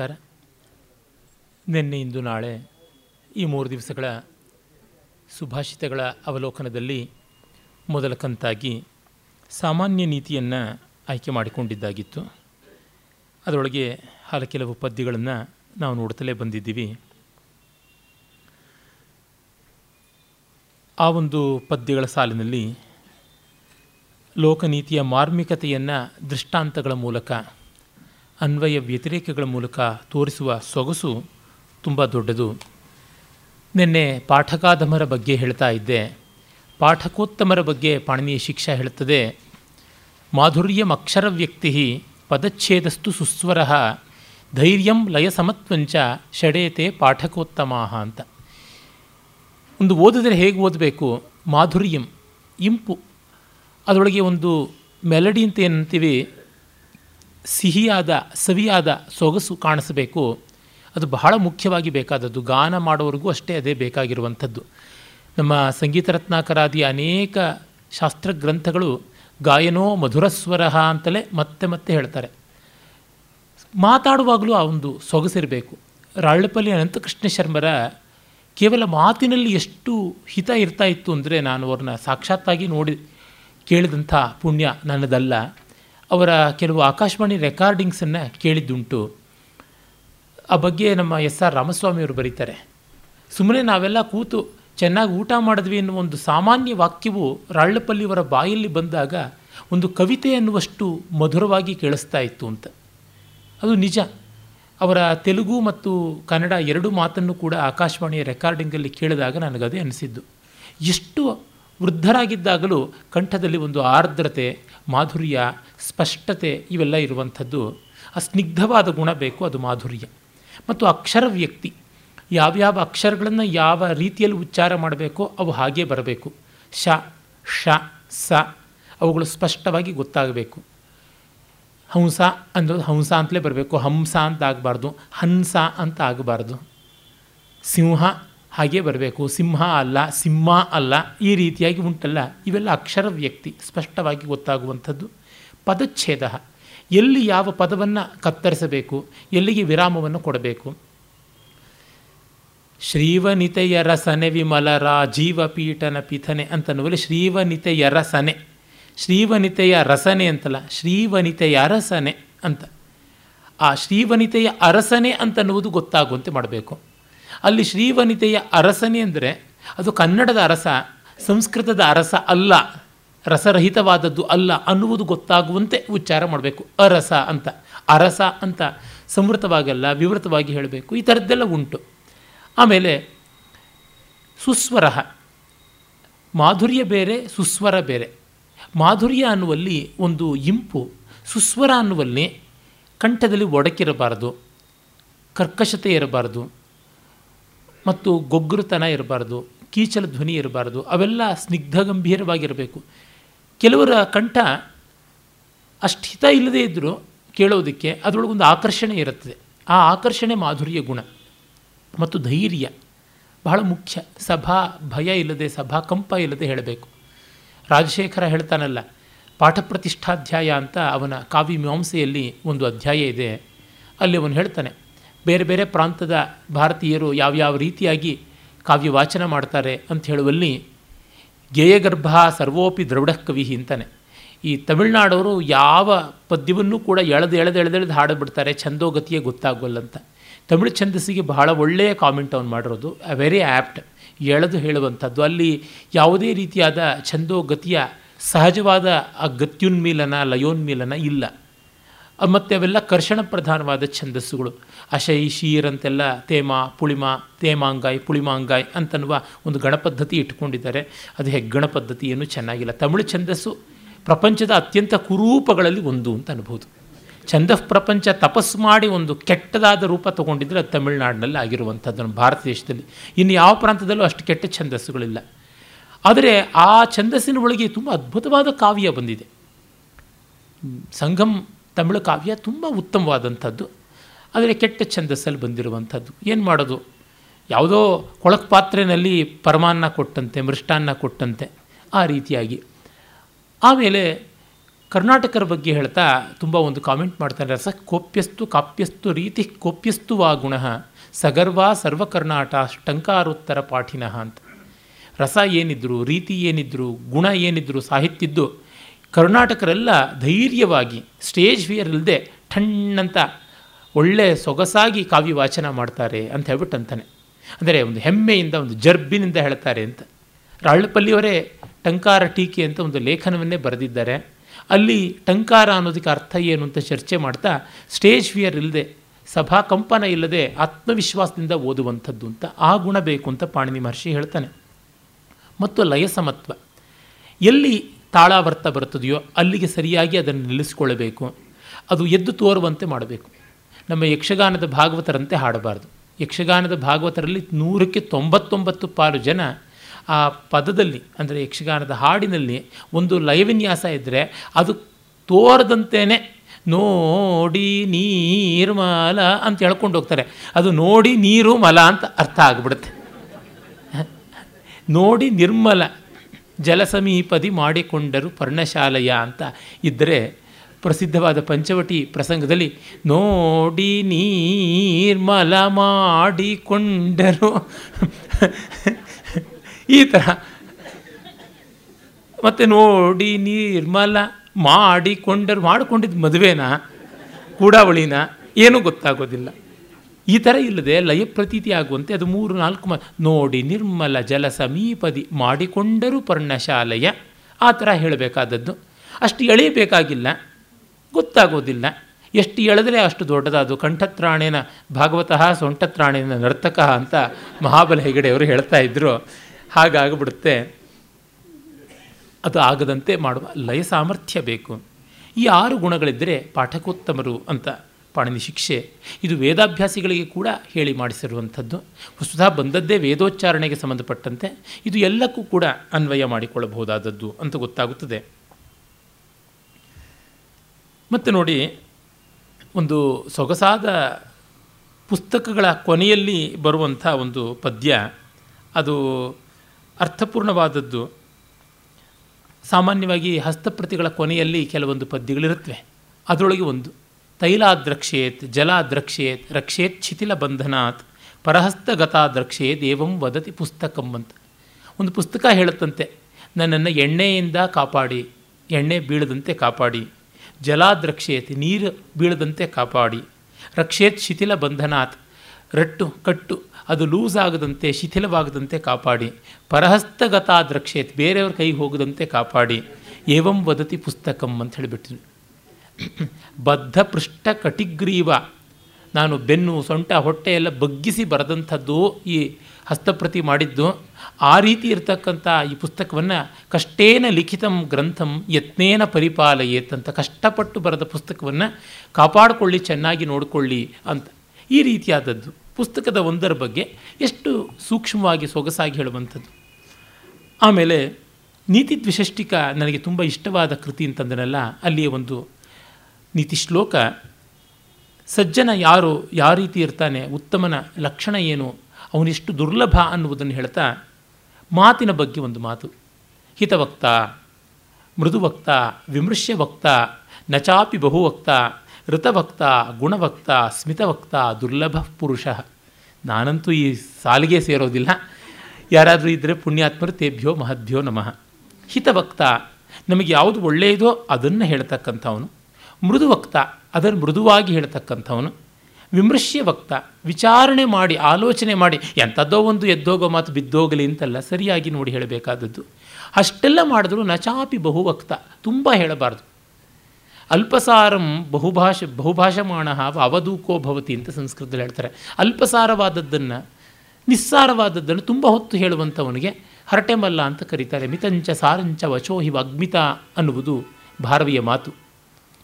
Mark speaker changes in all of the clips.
Speaker 1: ನಮಸ್ಕಾರ. ನಿನ್ನೆ ಇಂದು ನಾಳೆ ಈ ಮೂರು ದಿವಸಗಳ ಸುಭಾಷಿತಗಳ ಅವಲೋಕನದಲ್ಲಿ ಮೊದಲ ಕಂತಾಗಿ ಸಾಮಾನ್ಯ ನೀತಿಯನ್ನು ಆಯ್ಕೆ ಮಾಡಿಕೊಂಡಿದ್ದಾಗಿತ್ತು. ಅದರೊಳಗೆ ಹಲ ಕೆಲವು ಪದ್ಯಗಳನ್ನು ನಾವು ನೋಡ್ತಲೇ ಬಂದಿದ್ದೀವಿ. ಆ ಒಂದು ಪದ್ಯಗಳ ಸಾಲಿನಲ್ಲಿ ಲೋಕನೀತಿಯ ಮಾರ್ಮಿಕತೆಯನ್ನು ದೃಷ್ಟಾಂತಗಳ ಮೂಲಕ ಅನ್ವಯ ವ್ಯತಿರೇಕಗಳ ಮೂಲಕ ತೋರಿಸುವ ಸೊಗಸು ತುಂಬ ದೊಡ್ಡದು. ನಿನ್ನೆ ಪಾಠಕಾಧಮರ ಬಗ್ಗೆ ಹೇಳ್ತಾ ಇದ್ದೆ. ಪಾಠಕೋತ್ತಮರ ಬಗ್ಗೆ ಪಾಣಿನಿಯ ಶಿಕ್ಷಾ ಹೇಳುತ್ತದೆ. ಮಾಧುರ್ಯಂ ಅಕ್ಷರ ವ್ಯಕ್ತಿ ಪದಚ್ಛೇದಸ್ತು ಸುಸ್ವರ ಧೈರ್ಯಂ ಲಯ ಸಮತ್ವಂಚ ಷಡೇತೆ ಪಾಠಕೋತ್ತಮ ಅಂತ. ಒಂದು ಓದಿದ್ರೆ ಹೇಗೆ ಓದಬೇಕು? ಮಾಧುರ್ಯಂ, ಇಂಪು. ಅದರೊಳಗೆ ಒಂದು ಮೆಲಡಿ ಅಂತ ಏನಂತೀವಿ? ಸಿಹಿಯಾದ, ಸವಿಯಾದ ಸೊಗಸು ಕಾಣಿಸಬೇಕು. ಅದು ಬಹಳ ಮುಖ್ಯವಾಗಿ ಬೇಕಾದದ್ದು. ಗಾನ ಮಾಡೋವರೆಗೂ ಅಷ್ಟೇ ಅದೇ ಬೇಕಾಗಿರುವಂಥದ್ದು. ನಮ್ಮ ಸಂಗೀತ ರತ್ನಾಕರಾದಿ ಅನೇಕ ಶಾಸ್ತ್ರಗ್ರಂಥಗಳು ಗಾಯನೋ ಮಧುರಸ್ವರ ಅಂತಲೇ ಮತ್ತೆ ಮತ್ತೆ ಹೇಳ್ತಾರೆ. ಮಾತಾಡುವಾಗಲೂ ಆ ಒಂದು ಸೊಗಸಿರಬೇಕು. ರಾಳ್ಳಪಲ್ಲಿ ಅನಂತಕೃಷ್ಣ ಶರ್ಮರ ಕೇವಲ ಮಾತಿನಲ್ಲಿ ಎಷ್ಟು ಹಿತ ಇರ್ತಾ ಇತ್ತು ಅಂದರೆ ನಾನು ಅವ್ರನ್ನ ಸಾಕ್ಷಾತ್ತಾಗಿ ನೋಡಿ ಕೇಳಿದಂಥ ಪುಣ್ಯ ನನ್ನದಲ್ಲ. ಅವರ ಕೆಲವು ಆಕಾಶವಾಣಿ ರೆಕಾರ್ಡಿಂಗ್ಸನ್ನು ಕೇಳಿದ್ದುಂಟು. ಆ ಬಗ್ಗೆ ನಮ್ಮ ಎಸ್ ಆರ್ ರಾಮಸ್ವಾಮಿಯವರು ಬರೀತಾರೆ. ಸುಮ್ಮನೆ ನಾವೆಲ್ಲ ಕೂತು ಚೆನ್ನಾಗಿ ಊಟ ಮಾಡಿದ್ವಿ ಎನ್ನುವ ಒಂದು ಸಾಮಾನ್ಯ ವಾಕ್ಯವು ರಾಳ್ಳಪಲ್ಲಿಯವರ ಬಾಯಲ್ಲಿ ಬಂದಾಗ ಒಂದು ಕವಿತೆ ಅನ್ನುವಷ್ಟು ಮಧುರವಾಗಿ ಕೇಳಿಸ್ತಾ ಇತ್ತು ಅಂತ. ಅದು ನಿಜ. ಅವರ ತೆಲುಗು ಮತ್ತು ಕನ್ನಡ ಎರಡು ಮಾತನ್ನು ಕೂಡ ಆಕಾಶವಾಣಿಯ ರೆಕಾರ್ಡಿಂಗಲ್ಲಿ ಕೇಳಿದಾಗ ನನಗದೇ ಅನಿಸಿದ್ದು. ಎಷ್ಟು ವೃದ್ಧರಾಗಿದ್ದಾಗಲೂ ಕಂಠದಲ್ಲಿ ಒಂದು ಆರ್ದ್ರತೆ, ಮಾಧುರ್ಯ, ಸ್ಪಷ್ಟತೆ ಇವೆಲ್ಲ ಇರುವಂಥದ್ದು. ಆ ಸ್ನಿಗ್ಧವಾದ ಗುಣ ಬೇಕು, ಅದು ಮಾಧುರ್ಯ. ಮತ್ತು ಅಕ್ಷರ ವ್ಯಕ್ತಿ, ಯಾವ್ಯಾವ ಅಕ್ಷರಗಳನ್ನು ಯಾವ ರೀತಿಯಲ್ಲಿ ಉಚ್ಚಾರ ಮಾಡಬೇಕೋ ಅವು ಹಾಗೇ ಬರಬೇಕು. ಶ ಶ, ಸ, ಅವುಗಳು ಸ್ಪಷ್ಟವಾಗಿ ಗೊತ್ತಾಗಬೇಕು. ಹಂಸ ಅಂದರೆ ಹಂಸ ಅಂತಲೇ ಬರಬೇಕು. ಹಂಸ ಅಂತ ಆಗಬಾರ್ದು. ಹಂಸ ಅಂತ ಆಗಬಾರ್ದು. ಸಿಂಹ ಹಾಗೇ ಬರಬೇಕು. ಸಿಂಹ ಅಲ್ಲ ಸಿಂಹ ಅಲ್ಲ, ಈ ರೀತಿಯಾಗಿ ಉಂಟಲ್ಲ. ಇವೆಲ್ಲ ಅಕ್ಷರ ವ್ಯಕ್ತಿ, ಸ್ಪಷ್ಟವಾಗಿ ಗೊತ್ತಾಗುವಂಥದ್ದು. ಪದಚ್ಛೇದ. ಎಲ್ಲಿ ಯಾವ ಪದವನ್ನು ಕತ್ತರಿಸಬೇಕು, ಎಲ್ಲಿಗೆ ವಿರಾಮವನ್ನು ಕೊಡಬೇಕು? ಶ್ರೀವನಿತೆಯ ರಸನೆ ವಿಮಲರ ಜೀವಪೀಠನ ಪಿಥನೆ ಅಂತನ್ನುವಲ್ಲಿ ಶ್ರೀವನಿತೆಯ ರಸನೆ. ಶ್ರೀವನಿತೆಯ ರಸನೆ ಅಂತಲ್ಲ, ಶ್ರೀವನಿತೆಯ ಅರಸನೆ ಅಂತ. ಆ ಶ್ರೀವನಿತೆಯ ಅರಸನೆ ಅಂತನ್ನುವುದು ಗೊತ್ತಾಗುವಂತೆ ಮಾಡಬೇಕು. ಅಲ್ಲಿ ಶ್ರೀವನಿತೆಯ ಅರಸನೆ ಅಂದರೆ ಅದು ಕನ್ನಡದ ಅರಸ, ಸಂಸ್ಕೃತದ ಅರಸ ಅಲ್ಲ, ರಸರಹಿತವಾದದ್ದು ಅಲ್ಲ ಅನ್ನುವುದು ಗೊತ್ತಾಗುವಂತೆ ಉಚ್ಚಾರ ಮಾಡಬೇಕು. ಅರಸ ಅಂತ. ಅರಸ ಅಂತ ಸಮೃತವಾಗಲ್ಲ ವಿವೃತವಾಗಿ ಹೇಳಬೇಕು. ಈ ಥರದ್ದೆಲ್ಲ ಉಂಟು. ಆಮೇಲೆ ಸುಸ್ವರ ಮಾಧುರ್ಯ ಬೇರೆ, ಸುಸ್ವರ ಬೇರೆ. ಮಾಧುರ್ಯ ಅನ್ನುವಲ್ಲಿ ಒಂದು ಇಂಪು, ಸುಸ್ವರ ಅನ್ನುವಲ್ಲಿ ಕಂಠದಲ್ಲಿ ಒಡಕಿರಬಾರದು, ಕರ್ಕಶತೆ ಇರಬಾರ್ದು. ಮತ್ತು ಗೊಗ್ಗುರುತನ ಇರಬಾರ್ದು, ಕೀಚಲ ಧ್ವನಿ ಇರಬಾರ್ದು, ಅವೆಲ್ಲ ಸ್ನಿಗ್ಧ ಗಂಭೀರವಾಗಿರಬೇಕು ಕೆಲವರ ಕಂಠ ಅಷ್ಟು ಹಿತ ಇಲ್ಲದೇ ಇದ್ದರೂ ಕೇಳೋದಕ್ಕೆ ಅದರೊಳಗೊಂದು ಆಕರ್ಷಣೆ ಇರುತ್ತದೆ. ಆ ಆಕರ್ಷಣೆ ಮಾಧುರ್ಯ ಗುಣ ಮತ್ತು ಧೈರ್ಯ ಬಹಳ ಮುಖ್ಯ. ಸಭಾ ಭಯ ಇಲ್ಲದೆ, ಸಭಾ ಕಂಪ ಇಲ್ಲದೆ ಹೇಳಬೇಕು. ರಾಜಶೇಖರ ಹೇಳ್ತಾನಲ್ಲ, ಪಾಠ ಪ್ರತಿಷ್ಠಾಧ್ಯಾಯ ಅಂತ ಅವನ ಕಾವ್ಯ ಮೀಮಾಂಸೆಯಲ್ಲಿ ಒಂದು ಅಧ್ಯಾಯ ಇದೆ. ಅಲ್ಲಿ ಅವನು ಹೇಳ್ತಾನೆ ಬೇರೆ ಬೇರೆ ಪ್ರಾಂತದ ಭಾರತೀಯರು ಯಾವ್ಯಾವ ರೀತಿಯಾಗಿ ಕಾವ್ಯ ವಾಚನ ಮಾಡ್ತಾರೆ ಅಂತ ಹೇಳುವಲ್ಲಿ ಗೇಯಗರ್ಭ ಸರ್ವೋಪಿ ದ್ರೌಢ ಕವಿ ಅಂತಾನೆ. ಈ ತಮಿಳ್ನಾಡವರು ಯಾವ ಪದ್ಯವನ್ನು ಕೂಡ ಎಳೆದು ಎಳೆದು ಎಳೆದೆಳೆದು ಹಾಡಿಬಿಡ್ತಾರೆ ಛಂದೋಗತಿಯೇ ಗೊತ್ತಾಗೋಲ್ಲಂತ ತಮಿಳು ಛಂದಸ್ಸಿಗೆ ಬಹಳ ಒಳ್ಳೆಯ ಕಾಮೆಂಟ್ ಅವ್ನು ಮಾಡಿರೋದು ವೆರಿ ಆ್ಯಪ್ಟ್ ಎಳೆದು ಹೇಳುವಂಥದ್ದು. ಅಲ್ಲಿ ಯಾವುದೇ ರೀತಿಯಾದ ಛಂದೋಗತಿಯ ಸಹಜವಾದ ಆ ಗತ್ಯುನ್ಮೀಲನ, ಲಯೋನ್ಮೀಲನ ಇಲ್ಲ. ಮತ್ತು ಅವೆಲ್ಲ ಕರ್ಷಣ ಪ್ರಧಾನವಾದ ಛಂದಸ್ಸುಗಳು. ಅಶೈ, ಶೀರ್ ಅಂತೆಲ್ಲ ತೇಮ, ಪುಳಿಮ, ತೇಮಾಂಗಾಯ್, ಪುಳಿಮಾಂಗಾಯ್ ಅಂತನ್ನುವ ಒಂದು ಗಣಪದ್ಧತಿ ಇಟ್ಕೊಂಡಿದ್ದಾರೆ ಅದು ಹೆಗ್ಗಣ ಪದ್ಧತಿ ಏನೂ ಚೆನ್ನಾಗಿಲ್ಲ. ತಮಿಳು ಛಂದಸ್ಸು ಪ್ರಪಂಚದ ಅತ್ಯಂತ ಕುರೂಪಗಳಲ್ಲಿ ಒಂದು ಅಂತ ಅನ್ಬೋದು. ಛಂದ ಪ್ರಪಂಚ ತಪಸ್ಸು ಮಾಡಿ ಒಂದು ಕೆಟ್ಟದಾದ ರೂಪ ತಗೊಂಡಿದ್ದರೆ ಅದು ತಮಿಳುನಾಡಿನಲ್ಲಿ ಆಗಿರುವಂಥದ್ದು ಭಾರತ ದೇಶದಲ್ಲಿ. ಇನ್ನು ಯಾವ ಪ್ರಾಂತದಲ್ಲೂ ಅಷ್ಟು ಕೆಟ್ಟ ಛಂದಸ್ಸುಗಳಿಲ್ಲ. ಆದರೆ ಆ ಛಂದಸ್ಸಿನ ಒಳಗೆ ತುಂಬ ಅದ್ಭುತವಾದ ಕಾವ್ಯ ಬಂದಿದೆ. ಸಂಗಮ್ ತಮಿಳು ಕಾವ್ಯ ತುಂಬ ಉತ್ತಮವಾದಂಥದ್ದು. ಆದರೆ ಕೆಟ್ಟ ಛಂದಸ್ಸಲ್ಲಿ ಬಂದಿರುವಂಥದ್ದು. ಏನು ಮಾಡೋದು? ಯಾವುದೋ ಕೊಳಕು ಪಾತ್ರೆಯಲ್ಲಿ ಪರಮಾನ್ನ ಕೊಟ್ಟಂತೆ, ಮೃಷ್ಟಾನ್ನ ಕೊಟ್ಟಂತೆ, ಆ ರೀತಿಯಾಗಿ. ಆಮೇಲೆ ಕರ್ನಾಟಕರ ಬಗ್ಗೆ ಹೇಳ್ತಾ ತುಂಬ ಒಂದು ಕಾಮೆಂಟ್ ಮಾಡ್ತಾರೆ ರಸ ಕೋಪ್ಯಸ್ತು ಕಾಪ್ಯಸ್ತು ರೀತಿ ಕೋಪ್ಯಸ್ತು ವಾ ಗುಣ ಸಗರ್ವ ಸರ್ವಕರ್ನಾಟ ಟಂಕಾರೋತ್ತರ ಪಾಠಿನಃ ಅಂತ. ರಸ ಏನಿದ್ರು, ರೀತಿ ಏನಿದ್ರು, ಗುಣ ಏನಿದ್ರು, ಸಾಹಿತ್ಯದ್ದು ಕರ್ನಾಟಕರೆಲ್ಲ ಧೈರ್ಯವಾಗಿ ಸ್ಟೇಜ್ ಫಿಯರ್ ಇಲ್ಲದೆ ಠಣ್ಣಂತ ಒಳ್ಳೆ ಸೊಗಸಾಗಿ ಕಾವ್ಯ ವಾಚನ ಮಾಡ್ತಾರೆ ಅಂತ ಹೇಳ್ಬಿಟ್ಟು ಅಂತಾನೆ ಅಂದರೆ ಒಂದು ಹೆಮ್ಮೆಯಿಂದ ಒಂದು ಜರ್ಬಿನಿಂದ ಹೇಳ್ತಾರೆ ಅಂತ. ರಾಳ್ಪಲ್ಲಿಯವರೇ ಟಂಕಾರ ಟೀಕೆ ಅಂತ ಒಂದು ಲೇಖನವನ್ನೇ ಬರೆದಿದ್ದಾರೆ. ಅಲ್ಲಿ ಟಂಕಾರ ಅನ್ನೋದಕ್ಕೆ ಅರ್ಥ ಏನು ಅಂತ ಚರ್ಚೆ ಮಾಡ್ತಾ ಸ್ಟೇಜ್ ಫಿಯರ್ ಇಲ್ಲದೆ ಸಭಾ ಕಂಪನ ಇಲ್ಲದೆ ಆತ್ಮವಿಶ್ವಾಸದಿಂದ ಓದುವಂಥದ್ದು ಅಂತ ಆ ಗುಣ ಬೇಕು ಅಂತ ಪಾಣಿನಿ ಮಹರ್ಷಿ ಹೇಳ್ತಾನೆ. ಮತ್ತು ಲಯ ಸಮತ್ವ ಎಲ್ಲಿ ತಾಳಾವರ್ತ ಬರ್ತದೆಯೋ ಅಲ್ಲಿಗೆ ಸರಿಯಾಗಿ ಅದನ್ನು ನಿಲ್ಲಿಸಿಕೊಳ್ಳಬೇಕು. ಅದು ಎದ್ದು ತೋರುವಂತೆ ಮಾಡಬೇಕು. ನಮ್ಮ ಯಕ್ಷಗಾನದ ಭಾಗವತರಂತೆ ಹಾಡಬಾರ್ದು. ಯಕ್ಷಗಾನದ ಭಾಗವತರಲ್ಲಿ ನೂರಕ್ಕೆ ತೊಂಬತ್ತೊಂಬತ್ತು ಪಾಲು ಜನ ಆ ಪದದಲ್ಲಿ, ಅಂದರೆ ಯಕ್ಷಗಾನದ ಹಾಡಿನಲ್ಲಿ ಒಂದು ಲಯವಿನ್ಯಾಸ ಇದ್ದರೆ ಅದು ತೋರದಂತೆಯೇ ನೋಡಿ ನೀರ್ಮಲ ಅಂತ ಹೇಳ್ಕೊಂಡು ಹೋಗ್ತಾರೆ. ಅದು ನೋಡಿ ನೀರು ಮಲ ಅಂತ ಅರ್ಥ ಆಗಿಬಿಡುತ್ತೆ. ನೋಡಿ ನಿರ್ಮಲ ಜಲಸಮೀಪದಿ ಮಾಡಿಕೊಂಡರು ಪರ್ಣಶಾಲೆಯ ಅಂತ ಇದ್ದರೆ ಪ್ರಸಿದ್ಧವಾದ ಪಂಚವಟಿ ಪ್ರಸಂಗದಲ್ಲಿ, ನೋಡಿ ನೀರ್ಮಲ ಮಾಡಿಕೊಂಡರು. ಈ ಥರ ಮತ್ತು, ನೋಡಿ ನಿರ್ಮಲ ಮಾಡಿಕೊಂಡರು. ಮಾಡಿಕೊಂಡಿದ್ದು ಮದುವೆನಾ? ಕೂಡಾವಳಿನ? ಏನೂ ಗೊತ್ತಾಗೋದಿಲ್ಲ. ಈ ಥರ ಇಲ್ಲದೆ ಲಯ ಪ್ರತೀತಿ ಆಗುವಂತೆ ಅದು ಮೂರು, ನಾಲ್ಕು ಮ ನೋಡಿ ನಿರ್ಮಲ ಜಲ ಸಮೀಪದಿ ಮಾಡಿಕೊಂಡರೂ ಪರ್ಣಶಾಲೆಯ. ಆ ಥರ ಹೇಳಬೇಕಾದದ್ದು. ಅಷ್ಟು ಎಳೆಯಬೇಕಾಗಿಲ್ಲ. ಗೊತ್ತಾಗೋದಿಲ್ಲ. ಎಷ್ಟು ಎಳೆದರೆ ಅಷ್ಟು ದೊಡ್ಡದಾದು ಕಂಠತ್ರಾಣೇನ ಭಾಗವತಃ ಸೊಂಟತ್ರಾಣೇನ ನರ್ತಕ ಅಂತ ಮಹಾಬಲ ಹೆಗಡೆಯವರು ಹೇಳ್ತಾ ಇದ್ದರು ಹಾಗಾಗ್ಬಿಡುತ್ತೆ. ಅದು ಆಗದಂತೆ ಮಾಡುವ ಲಯ ಸಾಮರ್ಥ್ಯ ಬೇಕು. ಈ ಆರು ಗುಣಗಳಿದ್ದರೆ ಪಾಠಕೋತ್ತಮರು ಅಂತ ಪಾಣಿನಿ ಶಿಕ್ಷೆ. ಇದು ವೇದಾಭ್ಯಾಸಿಗಳಿಗೆ ಕೂಡ ಹೇಳಿ ಮಾಡಿಸಿರುವಂಥದ್ದು. ವಸ್ತುತಃ ಬಂದದ್ದೇ ವೇದೋಚ್ಚಾರಣೆಗೆ ಸಂಬಂಧಪಟ್ಟಂತೆ ಇದು ಎಲ್ಲಕ್ಕೂ ಕೂಡ ಅನ್ವಯ ಮಾಡಿಕೊಳ್ಳಬಹುದಾದದ್ದು ಅಂತ ಗೊತ್ತಾಗುತ್ತದೆ. ಮತ್ತು ನೋಡಿ, ಒಂದು ಸೊಗಸಾದ ಪುಸ್ತಕಗಳ ಕೊನೆಯಲ್ಲಿ ಬರುವಂಥ ಒಂದು ಪದ್ಯ, ಅದು ಅರ್ಥಪೂರ್ಣವಾದದ್ದು. ಸಾಮಾನ್ಯವಾಗಿ ಹಸ್ತಪ್ರತಿಗಳ ಕೊನೆಯಲ್ಲಿ ಕೆಲವೊಂದು ಪದ್ಯಗಳಿರುತ್ತವೆ. ಅದರೊಳಗೆ ಒಂದು. ತೈಲಾದ್ರಕ್ಷೇತ್, ಜಲಾದ್ರಕ್ಷೇತ್, ರಕ್ಷೇತ್ ಶಿಥಿಲ ಬಂಧನಾತ್ ಪರಹಸ್ತಗತಾದ್ರಕ್ಷೇತ್ ಏವಂ ವದತಿ ಪುಸ್ತಕಂ ಅಂತ. ಒಂದು ಪುಸ್ತಕ ಹೇಳುತ್ತಂತೆ, ನನ್ನನ್ನು ಎಣ್ಣೆಯಿಂದ ಕಾಪಾಡಿ, ಎಣ್ಣೆ ಬೀಳದಂತೆ ಕಾಪಾಡಿ, ಜಲಾದ್ರಕ್ಷೇತ್ ನೀರು ಬೀಳದಂತೆ ಕಾಪಾಡಿ, ರಕ್ಷೇತ್ ಶಿಥಿಲ ಬಂಧನಾತ್, ರಟ್ಟು, ಕಟ್ಟು, ಅದು ಲೂಸ್ ಆಗದಂತೆ, ಶಿಥಿಲವಾಗದಂತೆ ಕಾಪಾಡಿ, ಪರಹಸ್ತಗತಾದ್ರಕ್ಷೇತ್ ಬೇರೆಯವ್ರ ಕೈ ಹೋಗದಂತೆ ಕಾಪಾಡಿ, ಏವಂ ವದತಿ ಪುಸ್ತಕಂ ಅಂತ ಹೇಳಿಬಿಟ್ಟು ಬದ್ಧ ಪೃಷ್ಠ ಕಟಿಗ್ರೀವ. ನಾನು ಬೆನ್ನು, ಸೊಂಟ, ಹೊಟ್ಟೆ ಎಲ್ಲ ಬಗ್ಗಿಸಿ ಬರೆದಂಥದ್ದು ಈ ಹಸ್ತಪ್ರತಿ ಮಾಡಿದ್ದು. ಆ ರೀತಿ ಇರತಕ್ಕಂಥ ಈ ಪುಸ್ತಕವನ್ನು ಕಷ್ಟೇನ ಲಿಖಿತಂ ಗ್ರಂಥಂ ಯತ್ನೇನ ಪರಿಪಾಲಯೇತ್ ಅಂತ ಕಷ್ಟಪಟ್ಟು ಬರೆದ ಪುಸ್ತಕವನ್ನು ಕಾಪಾಡಿಕೊಳ್ಳಿ, ಚೆನ್ನಾಗಿ ನೋಡಿಕೊಳ್ಳಿ ಅಂತ. ಈ ರೀತಿಯಾದದ್ದು. ಪುಸ್ತಕದ ಒಂದರ ಬಗ್ಗೆ ಎಷ್ಟು ಸೂಕ್ಷ್ಮವಾಗಿ ಸೊಗಸಾಗಿ ಹೇಳುವಂಥದ್ದು. ಆಮೇಲೆ ನೀತಿ ದ್ವಿಷಷ್ಟಿಕ ನನಗೆ ತುಂಬ ಇಷ್ಟವಾದ ಕೃತಿ ಅಂತಂದನಲ್ಲ, ಅಲ್ಲಿಯ ಒಂದು ನೀತಿ ಶ್ಲೋಕ. ಸಜ್ಜನ ಯಾರು, ಯಾವ ರೀತಿ ಇರ್ತಾನೆ, ಉತ್ತಮನ ಲಕ್ಷಣ ಏನು, ಅವನಿಷ್ಟು ದುರ್ಲಭ ಅನ್ನುವುದನ್ನು ಹೇಳ್ತಾ, ಮಾತಿನ ಬಗ್ಗೆ ಒಂದು ಮಾತು. ಹಿತವಕ್ತ, ಮೃದುವಕ್ತ, ವಿಮೃಶ್ಯವಕ್ತ, ನಚಾಪಿ ಬಹುವಕ್ತ, ಋತವಕ್ತ, ಗುಣವಕ್ತ, ಸ್ಮಿತವಕ್ತ, ದುರ್ಲಭ ಪುರುಷ. ನಾನಂತೂ ಈ ಸಾಲಿಗೆ ಸೇರೋದಿಲ್ಲ. ಯಾರಾದರೂ ಇದ್ದರೆ ಪುಣ್ಯಾತ್ಮರು ತೇಭ್ಯೋ ಮಹದ್ಭ್ಯೋ ನಮಃ. ಹಿತವಕ್ತ, ನಮಗೆ ಯಾವುದು ಒಳ್ಳೆಯದೋ ಅದನ್ನು ಹೇಳ್ತಕ್ಕಂಥವನು. ಮೃದುವಕ್ತ ಅದನ್ನು ಮೃದುವಾಗಿ ಹೇಳ್ತಕ್ಕಂಥವನು. ವಿಮರ್ಶ್ಯ ವಕ್ತ, ವಿಚಾರಣೆ ಮಾಡಿ, ಆಲೋಚನೆ ಮಾಡಿ, ಎಂಥದ್ದೋ ಒಂದು ಎದ್ದೋಗೋ ಮಾತು ಬಿದ್ದೋಗಲಿ ಅಂತಲ್ಲ, ಸರಿಯಾಗಿ ನೋಡಿ ಹೇಳಬೇಕಾದದ್ದು. ಅಷ್ಟೆಲ್ಲ ಮಾಡಿದ್ರು ನಚಾಪಿ ಬಹುವಕ್ತ, ತುಂಬ ಹೇಳಬಾರ್ದು. ಅಲ್ಪಸಾರಂ ಬಹುಭಾಷ, ಬಹುಭಾಷಮಾಣ ಅವಧೂಕೋ ಭವತಿ ಅಂತ ಸಂಸ್ಕೃತದಲ್ಲಿ ಹೇಳ್ತಾರೆ. ಅಲ್ಪಸಾರವಾದದ್ದನ್ನು, ನಿಸ್ಸಾರವಾದದ್ದನ್ನು ತುಂಬ ಹೊತ್ತು ಹೇಳುವಂಥವನಿಗೆ ಹರಟೆಮಲ್ಲ ಅಂತ ಕರೀತಾರೆ. ಮಿತಂಚ ಸಾರಂಚ ವಚೋಹಿ ಅಗ್ಮಿತ ಅನ್ನುವುದು ಭಾರವಿಯ ಮಾತು.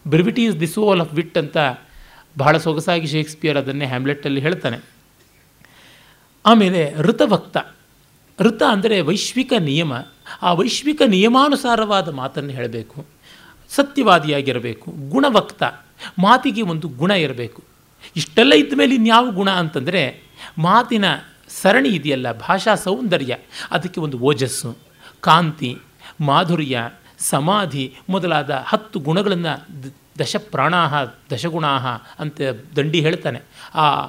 Speaker 1: Brevity is the soul of wit ಅಂತ ಬಹಳ ಸೊಗಸಾಗಿ ಶೇಕ್ಸ್ಪಿಯರ್ ಅದನ್ನೇ ಹ್ಯಾಮ್ಲೆಟ್ಟಲ್ಲಿ ಹೇಳ್ತಾನೆ. ಆಮೇಲೆ ಋತಭಕ್ತ ಋತ ಅಂದರೆ ವೈಶ್ವಿಕ ನಿಯಮ. ಆ ವೈಶ್ವಿಕ ನಿಯಮಾನುಸಾರವಾದ ಮಾತನ್ನು ಹೇಳಬೇಕು. ಸತ್ಯವಾದಿಯಾಗಿರಬೇಕು. ಗುಣವಕ್ತ ಮಾತಿಗೆ ಒಂದು ಗುಣ ಇರಬೇಕು. ಇಷ್ಟೆಲ್ಲ ಇದ್ದ ಮೇಲೆ ಇನ್ಯಾವ ಗುಣ ಅಂತಂದರೆ ಮಾತಿನ ಸರಣಿ ಇದೆಯಲ್ಲ, ಭಾಷಾ ಸೌಂದರ್ಯ. ಅದಕ್ಕೆ ಒಂದು ಓಜಸ್ಸು. ಕಾಂತಿ, ಮಾಧುರ್ಯ ಸಮಾಧಿ ಮೊದಲಾದ ಹತ್ತು ಗುಣಗಳನ್ನು ದಶ ಪ್ರಾಣಾಹ ದಶಗುಣಾಹ ಅಂತ ದಂಡಿ ಹೇಳ್ತಾನೆ. ಆ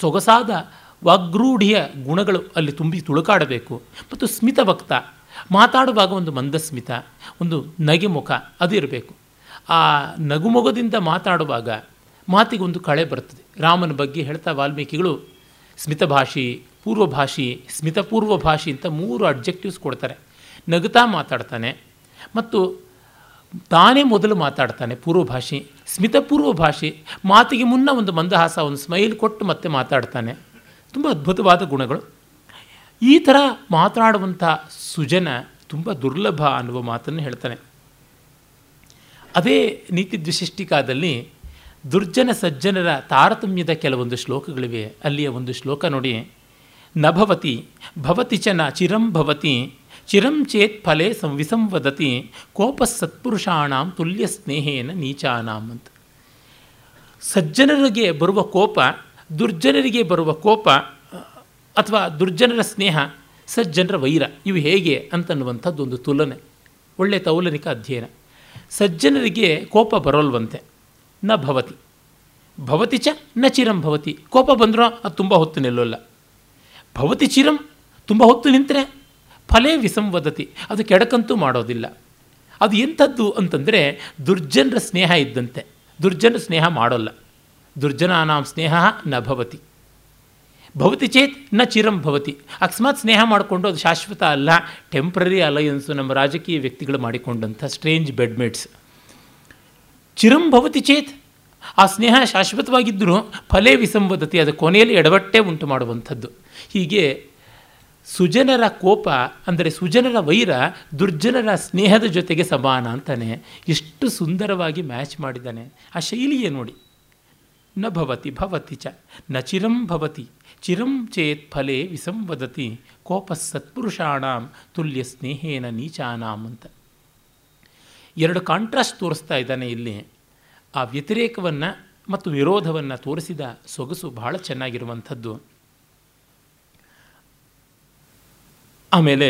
Speaker 1: ಸೊಗಸಾದ ವಾಗ್ರೂಢಿಯ ಗುಣಗಳು ಅಲ್ಲಿ ತುಂಬಿ ತುಳುಕಾಡಬೇಕು. ಮತ್ತು ಸ್ಮಿತ ಭಕ್ತ, ಮಾತಾಡುವಾಗ ಒಂದು ಮಂದಸ್ಮಿತ, ಒಂದು ನಗೆ ಮುಖ ಅದು ಇರಬೇಕು. ಆ ನಗುಮೊಗದಿಂದ ಮಾತಾಡುವಾಗ ಮಾತಿಗೊಂದು ಕಳೆ ಬರ್ತದೆ ರಾಮನ ಬಗ್ಗೆ ಹೇಳ್ತಾ ವಾಲ್ಮೀಕಿಗಳು ಸ್ಮಿತಭಾಷಿ ಪೂರ್ವಭಾಷಿ ಸ್ಮಿತಪೂರ್ವ ಭಾಷಿ ಅಂತ ಮೂರು ಅಡ್ಜೆಕ್ಟಿವ್ಸ್ ಕೊಡ್ತಾರೆ. ನಗುತ್ತಾ ಮಾತಾಡ್ತಾನೆ. ಮತ್ತು ತಾನೇ ಮೊದಲು ಮಾತಾಡ್ತಾನೆ ಪೂರ್ವಭಾಷಿ ಸ್ಮಿತಪೂರ್ವ ಭಾಷೆ, ಮಾತಿಗೆ ಮುನ್ನ ಒಂದು ಮಂದಹಾಸ, ಒಂದು ಸ್ಮೈಲ್ ಕೊಟ್ಟು ಮತ್ತೆ ಮಾತಾಡ್ತಾನೆ. ತುಂಬ ಅದ್ಭುತವಾದ ಗುಣಗಳು. ಈ ಥರ ಮಾತನಾಡುವಂಥ ಸುಜನ ತುಂಬ ದುರ್ಲಭ ಅನ್ನುವ ಮಾತನ್ನು ಹೇಳ್ತಾನೆ. ಅದೇ ನೀತಿ ದ್ವಿಶಿಷ್ಟಿಕಾದಲ್ಲಿ ದುರ್ಜನ ಸಜ್ಜನರ ತಾರತಮ್ಯದ ಕೆಲವೊಂದು ಶ್ಲೋಕಗಳಿವೆ. ಅಲ್ಲಿಯ ಒಂದು ಶ್ಲೋಕ ನೋಡಿ, ನಭವತಿ ಭವತಿ ಚನ ಚಿರಂಭವತಿ ಚಿರಂ ಭವತಿ ಚಿರಂ ಚೇತ್ ಫಲೇ ಸಂವಿಸಂವದತಿ ಕೋಪ ಸತ್ಪುರುಷಾಣಾಂ ತುಲ್ಯ ಸ್ನೇಹೇನ ನೀಚಾನಾಂ ಅಂತ ಸಜ್ಜನರಿಗೆ ಬರುವ ಕೋಪ, ದುರ್ಜನರಿಗೆ ಬರುವ ಕೋಪ, ಅಥವಾ ದುರ್ಜನರ ಸ್ನೇಹ, ಸಜ್ಜನರ ವೈರ, ಇವು ಹೇಗೆ ಅಂತನ್ನುವಂಥದ್ದು ಒಂದು ತುಲನೆ ಒಳ್ಳೆಯ ತೌಲನಿಕ ಅಧ್ಯಯನ. ಸಜ್ಜನರಿಗೆ ಕೋಪ ಬರೋಲ್ವಂತೆ, ನ ಭವತಿ. ಭವತಿ ಚ ನ ಚಿರಂ ಭವತಿ. ಕೋಪ ಬಂದರೂ ಅದು ತುಂಬ ಹೊತ್ತು ನಿಲ್ಲೋಲ್ಲ. ಭವತಿ ಚಿರಂ ತುಂಬ ಹೊತ್ತು ನಿಂತರೆ ಫಲೇ ವಿಸಂವದತಿ. ಅದು ಕೆಡಕಂತೂ ಮಾಡೋದಿಲ್ಲ. ಅದು ಎಂಥದ್ದು ಅಂತಂದರೆ ದುರ್ಜನರ ಸ್ನೇಹ ಇದ್ದಂತೆ. ದುರ್ಜನ ಸ್ನೇಹ ಮಾಡೋಲ್ಲ. ದುರ್ಜನಾನಾಂ ಸ್ನೇಹ ನ ಭವತಿ. ಭವತಿ ಚೇತ್ನ ಚಿರಂ ಭವತಿ. ಅಕಸ್ಮಾತ್ ಸ್ನೇಹ ಮಾಡಿಕೊಂಡು ಅದು ಶಾಶ್ವತ ಅಲ್ಲ, ಟೆಂಪ್ರರಿ ಅಲಯನ್ಸು ನಮ್ಮ ರಾಜಕೀಯ ವ್ಯಕ್ತಿಗಳು ಮಾಡಿಕೊಂಡಂಥ ಸ್ಟ್ರೇಂಜ್ ಬೆಡ್ಮೇಟ್ಸ್. ಚಿರಂ ಭವತಿ ಚೇತ್. ಆ ಸ್ನೇಹ ಶಾಶ್ವತವಾಗಿದ್ದರೂ ಫಲೇ ವಿಸಂವದತಿ, ಅದು ಕೊನೆಯಲ್ಲಿ ಎಡವಟ್ಟೆ ಉಂಟು ಮಾಡುವಂಥದ್ದು. ಹೀಗೆ ಸುಜನರ ಕೋಪ ಅಂದರೆ ಸುಜನರ ವೈರ ದುರ್ಜನರ ಸ್ನೇಹದ ಜೊತೆಗೆ ಸಮಾನ ಅಂತಾನೆ ಎಷ್ಟು ಸುಂದರವಾಗಿ ಮ್ಯಾಚ್ ಮಾಡಿದ್ದಾನೆ. ಆ ಶೈಲಿಯೇ ನೋಡಿ. ನ ಭವತಿ ಭವತಿ ಚ, ನ ಚಿರಂ ಭವತಿ, ಚಿರಂ ಚೇತ್ ಫಲೇ ವಿಸಂವದತಿ ಕೋಪ ಸತ್ಪುರುಷಾಣಾಂ ತುಲ್ಯ ಸ್ನೇಹೇನ ನೀಚಾನಾಂ ಅಂತ. ಎರಡು ಕಾಂಟ್ರಾಸ್ಟ್ ತೋರಿಸ್ತಾ ಇದ್ದಾನೆ ಇಲ್ಲಿ. ಆ ವ್ಯತಿರೇಕವನ್ನು ಮತ್ತು ವಿರೋಧವನ್ನು ತೋರಿಸಿದ ಸೊಗಸು ಬಹಳ ಚೆನ್ನಾಗಿರುವಂಥದ್ದು. ಆಮೇಲೆ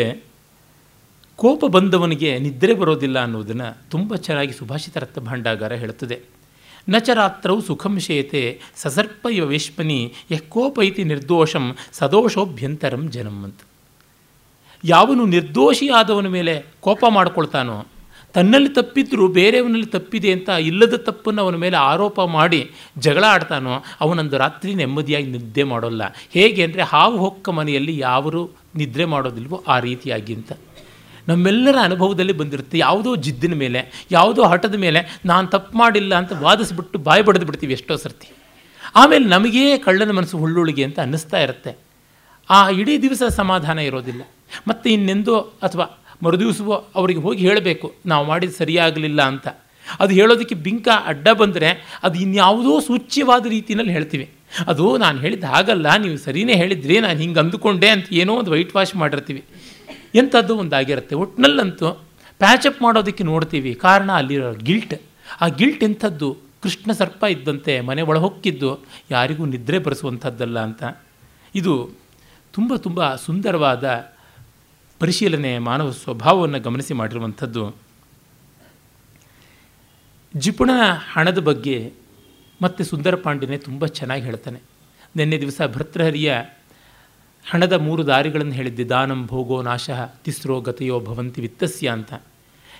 Speaker 1: ಕೋಪ ಬಂದವನಿಗೆ ನಿದ್ರೆ ಬರೋದಿಲ್ಲ ಅನ್ನೋದನ್ನು ತುಂಬ ಚೆನ್ನಾಗಿ ಸುಭಾಷಿತ ರತ್ನ ಭಾಂಡಾಗಾರ ಹೇಳುತ್ತದೆ. ನಚರಾತ್ರವು ಸುಖಂ ಶೇತೆ ಸಸರ್ಪ ಇವ ವೇಶ್ಮನಿ ಯಕೋಪೈತಿ ನಿರ್ದೋಷಂ ಸದೋಷೋಭ್ಯಂತರಂ ಜನಂ ಅಂತ. ಯಾವನು ನಿರ್ದೋಷಿಯಾದವನ ಮೇಲೆ ಕೋಪ ಮಾಡ್ಕೊಳ್ತಾನೋ ತನ್ನಲ್ಲಿ ತಪ್ಪಿದ್ರೂ ಬೇರೆಯವನಲ್ಲಿ ತಪ್ಪಿದೆ ಅಂತ ಇಲ್ಲದ ತಪ್ಪನ್ನು ಅವನ ಮೇಲೆ ಆರೋಪ ಮಾಡಿ ಜಗಳ ಆಡ್ತಾನೋ, ಅವನೊಂದು ರಾತ್ರಿ ನೆಮ್ಮದಿಯಾಗಿ ನಿದ್ದೆ ಮಾಡೋಲ್ಲ. ಹೇಗೆ ಅಂದರೆ ಹಾವು ಹೊಕ್ಕ ಮನೆಯಲ್ಲಿ ಯಾವರು ನಿದ್ರೆ ಮಾಡೋದಿಲ್ವೋ ಆ ರೀತಿಯಾಗಿ ಅಂತ ನಮ್ಮೆಲ್ಲರ ಅನುಭವದಲ್ಲಿ ಬಂದಿರುತ್ತೆ ಯಾವುದೋ ಜಿದ್ದಿನ ಮೇಲೆ, ಯಾವುದೋ ಹಠದ ಮೇಲೆ, ನಾನು ತಪ್ಪು ಮಾಡಿಲ್ಲ ಅಂತ ವಾದಿಸ್ಬಿಟ್ಟು ಬಾಯಿ ಬಡಿದು ಬಿಡ್ತೀವಿ ಎಷ್ಟೋ ಸರ್ತಿ. ಆಮೇಲೆ ನಮಗೇ ಕಳ್ಳನ ಮನಸ್ಸು ಹುಳ್ಳುಳಿಗೆ ಅಂತ ಅನ್ನಿಸ್ತಾ ಇರುತ್ತೆ. ಆ ಇಡೀ ದಿವಸ ಸಮಾಧಾನ ಇರೋದಿಲ್ಲ. ಮತ್ತು ಇನ್ನೆಂದೋ ಅಥವಾ ಮರುದಿವಸವೋ ಅವರಿಗೆ ಹೋಗಿ ಹೇಳಬೇಕು, ನಾವು ಮಾಡಿದ ಸರಿಯಾಗಲಿಲ್ಲ ಅಂತ. ಅದು ಹೇಳೋದಕ್ಕೆ ಬಿಂಕ ಅಡ್ಡ ಬಂದರೆ ಅದು ಇನ್ಯಾವುದೋ ಸೂಚ್ಯವಾದ ರೀತಿಯಲ್ಲಿ ಹೇಳ್ತೀವಿ. ಅದು ನಾನು ಹೇಳಿದ್ದು ಹಾಗಲ್ಲ, ನೀವು ಸರಿಯೇ ಹೇಳಿದ್ರಿ, ನಾನು ಹಿಂಗೆ ಅಂದುಕೊಂಡೆ ಅಂತ ಏನೋ ಒಂದು ವೈಟ್ ವಾಶ್ ಮಾಡಿರ್ತೀವಿ. ಎಂಥದ್ದು ಒಂದಾಗಿರುತ್ತೆ. ಒಟ್ಟಿನಲ್ಲಂತೂ ಪ್ಯಾಚಪ್ ಮಾಡೋದಕ್ಕೆ ನೋಡ್ತೀವಿ. ಕಾರಣ ಅಲ್ಲಿರೋ ಗಿಲ್ಟ್ ಆ ಗಿಲ್ಟ್ ಎಂಥದ್ದು? ಕೃಷ್ಣ ಸರ್ಪ ಇದ್ದಂತೆ ಮನೆ ಒಳ ಹೊಕ್ಕಿದ್ದು ಯಾರಿಗೂ ನಿದ್ರೆ ಬರೆಸುವಂಥದ್ದಲ್ಲ ಅಂತ. ಇದು ತುಂಬ ತುಂಬ ಸುಂದರವಾದ ಪರಿಶೀಲನೆ ಮಾನವ ಸ್ವಭಾವವನ್ನು ಗಮನಿಸಿ ಮಾಡಿರುವಂಥದ್ದು. ಜಿಪುಣ ಹಣದ ಬಗ್ಗೆ ಮತ್ತು ಸುಂದರ ಪಾಂಡ್ಯನೇ ತುಂಬ ಚೆನ್ನಾಗಿ ಹೇಳ್ತಾನೆ. ನಿನ್ನೆ ದಿವಸ ಭರ್ತೃಹರಿಯ ಹಣದ ಮೂರು ದಾರಿಗಳನ್ನು ಹೇಳಿದ್ದೆ. ದಾನಂ ಭೋಗೋ ನಾಶಃ ತಿಸ್ರೋ ಗತೆಯೋ ಭವಂತಿ ವಿತ್ತಸ್ಯ ಅಂತ.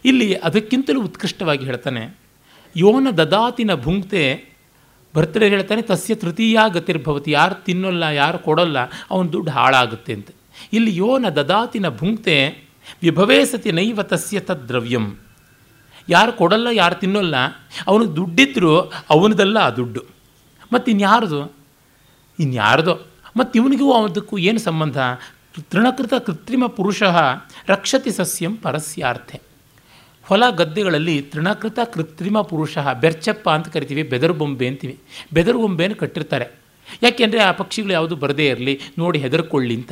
Speaker 1: ಇಲ್ಲಿ ಅದಕ್ಕಿಂತಲೂ ಉತ್ಕೃಷ್ಟವಾಗಿ ಹೇಳ್ತಾನೆ, ಯೋನ ದದಾತಿನ ಭುಂಕ್ತೆ ಭರ್ತೃ ಹೇಳ್ತಾನೆ, ತಸ್ಯ ತೃತೀಯ ಗತಿರ್ಭವತಿ, ಯಾರು ತಿನ್ನೋಲ್ಲ, ಯಾರು ಕೊಡೋಲ್ಲ, ಅವನ ದುಡ್ಡು ಹಾಳಾಗುತ್ತೆ ಅಂತ. ಇಲ್ಲಿ ಯೋನ ದದಾತಿನ ಭುಂಕ್ತೆ ವಿಭವೇ ಸತಿ ನೈವ ತಸ್ಯ ಯಾರು ಕೊಡಲ್ಲ, ಯಾರು ತಿನ್ನೋಲ್ಲ, ಅವನು ದುಡ್ಡಿದ್ರು ಅವನದಲ್ಲ ಆ ದುಡ್ಡು. ಮತ್ತು ಇನ್ಯಾರ್ದು? ಇನ್ಯಾರ್ದೋ ಮತ್ತು ಇವನಿಗೂ ಅದಕ್ಕೂ ಏನು ಸಂಬಂಧ? ತೃಣಕೃತ ಕೃತ್ರಿಮ ಪುರುಷ ರಕ್ಷತಿ ಸಸ್ಯಂ ಪರಸ್ಯಾರ್ಥೆ. ಹೊಲ ಗದ್ದೆಗಳಲ್ಲಿ ತೃಣಕೃತ ಕೃತ್ರಿಮ ಪುರುಷ ಬೆರ್ಚಪ್ಪ ಅಂತ ಕರಿತೀವಿ, ಬೆದರು ಬೊಂಬೆ ಅಂತೀವಿ. ಬೆದರು ಬೊಂಬೆಯನ್ನು ಕಟ್ಟಿರ್ತಾರೆ. ಯಾಕೆಂದರೆ ಆ ಪಕ್ಷಿಗಳು ಯಾವುದು ಬರದೇ ಇರಲಿ, ನೋಡಿ ಹೆದರ್ಕೊಳ್ಳಿ ಅಂತ.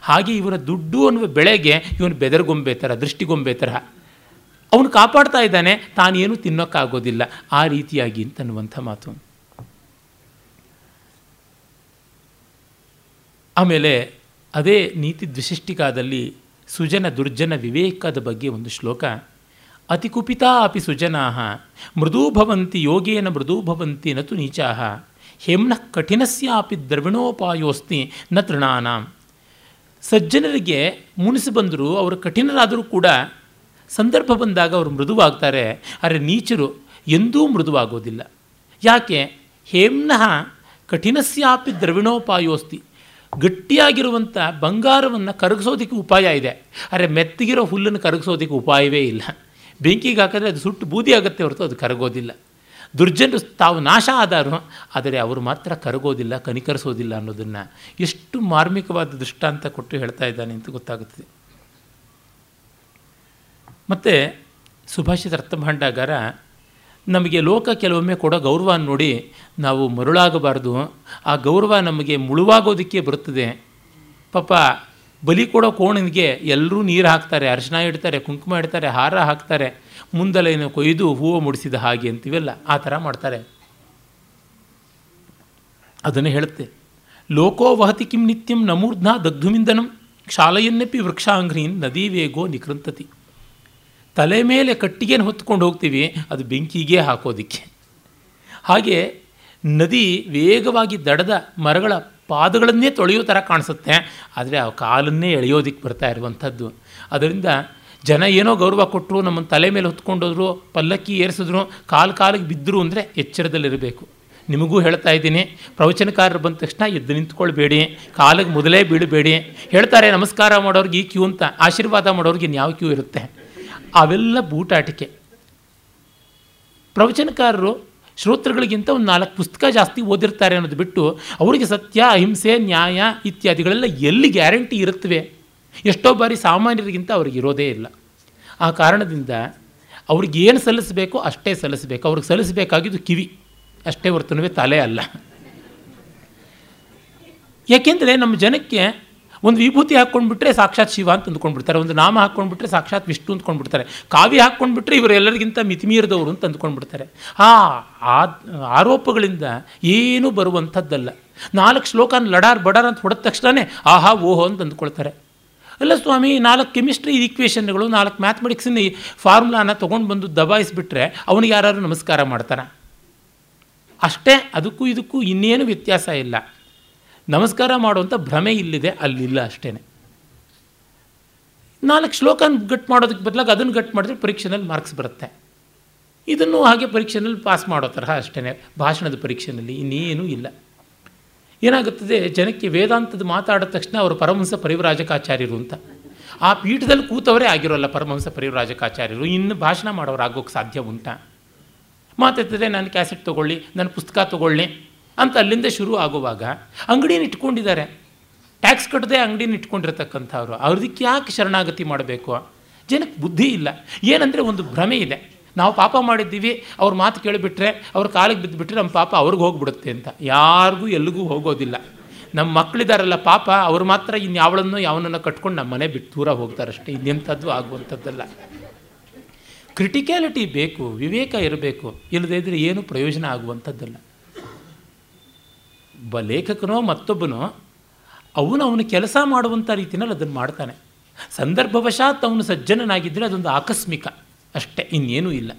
Speaker 1: ಹಾಗೆ ಇವರ ದುಡ್ಡು ಅನ್ನುವ ಬೆಳೆಗೆ ಇವನು ಬೆದರ್ಗೊಂಬೆ ಥರ ದೃಷ್ಟಿಗೊಂಬೆ ಥರ ಅವನು ಕಾಪಾಡ್ತಾ ಇದ್ದಾನೆ, ತಾನೇನು ತಿನ್ನೋಕ್ಕಾಗೋದಿಲ್ಲ. ಆ ರೀತಿಯಾಗಿ ಅಂತನ್ನುವಂಥ ಮಾತು. ಆಮೇಲೆ ಅದೇ ನೀತಿ ದ್ವಿಶಿಷ್ಟಿಕಾದಲ್ಲಿ ಸುಜನ ದುರ್ಜನ ವಿವೇಕದ ಬಗ್ಗೆ ಒಂದು ಶ್ಲೋಕ. ಅತಿ ಕುಪಿತಾ ಅಪಿ ಸುಜನಾ ಮೃದೂಭವಂತಿ ಯೋಗೇನ ಮೃದೂಭವಂತಿ ನತು ನೀಚಾ ಹೇಮ್ನ ಕಠಿಣಸ್ಯಾಪಿ ದ್ರವಿಣೋಪಾಯೋಸ್ತಿ ನ ತೃಣಾನಾಂ. ಸಜ್ಜನರಿಗೆ ಮುನಿಸಿ ಬಂದರೂ ಅವರು ಕಠಿಣರಾದರೂ ಕೂಡ ಸಂದರ್ಭ ಬಂದಾಗ ಅವರು ಮೃದುವಾಗ್ತಾರೆ. ಆದರೆ ನೀಚರು ಎಂದೂ ಮೃದುವಾಗೋದಿಲ್ಲ. ಯಾಕೆ? ಹೇಮ್ನಃ ಕಠಿಣಸ್ಯಾಪಿ ದ್ರವಿಣೋಪಾಯೋಸ್ತಿ. ಗಟ್ಟಿಯಾಗಿರುವಂಥ ಬಂಗಾರವನ್ನು ಕರಗಿಸೋದಕ್ಕೆ ಉಪಾಯ ಇದೆ. ಆದರೆ ಮೆತ್ತಗಿರೋ ಹುಲ್ಲನ್ನು ಕರಗಿಸೋದಕ್ಕೆ ಉಪಾಯವೇ ಇಲ್ಲ. ಬೆಂಕಿಗೆ ಹಾಕಿದ್ರೆ ಅದು ಸುಟ್ಟು ಬೂದಿ ಆಗುತ್ತೆ ಹೊರತು ಅದು ಕರಗೋದಿಲ್ಲ. ದುರ್ಜನರು ತಾವು ನಾಶ ಆದರು ಆದರೆ ಅವರು ಮಾತ್ರ ಕರಗೋದಿಲ್ಲ, ಕನಿಕರಿಸೋದಿಲ್ಲ ಅನ್ನೋದನ್ನು ಎಷ್ಟು ಮಾರ್ಮಿಕವಾದ ದೃಷ್ಟಾಂತ ಕೊಟ್ಟು ಹೇಳ್ತಾ ಇದ್ದಾನೆ ಅಂತ ಗೊತ್ತಾಗುತ್ತದೆ. ಮತ್ತು ಸುಭಾಷಿತ ಅರ್ಥಭಾಂಡಾಗಾರ ನಮಗೆ ಲೋಕ ಕೆಲವೊಮ್ಮೆ ಕೊಡೋ ಗೌರವ ನೋಡಿ ನಾವು ಮರುಳಾಗಬಾರ್ದು. ಆ ಗೌರವ ನಮಗೆ ಮುಳುವಾಗೋದಕ್ಕೆ ಬರುತ್ತದೆ. ಪಾಪ ಬಲಿ ಕೊಡೋ ಕೋಣನಿಗೆ ಎಲ್ಲರೂ ನೀರು ಹಾಕ್ತಾರೆ ಅರಿಶಿನ ಇಡ್ತಾರೆ, ಕುಂಕುಮ ಇಡ್ತಾರೆ, ಹಾರ ಹಾಕ್ತಾರೆ. ಮುಂದಲೇನು ಕೊಯ್ದು ಹೂವು ಮುಡಿಸಿದ ಹಾಗೆ ಅಂತೀವಲ್ಲ, ಆ ಥರ ಮಾಡ್ತಾರೆ. ಅದನ್ನು ಹೇಳುತ್ತೆ. ಲೋಕೋ ವಹತಿ ಕಿಂ ನಿತ್ಯಂ ನಮೂರ್ಧ್ನ ದಗ್ಧುಮಿಂದನಂ ಕ್ಷಾಲೆಯನ್ನೆಪ್ಪಿ ವೃಕ್ಷಾಂಘ್ರೀನ್ ನದಿ ವೇಗೋ ನಿಕೃಂತತಿ. ತಲೆ ಮೇಲೆ ಕಟ್ಟಿಗೆಯನ್ನು ಹೊತ್ಕೊಂಡು ಹೋಗ್ತೀವಿ, ಅದು ಬೆಂಕಿಗೆ ಹಾಕೋದಿಕ್ಕೆ. ಹಾಗೆ ನದಿ ವೇಗವಾಗಿ ದಡದ ಮರಗಳ ಪಾದಗಳನ್ನೇ ತೊಳೆಯೋ ಥರ ಕಾಣಿಸುತ್ತೆ, ಆದರೆ ಆ ಕಾಲನ್ನೇ ಎಳೆಯೋದಿಕ್ಕೆ ಬರ್ತಾ ಇರುವಂಥದ್ದು. ಅದರಿಂದ ಜನ ಏನೋ ಗೌರವ ಕೊಟ್ಟರು, ನಮ್ಮನ್ನು ತಲೆ ಮೇಲೆ ಹೊತ್ಕೊಂಡೋದ್ರು, ಪಲ್ಲಕ್ಕಿ ಏರಿಸಿದ್ರು, ಕಾಲು ಕಾಲಿಗೆ ಬಿದ್ದರು ಅಂದರೆ ಎಚ್ಚರದಲ್ಲಿರಬೇಕು. ನಿಮಗೂ ಹೇಳ್ತಾ ಇದ್ದೀನಿ, ಪ್ರವಚನಕಾರರು ಬಂದ ತಕ್ಷಣ ಎದ್ದು ನಿಂತ್ಕೊಳ್ಬೇಡಿ, ಕಾಲಿಗೆ ಮೊದಲೇ ಬೀಳಬೇಡಿ. ಹೇಳ್ತಾರೆ, ನಮಸ್ಕಾರ ಮಾಡೋರಿಗೆ ಈ ಕ್ಯೂ ಅಂತ, ಆಶೀರ್ವಾದ ಮಾಡೋರಿಗೆ ಇನ್ಯಾವ ಕ್ಯೂ ಇರುತ್ತೆ? ಅವೆಲ್ಲ ಬೂಟಾಟಿಕೆ. ಪ್ರವಚನಕಾರರು ಶ್ರೋತೃಗಳಿಗಿಂತ ಒಂದು ನಾಲ್ಕು ಪುಸ್ತಕ ಜಾಸ್ತಿ ಓದಿರ್ತಾರೆ ಅನ್ನೋದು ಬಿಟ್ಟು, ಅವರಿಗೆ ಸತ್ಯ, ಅಹಿಂಸೆ, ನ್ಯಾಯ ಇತ್ಯಾದಿಗಳೆಲ್ಲ ಎಲ್ಲಿ ಗ್ಯಾರಂಟಿ ಇರುತ್ತವೆ? ಎಷ್ಟೋ ಬಾರಿ ಸಾಮಾನ್ಯರಿಗಿಂತ ಅವ್ರಿಗೆ ಇರೋದೇ ಇಲ್ಲ. ಆ ಕಾರಣದಿಂದ ಅವ್ರಿಗೆ ಏನು ಸಲ್ಲಿಸಬೇಕೋ ಅಷ್ಟೇ ಸಲ್ಲಿಸಬೇಕು. ಅವ್ರಿಗೆ ಸಲ್ಲಿಸಬೇಕಾಗಿದ್ದು ಕಿವಿ. ಅಷ್ಟೇ ಹೊರತುನವೇ ತಲೆ ಅಲ್ಲ. ಏಕೆಂದರೆ ನಮ್ಮ ಜನಕ್ಕೆ ಒಂದು ವಿಭೂತಿ ಹಾಕ್ಕೊಂಡ್ಬಿಟ್ರೆ ಸಾಕ್ಷಾತ್ ಶಿವ ಅಂತ ಅಂದ್ಕೊಂಡ್ಬಿಡ್ತಾರೆ. ಒಂದು ನಾಮ ಹಾಕ್ಕೊಂಡ್ಬಿಟ್ರೆ ಸಾಕ್ಷಾತ್ ವಿಷ್ಣು ಅಂದ್ಕೊಂಡ್ಬಿಡ್ತಾರೆ. ಕಾವ್ಯ ಹಾಕ್ಕೊಂಡ್ಬಿಟ್ರೆ ಇವರೆಲ್ಲರಿಗಿಂತ ಮಿತಿಮೀರಿದವರು ಅಂತ ಅಂದ್ಕೊಂಡ್ಬಿಡ್ತಾರೆ. ಆ ಆರೋಪಗಳಿಂದ ಏನೂ ಬರುವಂಥದ್ದಲ್ಲ. ನಾಲ್ಕು ಶ್ಲೋಕನ ಲಡಾರ್ ಬಡಾರ್ ಅಂತ ಹೊಡೆದ ತಕ್ಷಣವೇ ಆಹಾ ಓಹೋ ಅಂತ ಅಂದ್ಕೊಳ್ತಾರೆ. ಅಲ್ಲ ಸ್ವಾಮಿ, ನಾಲ್ಕು ಕೆಮಿಸ್ಟ್ರಿ ಈಕ್ವೇಷನ್ಗಳು ನಾಲ್ಕು ಮ್ಯಾಥಮೆಟಿಕ್ಸಿನ ಫಾರ್ಮುಲಾನ ತೊಗೊಂಡು ಬಂದು ದಬಾಯಿಸಿಬಿಟ್ರೆ ಅವನಿಗೆ ಯಾರು ನಮಸ್ಕಾರ ಮಾಡ್ತಾನೆ ಅಷ್ಟೇ, ಅದಕ್ಕೂ ಇದಕ್ಕೂ ಇನ್ನೇನು ವ್ಯತ್ಯಾಸ ಇಲ್ಲ. ನಮಸ್ಕಾರ ಮಾಡುವಂಥ ಭ್ರಮೆ ಇಲ್ಲಿದೆ, ಅಲ್ಲಿಲ್ಲ ಅಷ್ಟೇ ನಾಲ್ಕು ಶ್ಲೋಕ ಗಟ್ ಮಾಡೋದಕ್ಕೆ ಬದಲಾಗಿ ಅದನ್ನು ಗಟ್ ಮಾಡಿದ್ರೆ ಪರೀಕ್ಷೆನಲ್ಲಿ ಮಾರ್ಕ್ಸ್ ಬರುತ್ತೆ. ಇದನ್ನು ಹಾಗೆ ಪರೀಕ್ಷೆನಲ್ಲಿ ಪಾಸ್ ಮಾಡೋ ತರಹ ಅಷ್ಟೇ ಭಾಷಣದ ಪರೀಕ್ಷೆಯಲ್ಲಿ ಇನ್ನೇನೂ ಇಲ್ಲ. ಏನಾಗುತ್ತದೆ? ಜನಕ್ಕೆ ವೇದಾಂತದ ಮಾತಾಡಿದ ತಕ್ಷಣ ಅವರು ಪರಮಹಂಸ ಪರಿವರಾಜಕಾಚಾರ್ಯರು ಅಂತ. ಆ ಪೀಠದಲ್ಲಿ ಕೂತವರೇ ಆಗಿರೋಲ್ಲ ಪರಮಹಂಸ ಪರಿವರಾಜಕಾಚಾರ್ಯರು. ಇನ್ನು ಭಾಷಣ ಮಾಡೋರು ಆಗೋಕ್ಕೆ ಸಾಧ್ಯ ಉಂಟ? ಮಾತಾಡ್ತಿದ್ರೆ ನಾನು ಕ್ಯಾಸೆಟ್ ತೊಗೊಳ್ಳಿ ನನ್ನ ಪುಸ್ತಕ ತೊಗೊಳ್ಳಿ ಅಂತ ಅಲ್ಲಿಂದ ಶುರು ಆಗುವಾಗ ಅಂಗಡಿನ ಇಟ್ಕೊಂಡಿದ್ದಾರೆ. ಟ್ಯಾಕ್ಸ್ ಕಟ್ಟದೆ ಅಂಗಡಿನ ಇಟ್ಕೊಂಡಿರ್ತಕ್ಕಂಥವ್ರು. ಅವ್ರದಕ್ಕೆ ಯಾಕೆ ಶರಣಾಗತಿ ಮಾಡಬೇಕು? ಜನಕ್ಕೆ ಬುದ್ಧಿ ಇಲ್ಲ. ಏನಂದರೆ ಒಂದು ಭ್ರಮೆ ಇದೆ. ನಾವು ಪಾಪ ಮಾಡಿದ್ದೀವಿ, ಅವ್ರ ಮಾತು ಕೇಳಿಬಿಟ್ರೆ, ಅವ್ರ ಕಾಲಿಗೆ ಬಿದ್ದುಬಿಟ್ರೆ ನಮ್ಮ ಪಾಪ ಅವ್ರಿಗೆ ಹೋಗ್ಬಿಡುತ್ತೆ ಅಂತ. ಯಾರಿಗೂ ಎಲ್ಲಿಗೂ ಹೋಗೋದಿಲ್ಲ. ನಮ್ಮ ಮಕ್ಕಳಿದಾರಲ್ಲ ಪಾಪ, ಅವ್ರು ಮಾತ್ರ ಇನ್ಯಾವಳನ್ನು ಯಾವನನ್ನು ಕಟ್ಕೊಂಡು ನಮ್ಮ ಮನೆ ಬಿಟ್ಟು ದೂರ ಹೋಗ್ತಾರಷ್ಟೇ. ಇನ್ನೆಂಥದ್ದು ಆಗುವಂಥದ್ದಲ್ಲ. ಕ್ರಿಟಿಕ್ಯಾಲಿಟಿ ಬೇಕು, ವಿವೇಕ ಇರಬೇಕು. ಇಲ್ಲದೇ ಇದ್ದರೆ ಏನು ಪ್ರಯೋಜನ ಆಗುವಂಥದ್ದಲ್ಲ. ಒಬ್ಬ ಲೇಖಕನೋ ಮತ್ತೊಬ್ಬನೋ, ಅವನು ಅವನು ಕೆಲಸ ಮಾಡುವಂಥ ರೀತಿಯಲ್ಲಿ ಅದನ್ನು ಮಾಡ್ತಾನೆ. ಸಂದರ್ಭವಶಾತ್ ಅವನು ಸಜ್ಜನನಾಗಿದ್ದರೆ ಅದೊಂದು ಆಕಸ್ಮಿಕ. ಅಷ್ಟೇ, ಇನ್ನೇನೂ ಇಲ್ಲ.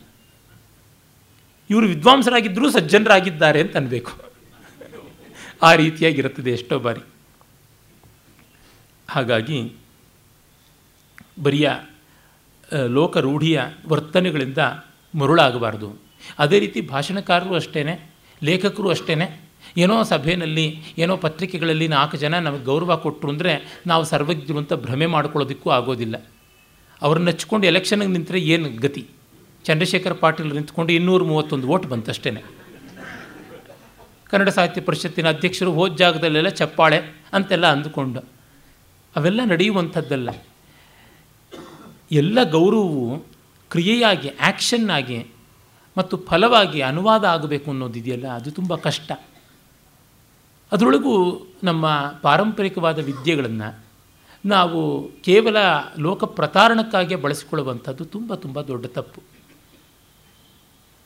Speaker 1: ಇವರು ವಿದ್ವಾಂಸರಾಗಿದ್ದರೂ ಸಜ್ಜನರಾಗಿದ್ದಾರೆ ಅಂತ ಅನ್ಬೇಕು. ಆ ರೀತಿಯಾಗಿರುತ್ತದೆ ಎಷ್ಟೋ ಬಾರಿ. ಹಾಗಾಗಿ ಬರಿಯ ಲೋಕರೂಢಿಯ ವರ್ತನೆಗಳಿಂದ ಮರುಳಾಗಬಾರ್ದು. ಅದೇ ರೀತಿ ಭಾಷಣಕಾರರು ಅಷ್ಟೇ ಲೇಖಕರು ಅಷ್ಟೇ ಏನೋ ಸಭೆಯಲ್ಲಿ ಏನೋ ಪತ್ರಿಕೆಗಳಲ್ಲಿ ನಾಲ್ಕು ಜನ ನಮಗೆ ಗೌರವ ಕೊಟ್ಟರು ಅಂದರೆ ನಾವು ಸರ್ವಜ್ಞರು ಭ್ರಮೆ ಮಾಡ್ಕೊಳ್ಳೋದಕ್ಕೂ ಆಗೋದಿಲ್ಲ. ಅವ್ರನ್ನ ಹಚ್ಕೊಂಡು ಎಲೆಕ್ಷನ್ಗೆ ನಿಂತರೆ ಏನು ಗತಿ? ಚಂದ್ರಶೇಖರ್ ಪಾಟೀಲ್ ನಿಂತ್ಕೊಂಡು ಇನ್ನೂರ ಮೂವತ್ತೊಂದು ಓಟ್ ಬಂತಷ್ಟೇ ಕನ್ನಡ ಸಾಹಿತ್ಯ ಪರಿಷತ್ತಿನ ಅಧ್ಯಕ್ಷರು ಹೋದ ಜಾಗದಲ್ಲೆಲ್ಲ ಚಪ್ಪಾಳೆ ಅಂತೆಲ್ಲ ಅಂದುಕೊಂಡು. ಅವೆಲ್ಲ ನಡೆಯುವಂಥದ್ದಲ್ಲ. ಎಲ್ಲ ಗೌರವವು ಕ್ರಿಯೆಯಾಗಿ ಆ್ಯಕ್ಷನ್ನಾಗಿ ಮತ್ತು ಫಲವಾಗಿ ಅನುವಾದ ಆಗಬೇಕು ಅನ್ನೋದಿದೆಯಲ್ಲ ಅದು ತುಂಬ ಕಷ್ಟ. ಅದರೊಳಗೂ ನಮ್ಮ ಪಾರಂಪರಿಕವಾದ ವಿದ್ಯೆಗಳನ್ನು ನಾವು ಕೇವಲ ಲೋಕ ಪ್ರತಾರಣಕ್ಕಾಗಿ ಬಳಸಿಕೊಳ್ಳುವಂಥದ್ದು ತುಂಬ ತುಂಬ ದೊಡ್ಡ ತಪ್ಪು.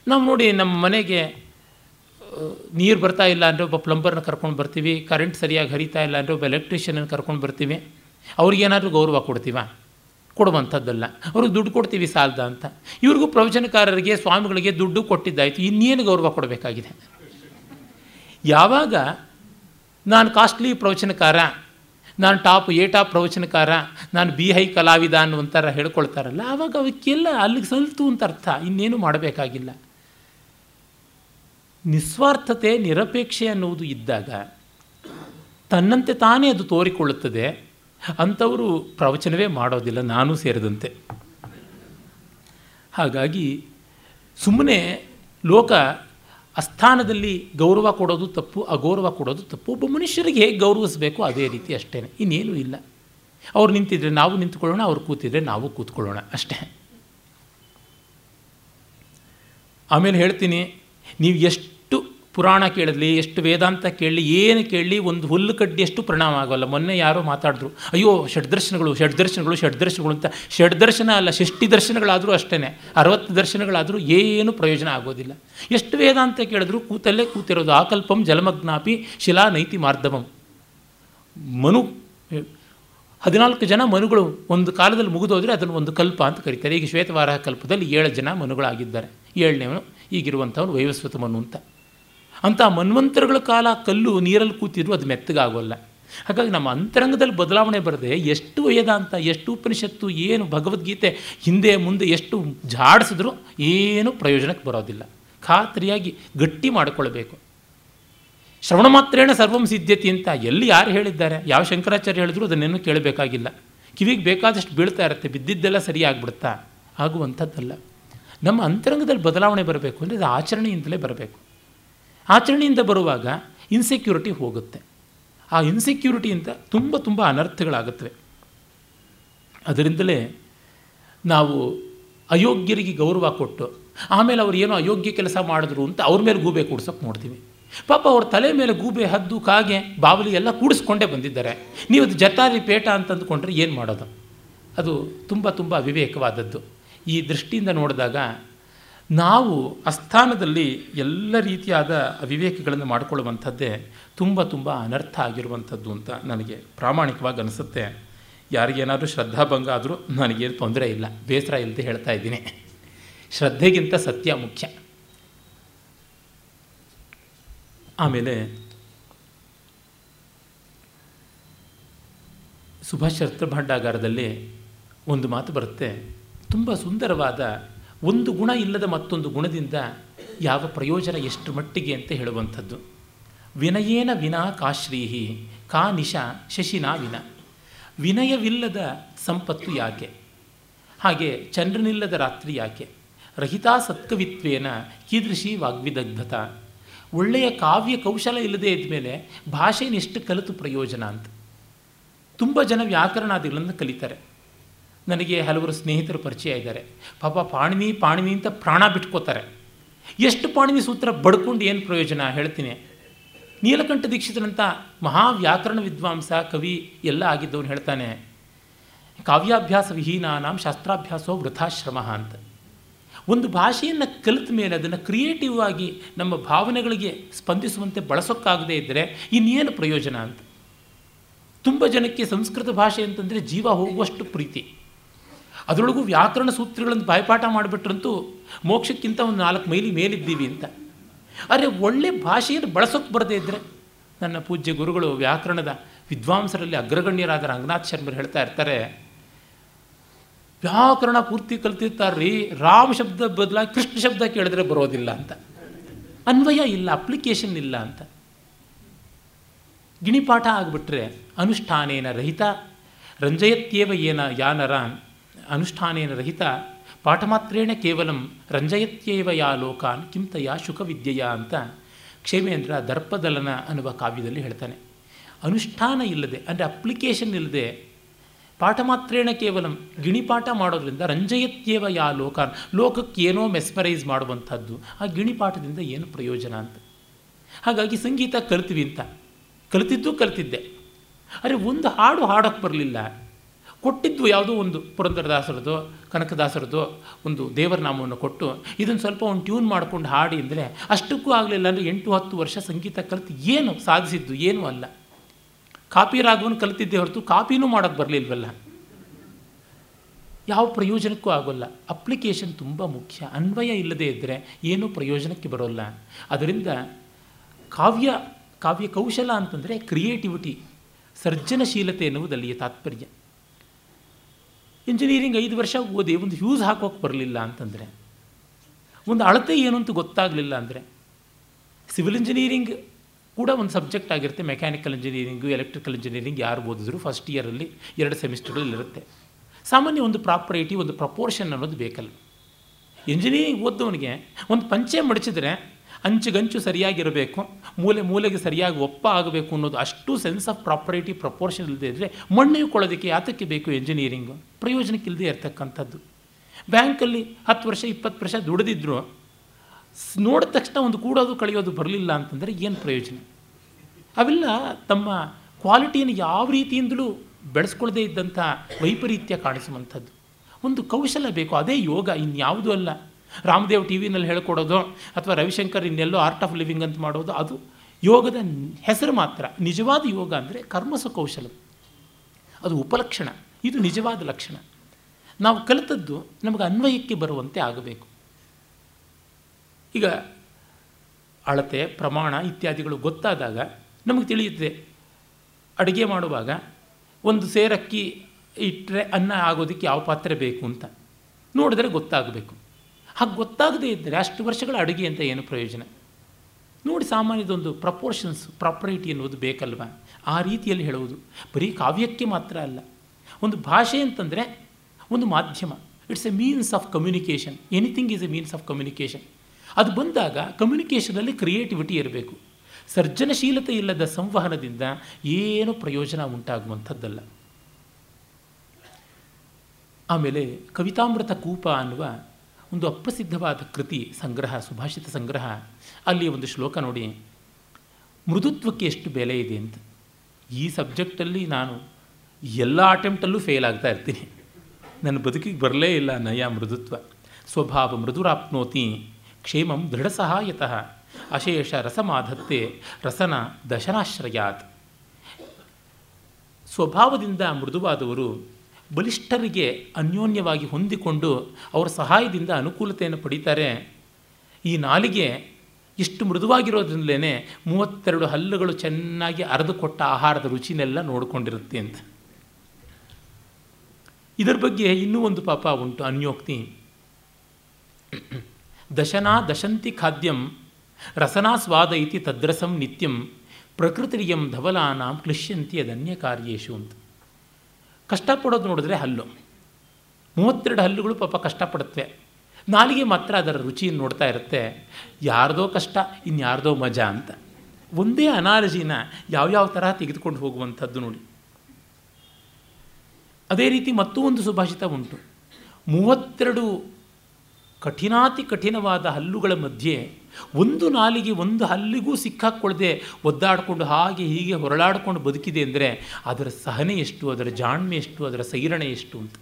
Speaker 1: ನಾವು ನೋಡಿ ನಮ್ಮ ಮನೆಗೆ ನೀರು ಬರ್ತಾ ಇಲ್ಲ ಅಂದರೆ ಒಬ್ಬ ಪ್ಲಂಬರ್ನ ಕರ್ಕೊಂಡು ಬರ್ತೀವಿ, ಕರೆಂಟ್ ಸರಿಯಾಗಿ ಹರಿತಾ ಇಲ್ಲ ಅಂದರೆ ಒಬ್ಬ ಎಲೆಕ್ಟ್ರಿಷಿಯನ್ ಕರ್ಕೊಂಡು ಬರ್ತೀವಿ. ಅವ್ರಿಗೇನಾದರೂ ಗೌರವ ಕೊಡ್ತೀವ? ಕೊಡುವಂಥದ್ದಲ್ಲ. ಅವ್ರಿಗೆ ದುಡ್ಡು ಕೊಡ್ತೀವಿ ಸಾಲದ ಅಂತ. ಇವ್ರಿಗೂ ಪ್ರವಚನಕಾರರಿಗೆ, ಸ್ವಾಮಿಗಳಿಗೆ ದುಡ್ಡು ಕೊಟ್ಟಿದ್ದಾಯಿತು. ಇನ್ನೇನು ಗೌರವ ಕೊಡಬೇಕಾಗಿದೆ? ಯಾವಾಗ ನಾನು ಕಾಸ್ಟ್ಲಿ ಪ್ರವಚನಕಾರ ನಾನು ಟಾಪ್, ಎ ಟಾಪ್ ಪ್ರವಚನಕಾರ, ನಾನು ಬಿ ಹೈ ಕಲಾವಿದ ಅನ್ನುವಂಥರ ಹೇಳ್ಕೊಳ್ತಾರಲ್ಲ, ಆವಾಗ ಅವಕ್ಕೆಲ್ಲ ಅಲ್ಲಿಗೆ ಸಲ್ತು ಅಂತ ಅರ್ಥ. ಇನ್ನೇನು ಮಾಡಬೇಕಾಗಿಲ್ಲ. ನಿಸ್ವಾರ್ಥತೆ, ನಿರಪೇಕ್ಷೆ ಅನ್ನುವುದು ಇದ್ದಾಗ ತನ್ನಂತೆ ತಾನೇ ಅದು ತೋರಿಕೊಳ್ಳುತ್ತದೆ. ಅಂಥವರು ಪ್ರವಚನವೇ ಮಾಡೋದಿಲ್ಲ, ನಾನು ಸೇರಿದಂತೆ. ಹಾಗಾಗಿ ಸುಮ್ಮನೆ ಲೋಕ ಅಸ್ಥಾನದಲ್ಲಿ ಗೌರವ ಕೊಡೋದು ತಪ್ಪು, ಅಗೌರವ ಕೊಡೋದು ತಪ್ಪು. ಒಬ್ಬ ಮನುಷ್ಯರಿಗೆ ಹೇಗೆ ಗೌರವಿಸಬೇಕು ಅದೇ ರೀತಿ ಅಷ್ಟೇ ಇನ್ನೇನು ಇಲ್ಲ. ಅವ್ರು ನಿಂತಿದ್ರೆ ನಾವು ನಿಂತ್ಕೊಳ್ಳೋಣ, ಅವ್ರು ಕೂತಿದ್ರೆ ನಾವು ಕೂತ್ಕೊಳ್ಳೋಣ ಅಷ್ಟೇ. ಆಮೇಲೆ ಹೇಳ್ತೀನಿ, ನೀವು ಎಷ್ಟು ಪುರಾಣ ಕೇಳಿದ್ಲಿ, ಎಷ್ಟು ವೇದಾಂತ ಕೇಳಲಿ, ಏನು ಕೇಳಲಿ, ಒಂದು ಹುಲ್ಲು ಕಡ್ಡಿಯಷ್ಟು ಪರಿಣಾಮ ಆಗೋಲ್ಲ. ಮೊನ್ನೆ ಯಾರೋ ಮಾತಾಡಿದ್ರು, ಅಯ್ಯೋ ಷಡ್ದರ್ಶನಗಳು ಷಡ್ದರ್ಶನಗಳು ಷಡ್ದರ್ಶನಗಳು ಅಂತ. ಷಡ್ದರ್ಶನ ಅಲ್ಲ ಷಷ್ಟಿ ದರ್ಶನಗಳಾದರೂ ಅಷ್ಟೇ ಅರವತ್ತು ದರ್ಶನಗಳಾದರೂ ಏನು ಪ್ರಯೋಜನ ಆಗೋದಿಲ್ಲ. ಎಷ್ಟು ವೇದಾಂತ ಕೇಳಿದ್ರು, ಕೂತಲ್ಲೇ ಕೂತಿರೋದು, ಆಕಲ್ಪಂ ಜಲಮಗ್ನಾಪಿ ಶಿಲಾ ನೈತಿ ಮಾರ್ಧವಂ ಮನು, ಹದಿನಾಲ್ಕು ಜನ ಮನುಗಳು, ಒಂದು ಕಾಲದಲ್ಲಿ ಮುಗಿದೋದ್ರೆ ಅದನ್ನು ಒಂದು ಕಲ್ಪ ಅಂತ ಕರೀತಾರೆ. ಈಗ ಶ್ವೇತವಾರಹ ಕಲ್ಪದಲ್ಲಿ ಏಳು ಜನ ಮನುಗಳಾಗಿದ್ದಾರೆ. ಏಳನೇವನು, ಈಗಿರುವಂಥವನು ವೈವಸ್ವತ ಮನು ಅಂತ. ಅಂಥ ಮನ್ವಂತರಗಳ ಕಾಲ ಕಲ್ಲು ನೀರಲ್ಲಿ ಕೂತಿದ್ರು, ಅದು ಮೆತ್ತಗಾಗೋಲ್ಲ. ಹಾಗಾಗಿ ನಮ್ಮ ಅಂತರಂಗದಲ್ಲಿ ಬದಲಾವಣೆ ಬರದೆ ಎಷ್ಟು ವೇದಾಂತ, ಎಷ್ಟು ಉಪನಿಷತ್ತು, ಏನು ಭಗವದ್ಗೀತೆ ಹಿಂದೆ ಮುಂದೆ ಎಷ್ಟು ಜಾಡಿಸಿದ್ರೂ ಏನು ಪ್ರಯೋಜನಕ್ಕೆ ಬರೋದಿಲ್ಲ. ಖಾತ್ರಿಯಾಗಿ ಗಟ್ಟಿ ಮಾಡಿಕೊಳ್ಬೇಕು. ಶ್ರವಣ ಮಾತ್ರೇಣ ಸರ್ವಂ ಸಿದ್ಧತೆ ಅಂತ ಎಲ್ಲಿ ಯಾರು ಹೇಳಿದ್ದಾರೆ? ಯಾವ ಶಂಕರಾಚಾರ್ಯ ಹೇಳಿದ್ರು ಅದನ್ನೇನು ಕೇಳಬೇಕಾಗಿಲ್ಲ. ಕಿವಿಗೆ ಬೇಕಾದಷ್ಟು ಬೀಳ್ತಾ ಇರುತ್ತೆ, ಬಿದ್ದಿದ್ದೆಲ್ಲ ಸರಿಯಾಗ್ಬಿಡ್ತಾ ಆಗುವಂಥದ್ದಲ್ಲ. ನಮ್ಮ ಅಂತರಂಗದಲ್ಲಿ ಬದಲಾವಣೆ ಬರಬೇಕು ಅಂದರೆ ಅದು ಆಚರಣೆಯಿಂದಲೇ ಬರಬೇಕು. ಆಚರಣೆಯಿಂದ ಬರುವಾಗ ಇನ್ಸೆಕ್ಯೂರಿಟಿ ಹೋಗುತ್ತೆ. ಆ ಇನ್ಸೆಕ್ಯೂರಿಟಿಯಿಂದ ತುಂಬ ತುಂಬ ಅನರ್ಥಗಳಾಗುತ್ತವೆ. ಅದರಿಂದಲೇ ನಾವು ಅಯೋಗ್ಯರಿಗೆ ಗೌರವ ಕೊಟ್ಟು, ಆಮೇಲೆ ಅವ್ರು ಏನೋ ಅಯೋಗ್ಯ ಕೆಲಸ ಮಾಡಿದ್ರು ಅಂತ ಅವ್ರ ಮೇಲೆ ಗೂಬೆ ಕೂಡ್ಸೋಕೆ ನೋಡ್ತೀವಿ. ಪಾಪ ಅವ್ರ ತಲೆ ಮೇಲೆ ಗೂಬೆ ಹದ್ದು, ಕಾಗೆ, ಬಾವಲಿ ಎಲ್ಲ ಕೂಡಿಸ್ಕೊಂಡೇ ಬಂದಿದ್ದಾರೆ. ನೀವು ಅದು ಜಟಾರಿ ಪೇಟ ಅಂತ ಅಂದ್ಕೊಂಡ್ರೆ ಏನು ಮಾಡೋದು? ಅದು ತುಂಬ ತುಂಬ ವಿವೇಕವಾದದ್ದು ಈ ದೃಷ್ಟಿಯಿಂದ ನೋಡಿದಾಗ ನಾವು ಅಸ್ಥಾನದಲ್ಲಿ ಎಲ್ಲ ರೀತಿಯಾದ ಅವಿವೇಕಗಳನ್ನು ಮಾಡಿಕೊಳ್ಳುವಂಥದ್ದೇ ತುಂಬ ತುಂಬ ಅನರ್ಥ ಆಗಿರುವಂಥದ್ದು ಅಂತ ನನಗೆ ಪ್ರಾಮಾಣಿಕವಾಗಿ ಅನಿಸುತ್ತೆ. ಯಾರಿಗೇನಾದರೂ ಶ್ರದ್ಧಾಭಂಗ ಆದರೂ ನನಗೇನು ತೊಂದರೆ ಇಲ್ಲ. ಬೇಸರ ಇಲ್ಲದೆ ಹೇಳ್ತಾ ಇದ್ದೀನಿ. ಶ್ರದ್ಧೆಗಿಂತ ಸತ್ಯ ಮುಖ್ಯ. ಆಮೇಲೆ ಸುಭಾಷ್ ಭಂಡಾಗಾರದಲ್ಲಿ ಒಂದು ಮಾತು ಬರುತ್ತೆ. ತುಂಬ ಸುಂದರವಾದ ಒಂದು ಗುಣ ಇಲ್ಲದ ಮತ್ತೊಂದು ಗುಣದಿಂದ ಯಾವ ಪ್ರಯೋಜನ ಎಷ್ಟು ಮಟ್ಟಿಗೆ ಅಂತ ಹೇಳುವಂಥದ್ದು. ವಿನಯೇನ ವಿನಾ ಕಾಶ್ರೀಹಿ, ಕಾ ನಿಶ ಶಶಿನಾ ವಿನ. ವಿನಯವಿಲ್ಲದ ಸಂಪತ್ತು ಯಾಕೆ? ಹಾಗೆ ಚಂದ್ರನಿಲ್ಲದ ರಾತ್ರಿ ಯಾಕೆ? ರಹಿತಾ ಸತ್ಕವಿತ್ವೇನ ಕೀದೃಶಿ ವಾಗ್ವಿದಗ್ಧತ. ಒಳ್ಳೆಯ ಕಾವ್ಯ ಕೌಶಲ ಇಲ್ಲದೆ ಇದ್ಮೇಲೆ ಭಾಷೆನೆಷ್ಟು ಕಲಿತು ಪ್ರಯೋಜನ ಅಂತ. ತುಂಬ ಜನ ವ್ಯಾಕರಣಾದಿಗಳನ್ನು ಕಲಿತಾರೆ. ನನಗೆ ಹಲವರು ಸ್ನೇಹಿತರು ಪರಿಚಯ ಇದ್ದಾರೆ. ಪಾಪ ಪಾಣಿನಿ ಪಾಣಿನಿ ಅಂತ ಪ್ರಾಣ ಬಿಟ್ಕೋತಾರೆ. ಎಷ್ಟು ಪಾಣಿನಿ ಸೂತ್ರ ಬಡ್ಕೊಂಡು ಏನು ಪ್ರಯೋಜನ ಹೇಳ್ತೀನಿ. ನೀಲಕಂಠ ದೀಕ್ಷಿತನಂಥ ಮಹಾ ವ್ಯಾಕರಣ ವಿದ್ವಾಂಸ, ಕವಿ ಎಲ್ಲ ಆಗಿದ್ದವನು ಹೇಳ್ತಾನೆ, ಕಾವ್ಯಾಭ್ಯಾಸ ವಿಹೀನಾನಾಂ ಶಾಸ್ತ್ರಾಭ್ಯಾಸೋ ವೃಥಾಶ್ರಮ ಅಂತ. ಒಂದು ಭಾಷೆಯನ್ನು ಕಲಿತ ಮೇಲೆ ಅದನ್ನು ಕ್ರಿಯೇಟಿವ್ ಆಗಿ ನಮ್ಮ ಭಾವನೆಗಳಿಗೆ ಸ್ಪಂದಿಸುವಂತೆ ಬಳಸೋಕ್ಕಾಗದೇ ಇದ್ದರೆ ಇನ್ನೇನು ಪ್ರಯೋಜನ ಅಂತ. ತುಂಬ ಜನಕ್ಕೆ ಸಂಸ್ಕೃತ ಭಾಷೆ ಅಂತಂದರೆ ಜೀವ ಹೋಗುವಷ್ಟು ಪ್ರೀತಿ. ಅದರೊಳಗೂ ವ್ಯಾಕರಣ ಸೂತ್ರಗಳನ್ನು ಬಾಯ್ಪಾಠ ಮಾಡಿಬಿಟ್ರಂತೂ ಮೋಕ್ಷಕ್ಕಿಂತ ಒಂದು ನಾಲ್ಕು ಮೈಲಿ ಮೇಲಿದ್ದೀವಿ ಅಂತ. ಆದರೆ ಒಳ್ಳೆ ಭಾಷೆಯನ್ನು ಬಳಸೋಕ್ಕೆ ಬರದೇ ಇದ್ದರೆ ನನ್ನ ಪೂಜ್ಯ ಗುರುಗಳು ವ್ಯಾಕರಣದ ವಿದ್ವಾಂಸರಲ್ಲಿ ಅಗ್ರಗಣ್ಯರಾದ ರಂಗನಾಥ್ ಶರ್ಮರು ಹೇಳ್ತಾ ಇರ್ತಾರೆ, ವ್ಯಾಕರಣ ಪೂರ್ತಿ ಕಲ್ತಿರ್ತಾರ್ರಿ, ರಾಮ ಶಬ್ದ ಬದಲಾಗಿ ಕೃಷ್ಣ ಶಬ್ದ ಕೇಳಿದ್ರೆ ಬರೋದಿಲ್ಲ ಅಂತ. ಅನ್ವಯ ಇಲ್ಲ, ಅಪ್ಲಿಕೇಶನ್ ಇಲ್ಲ ಅಂತ. ಗಿಣಿಪಾಠ ಆಗಿಬಿಟ್ರೆ ಅನುಷ್ಠಾನೇನ ರಹಿತ, ರಂಜಯತ್ಯೇವ ಏನ ಯಾನರ ಅನುಷ್ಠಾನೇನ ರಹಿತ, ಪಾಠಮಾತ್ರೇಣ ಕೇವಲಂ ರಂಜಯತ್ಯೇವ ಯಾ ಲೋಕಾನ್ ಕಿಂತಯ ಶುಕವಿದ್ಯೆಯ ಅಂತ ಕ್ಷೇಮೇಂದ್ರ ದರ್ಪದಲನ ಅನ್ನುವ ಕಾವ್ಯದಲ್ಲಿ ಹೇಳ್ತಾನೆ. ಅನುಷ್ಠಾನ ಇಲ್ಲದೆ, ಅಂದರೆ ಅಪ್ಲಿಕೇಶನ್ ಇಲ್ಲದೆ ಪಾಠ ಮಾತ್ರೇಣ ಕೇವಲಂ ಗಿಣಿಪಾಠ ಮಾಡೋದ್ರಿಂದ ರಂಜಯತ್ಯೇವ ಯಾ ಲೋಕಾನ್, ಲೋಕಕ್ಕೆ ಏನೋ ಮೆಸ್ಮರೈಸ್ ಮಾಡುವಂಥದ್ದು, ಆ ಗಿಣಿಪಾಠದಿಂದ ಏನು ಪ್ರಯೋಜನ ಅಂತ. ಹಾಗಾಗಿ ಸಂಗೀತ ಕಲ್ತೀವಿ ಅಂತ. ಕಲಿತಿದ್ದು ಕಲಿತಿದ್ದೆ. ಅರೆ, ಒಂದು ಹಾಡು ಹಾಡೋಕ್ಕೆ ಬರಲಿಲ್ಲ. ಕೊಟ್ಟಿದ್ದು ಯಾವುದೋ ಒಂದು ಪುರಂದರದಾಸರದೋ ಕನಕದಾಸರದೋ ಒಂದು ದೇವರ ನಾಮವನ್ನು ಕೊಟ್ಟು ಇದನ್ನು ಸ್ವಲ್ಪ ಒಂದು ಟ್ಯೂನ್ ಮಾಡ್ಕೊಂಡು ಹಾಡಿ ಅಂದರೆ ಅಷ್ಟಕ್ಕೂ ಆಗಲಿಲ್ಲ ಅಂದರೆ ಎಂಟು ಹತ್ತು ವರ್ಷ ಸಂಗೀತ ಕಲಿತು ಏನು ಸಾಧಿಸಿದ್ದು ಏನೂ ಅಲ್ಲ. ಕಾಪಿ ರಾಗವನ್ನು ಕಲಿತಿದ್ದೆ ಹೊರತು ಕಾಪಿನೂ ಮಾಡೋಕ್ಕೆ ಬರಲಿಲ್ವಲ್ಲ. ಯಾವ ಪ್ರಯೋಜನಕ್ಕೂ ಆಗೋಲ್ಲ. ಅಪ್ಲಿಕೇಶನ್ ತುಂಬ ಮುಖ್ಯ. ಅನ್ವಯ ಇಲ್ಲದೇ ಇದ್ದರೆ ಏನೂ ಪ್ರಯೋಜನಕ್ಕೆ ಬರೋಲ್ಲ. ಅದರಿಂದ ಕಾವ್ಯ ಕಾವ್ಯ ಕೌಶಲ ಅಂತಂದರೆ ಕ್ರಿಯೇಟಿವಿಟಿ ಸರ್ಜನಶೀಲತೆ ಎನ್ನುವುದಲ್ಲಿಯ ತಾತ್ಪರ್ಯ. ಇಂಜಿನಿಯರಿಂಗ್ ಐದು ವರ್ಷ ಓದಿ, ಒಂದು ಹ್ಯೂಸ್ ಹಾಕೋಕೆ ಬರಲಿಲ್ಲ ಅಂತಂದರೆ, ಒಂದು ಅಳತೆ ಏನು ಅಂತ ಗೊತ್ತಾಗಲಿಲ್ಲ ಅಂದರೆ ಸಿವಿಲ್ ಇಂಜಿನಿಯರಿಂಗ್ ಕೂಡ ಒಂದು ಸಬ್ಜೆಕ್ಟ್ ಆಗಿರುತ್ತೆ. ಮೆಕ್ಯಾನಿಕಲ್ ಇಂಜಿನಿಯರಿಂಗು ಎಲೆಕ್ಟ್ರಿಕಲ್ ಇಂಜಿನಿಯರಿಂಗ್ ಯಾರು ಓದಿದ್ರು ಫಸ್ಟ್ ಇಯರಲ್ಲಿ ಎರಡು ಸೆಮಿಸ್ಟರ್ಗಳಿರುತ್ತೆ ಸಾಮಾನ್ಯ ಒಂದು ಪ್ರಾಪರ್ಟಿ ಒಂದು ಪ್ರಪೋರ್ಷನ್ ಅನ್ನೋದು ಬೇಕಲ್ಲ. ಇಂಜಿನಿಯರಿಂಗ್ ಓದ್ದವನಿಗೆ ಒಂದು ಪಂಚೆ ಮಡಚಿದ್ರೆ ಅಂಚುಗಂಚು ಸರಿಯಾಗಿರಬೇಕು, ಮೂಲೆ ಮೂಲೆಗೆ ಸರಿಯಾಗಿ ಒಪ್ಪ ಆಗಬೇಕು ಅನ್ನೋದು ಅಷ್ಟು ಸೆನ್ಸ್ ಆಫ್ ಪ್ರಾಪರ್ಟಿ ಪ್ರಪೋರ್ಷನ್ ಇಲ್ಲದೆ ಇದ್ದರೆ ಮಣ್ಣು ಕೊಳ್ಳೋದಕ್ಕೆ ಯಾತಕ್ಕೆ ಬೇಕು ಇಂಜಿನಿಯರಿಂಗು ಪ್ರಯೋಜನಕ್ಕಿಲ್ಲದೆ ಇರತಕ್ಕಂಥದ್ದು. ಬ್ಯಾಂಕಲ್ಲಿ ಹತ್ತು ವರ್ಷ, ಇಪ್ಪತ್ತು ವರ್ಷ ದುಡಿದಿದ್ರು ನೋಡಿದ ತಕ್ಷಣ ಒಂದು ಕೂಡೋದು ಕಳೆಯೋದು ಬರಲಿಲ್ಲ ಅಂತಂದರೆ ಏನು ಪ್ರಯೋಜನ? ಅವೆಲ್ಲ ತಮ್ಮ ಕ್ವಾಲಿಟಿಯನ್ನು ಯಾವ ರೀತಿಯಿಂದಲೂ ಬೆಳೆಸ್ಕೊಳ್ಳದೇ ಇದ್ದಂಥ ವೈಪರೀತ್ಯ ಕಾಣಿಸುವಂಥದ್ದು. ಒಂದು ಕೌಶಲ ಬೇಕು, ಅದೇ ಯೋಗ, ಇನ್ಯಾವುದೂ ಅಲ್ಲ. ರಾಮದೇವ್ ಟಿ ವಿನಲ್ಲಿ ಹೇಳ್ಕೊಡೋದು ಅಥವಾ ರವಿಶಂಕರ್ ಇನ್ನೆಲ್ಲೋ ಆರ್ಟ್ ಆಫ್ ಲಿವಿಂಗ್ ಅಂತ ಮಾಡೋದು, ಅದು ಯೋಗದ ಹೆಸರು ಮಾತ್ರ. ನಿಜವಾದ ಯೋಗ ಅಂದರೆ ಕರ್ಮಸ ಕೌಶಲ ಅದು ಉಪಲಕ್ಷಣ. ಇದು ನಿಜವಾದ ಲಕ್ಷಣ. ನಾವು ಕಲಿತದ್ದು ನಮಗೆ ಅನ್ವಯಕ್ಕೆ ಬರುವಂತೆ ಆಗಬೇಕು. ಈಗ ಅಳತೆ, ಪ್ರಮಾಣ ಇತ್ಯಾದಿಗಳು ಗೊತ್ತಾದಾಗ ನಮಗೆ ತಿಳಿಯುತ್ತದೆ ಅಡುಗೆ ಮಾಡುವಾಗ ಒಂದು ಸೇರಕ್ಕಿ ಇಟ್ಟರೆ ಅನ್ನ ಆಗೋದಕ್ಕೆ ಯಾವ ಪಾತ್ರೆ ಬೇಕು ಅಂತ. ನೋಡಿದ್ರೆ ಗೊತ್ತಾಗಬೇಕು. ಹಾಗೆ ಗೊತ್ತಾಗದೇ ಇದ್ದರೆ ಅಷ್ಟು ವರ್ಷಗಳ ಅಡುಗೆ ಅಂತ ಏನು ಪ್ರಯೋಜನ? ನೋಡಿ ಸಾಮಾನ್ಯದೊಂದು ಪ್ರಪೋರ್ಷನ್ಸ್ ಪ್ರಾಪರ್ಟಿ ಎನ್ನುವುದು ಬೇಕಲ್ವ? ಆ ರೀತಿಯಲ್ಲಿ ಹೇಳುವುದು. ಬರೀ ಕಾವ್ಯಕ್ಕೆ ಮಾತ್ರ ಅಲ್ಲ. ಒಂದು ಭಾಷೆ ಅಂತಂದರೆ ಒಂದು ಮಾಧ್ಯಮ. It's a means of communication anything is a means of communication ಅದು ಬಂದಾಗ ಕಮ್ಯುನಿಕೇಷನಲ್ಲಿ ಕ್ರಿಯೇಟಿವಿಟಿ ಇರಬೇಕು. ಸರ್ಜನಶೀಲತೆ ಇಲ್ಲದ ಸಂವಹನದಿಂದ ಏನು ಪ್ರಯೋಜನ ಉಂಟಾಗುವಂಥದ್ದಲ್ಲ. ಆಮೇಲೆ ಕವಿತಾಮೃತ ಕೂಪ ಅನ್ನುವ ಒಂದು ಅಪ್ರಸಿದ್ಧವಾದ ಕೃತಿ ಸಂಗ್ರಹ, ಸುಭಾಷಿತ ಸಂಗ್ರಹ. ಅಲ್ಲಿ ಒಂದು ಶ್ಲೋಕ ನೋಡಿ, ಮೃದುತ್ವಕ್ಕೆ ಎಷ್ಟು ಬೆಲೆ ಇದೆ ಅಂತ. ಈ ಸಬ್ಜೆಕ್ಟಲ್ಲಿ ನಾನು ಎಲ್ಲ ಅಟೆಂಪ್ಟಲ್ಲೂ ಫೇಲ್ ಆಗ್ತಾ ಇರ್ತೀನಿ. ನನ್ನ ಬದುಕಿಗೆ ಬರಲೇ ಇಲ್ಲ, ನಯ ಮೃದುತ್ವ. ಸ್ವಭಾವ ಮೃದುರಾಪ್ನೋತಿ, ಕ್ಷೇಮಂ ದೃಢ ಸಹಾಯತಃ. ಅಶೇಷ ರಸಮಾಧತ್ತೆ, ರಸನ ದಶನಾಶ್ರಯಾತ್. ಸ್ವಭಾವದಿಂದ ಮೃದುವಾದವರು ಬಲಿಷ್ಠರಿಗೆ ಅನ್ಯೋನ್ಯವಾಗಿ ಹೊಂದಿಕೊಂಡು ಅವರ ಸಹಾಯದಿಂದ ಅನುಕೂಲತೆಯನ್ನು ಪಡೀತಾರೆ. ಈ ನಾಲಿಗೆ ಇಷ್ಟು ಮೃದುವಾಗಿರೋದ್ರಿಂದಲೇ ಮೂವತ್ತೆರಡು ಹಲ್ಲುಗಳು ಚೆನ್ನಾಗಿ ಅರೆದು ಕೊಟ್ಟ ಆಹಾರದ ರುಚಿನೆಲ್ಲ ನೋಡಿಕೊಂಡಿರುತ್ತೆ ಅಂತ. ಇದರ ಬಗ್ಗೆ ಇನ್ನೂ ಒಂದು ಪಾಪ ಉಂಟು, ಅನ್ಯೋಕ್ತಿ. ದಶನಾ ದಶಂತಿ ಖಾದ್ಯಂ ರಸನಾ ಸ್ವಾದ ಇತಿ ತದ್ರಸಂ ನಿತ್ಯಂ ಪ್ರಕೃತಿಯಂ ಧವಲಾನಾಂ ಕ್ಲಿಶ್ಯಂತಿ ಅದನ್ಯ ಕಾರ್ಯೇಶು ಅಂತ. ಕಷ್ಟಪಡೋದು ನೋಡಿದ್ರೆ ಹಲ್ಲು. ಮೂವತ್ತೆರಡು ಹಲ್ಲುಗಳು ಪಾಪ ಕಷ್ಟಪಡುತ್ತವೆ. ನಾಲಿಗೆ ಮಾತ್ರ ಅದರ ರುಚಿಯನ್ನು ನೋಡ್ತಾ ಇರುತ್ತೆ. ಯಾರ್ದೋ ಕಷ್ಟ, ಇನ್ಯಾರ್ದೋ ಮಜಾ ಅಂತ. ಒಂದೇ ಅನಾಲಜಿನ ಯಾವ್ಯಾವ ತರಹ ತೆಗೆದುಕೊಂಡು ಹೋಗುವಂಥದ್ದು ನೋಡಿ. ಅದೇ ರೀತಿ ಮತ್ತೂ ಒಂದು ಸುಭಾಷಿತ ಉಂಟು. ಮೂವತ್ತೆರಡು ಕಠಿಣಾತಿ ಕಠಿಣವಾದ ಹಲ್ಲುಗಳ ಮಧ್ಯೆ ಒಂದು ನಾಲಿಗೆ ಒಂದು ಹಲ್ಲಿಗೂ ಸಿಕ್ಕಾಕ್ಕೊಳ್ಳದೆ ಒದ್ದಾಡಿಕೊಂಡು ಹಾಗೆ ಹೀಗೆ ಹೊರಳಾಡ್ಕೊಂಡು ಬದುಕಿದೆ ಅಂದರೆ ಅದರ ಸಹನೆ ಎಷ್ಟು, ಅದರ ಜಾಣ್ಮೆ ಎಷ್ಟು, ಅದರ ಸೈರಣೆ ಎಷ್ಟು ಅಂತ.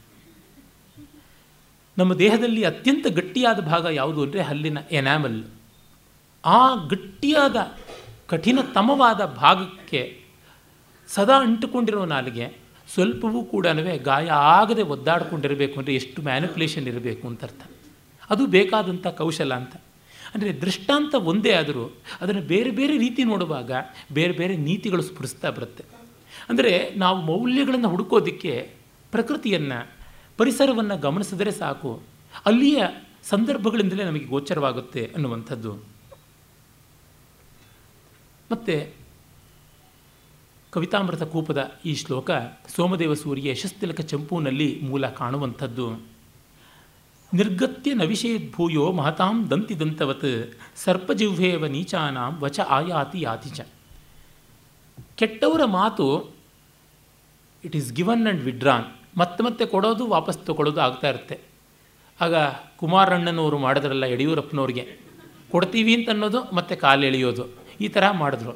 Speaker 1: ನಮ್ಮ ದೇಹದಲ್ಲಿ ಅತ್ಯಂತ ಗಟ್ಟಿಯಾದ ಭಾಗ ಯಾವುದು ಅಂದರೆ ಹಲ್ಲಿನ ಎನಾಮಲ್ ಆ ಗಟ್ಟಿಯಾದ, ಕಠಿಣತಮವಾದ ಭಾಗಕ್ಕೆ ಸದಾ ಅಂಟುಕೊಂಡಿರೋ ನಾಲಿಗೆ ಸ್ವಲ್ಪವೂ ಕೂಡ ಗಾಯ ಆಗದೆ ಒದ್ದಾಡಿಕೊಂಡಿರಬೇಕು ಅಂದರೆ ಎಷ್ಟು ಮ್ಯಾನಿಪುಲೇಷನ್ ಇರಬೇಕು ಅಂತ ಅರ್ಥ. ಅದು ಬೇಕಾದಂಥ ಕೌಶಲ ಅಂತ. ಅಂದರೆ ದೃಷ್ಟಾಂತ ಒಂದೇ ಆದರೂ ಅದನ್ನು ಬೇರೆ ಬೇರೆ ರೀತಿ ನೋಡುವಾಗ ಬೇರೆ ಬೇರೆ ನೀತಿಗಳು ಸ್ಫುರಿಸ್ತಾ ಬರುತ್ತೆ. ಅಂದರೆ ನಾವು ಮೌಲ್ಯಗಳನ್ನು ಹುಡುಕೋದಕ್ಕೆ ಪ್ರಕೃತಿಯನ್ನು, ಪರಿಸರವನ್ನು ಗಮನಿಸಿದರೆ ಸಾಕು. ಅಲ್ಲಿಯ ಸಂದರ್ಭಗಳಿಂದಲೇ ನಮಗೆ ಗೋಚರವಾಗುತ್ತೆ ಅನ್ನುವಂಥದ್ದು. ಮತ್ತು ಕವಿತಾಮೃತ ಕೂಪದ ಈ ಶ್ಲೋಕ ಸೋಮದೇವ ಸೂರ್ಯ ಯಶಸ್ತಿಲಕ ಚಂಪೂನಲ್ಲಿ ಮೂಲ ಕಾಣುವಂಥದ್ದು. ನಿರ್ಗತ್ಯ ನವಿಷೇದ್ ಭೂಯೋ ಮಹತಾಂ ದಂತಿದಂತವತ್ ಸರ್ಪಜಿಹ್ವೇವ ನೀಚಾನಾಂ ವಚ ಆಯಾತಿ ಯಾತಿ ಚ ಕೆಟ್ಟವರ ಮಾತು it is given and withdrawn ಮತ್ತೆ ಮತ್ತೆ ಕೊಡೋದು, ವಾಪಸ್ ತಗೊಳ್ಳೋದು ಆಗ್ತಾ ಇರುತ್ತೆ. ಆಗ ಕುಮಾರಣ್ಣನವರು ಮಾಡಿದ್ರಲ್ಲ ಯಡಿಯೂರಪ್ಪನವ್ರಿಗೆ, ಕೊಡ್ತೀವಿ ಅಂತ ಅನ್ನೋದು ಮತ್ತೆ ಕಾಲು ಎಳೆಯೋದು, ಈ ಥರ ಮಾಡಿದ್ರು.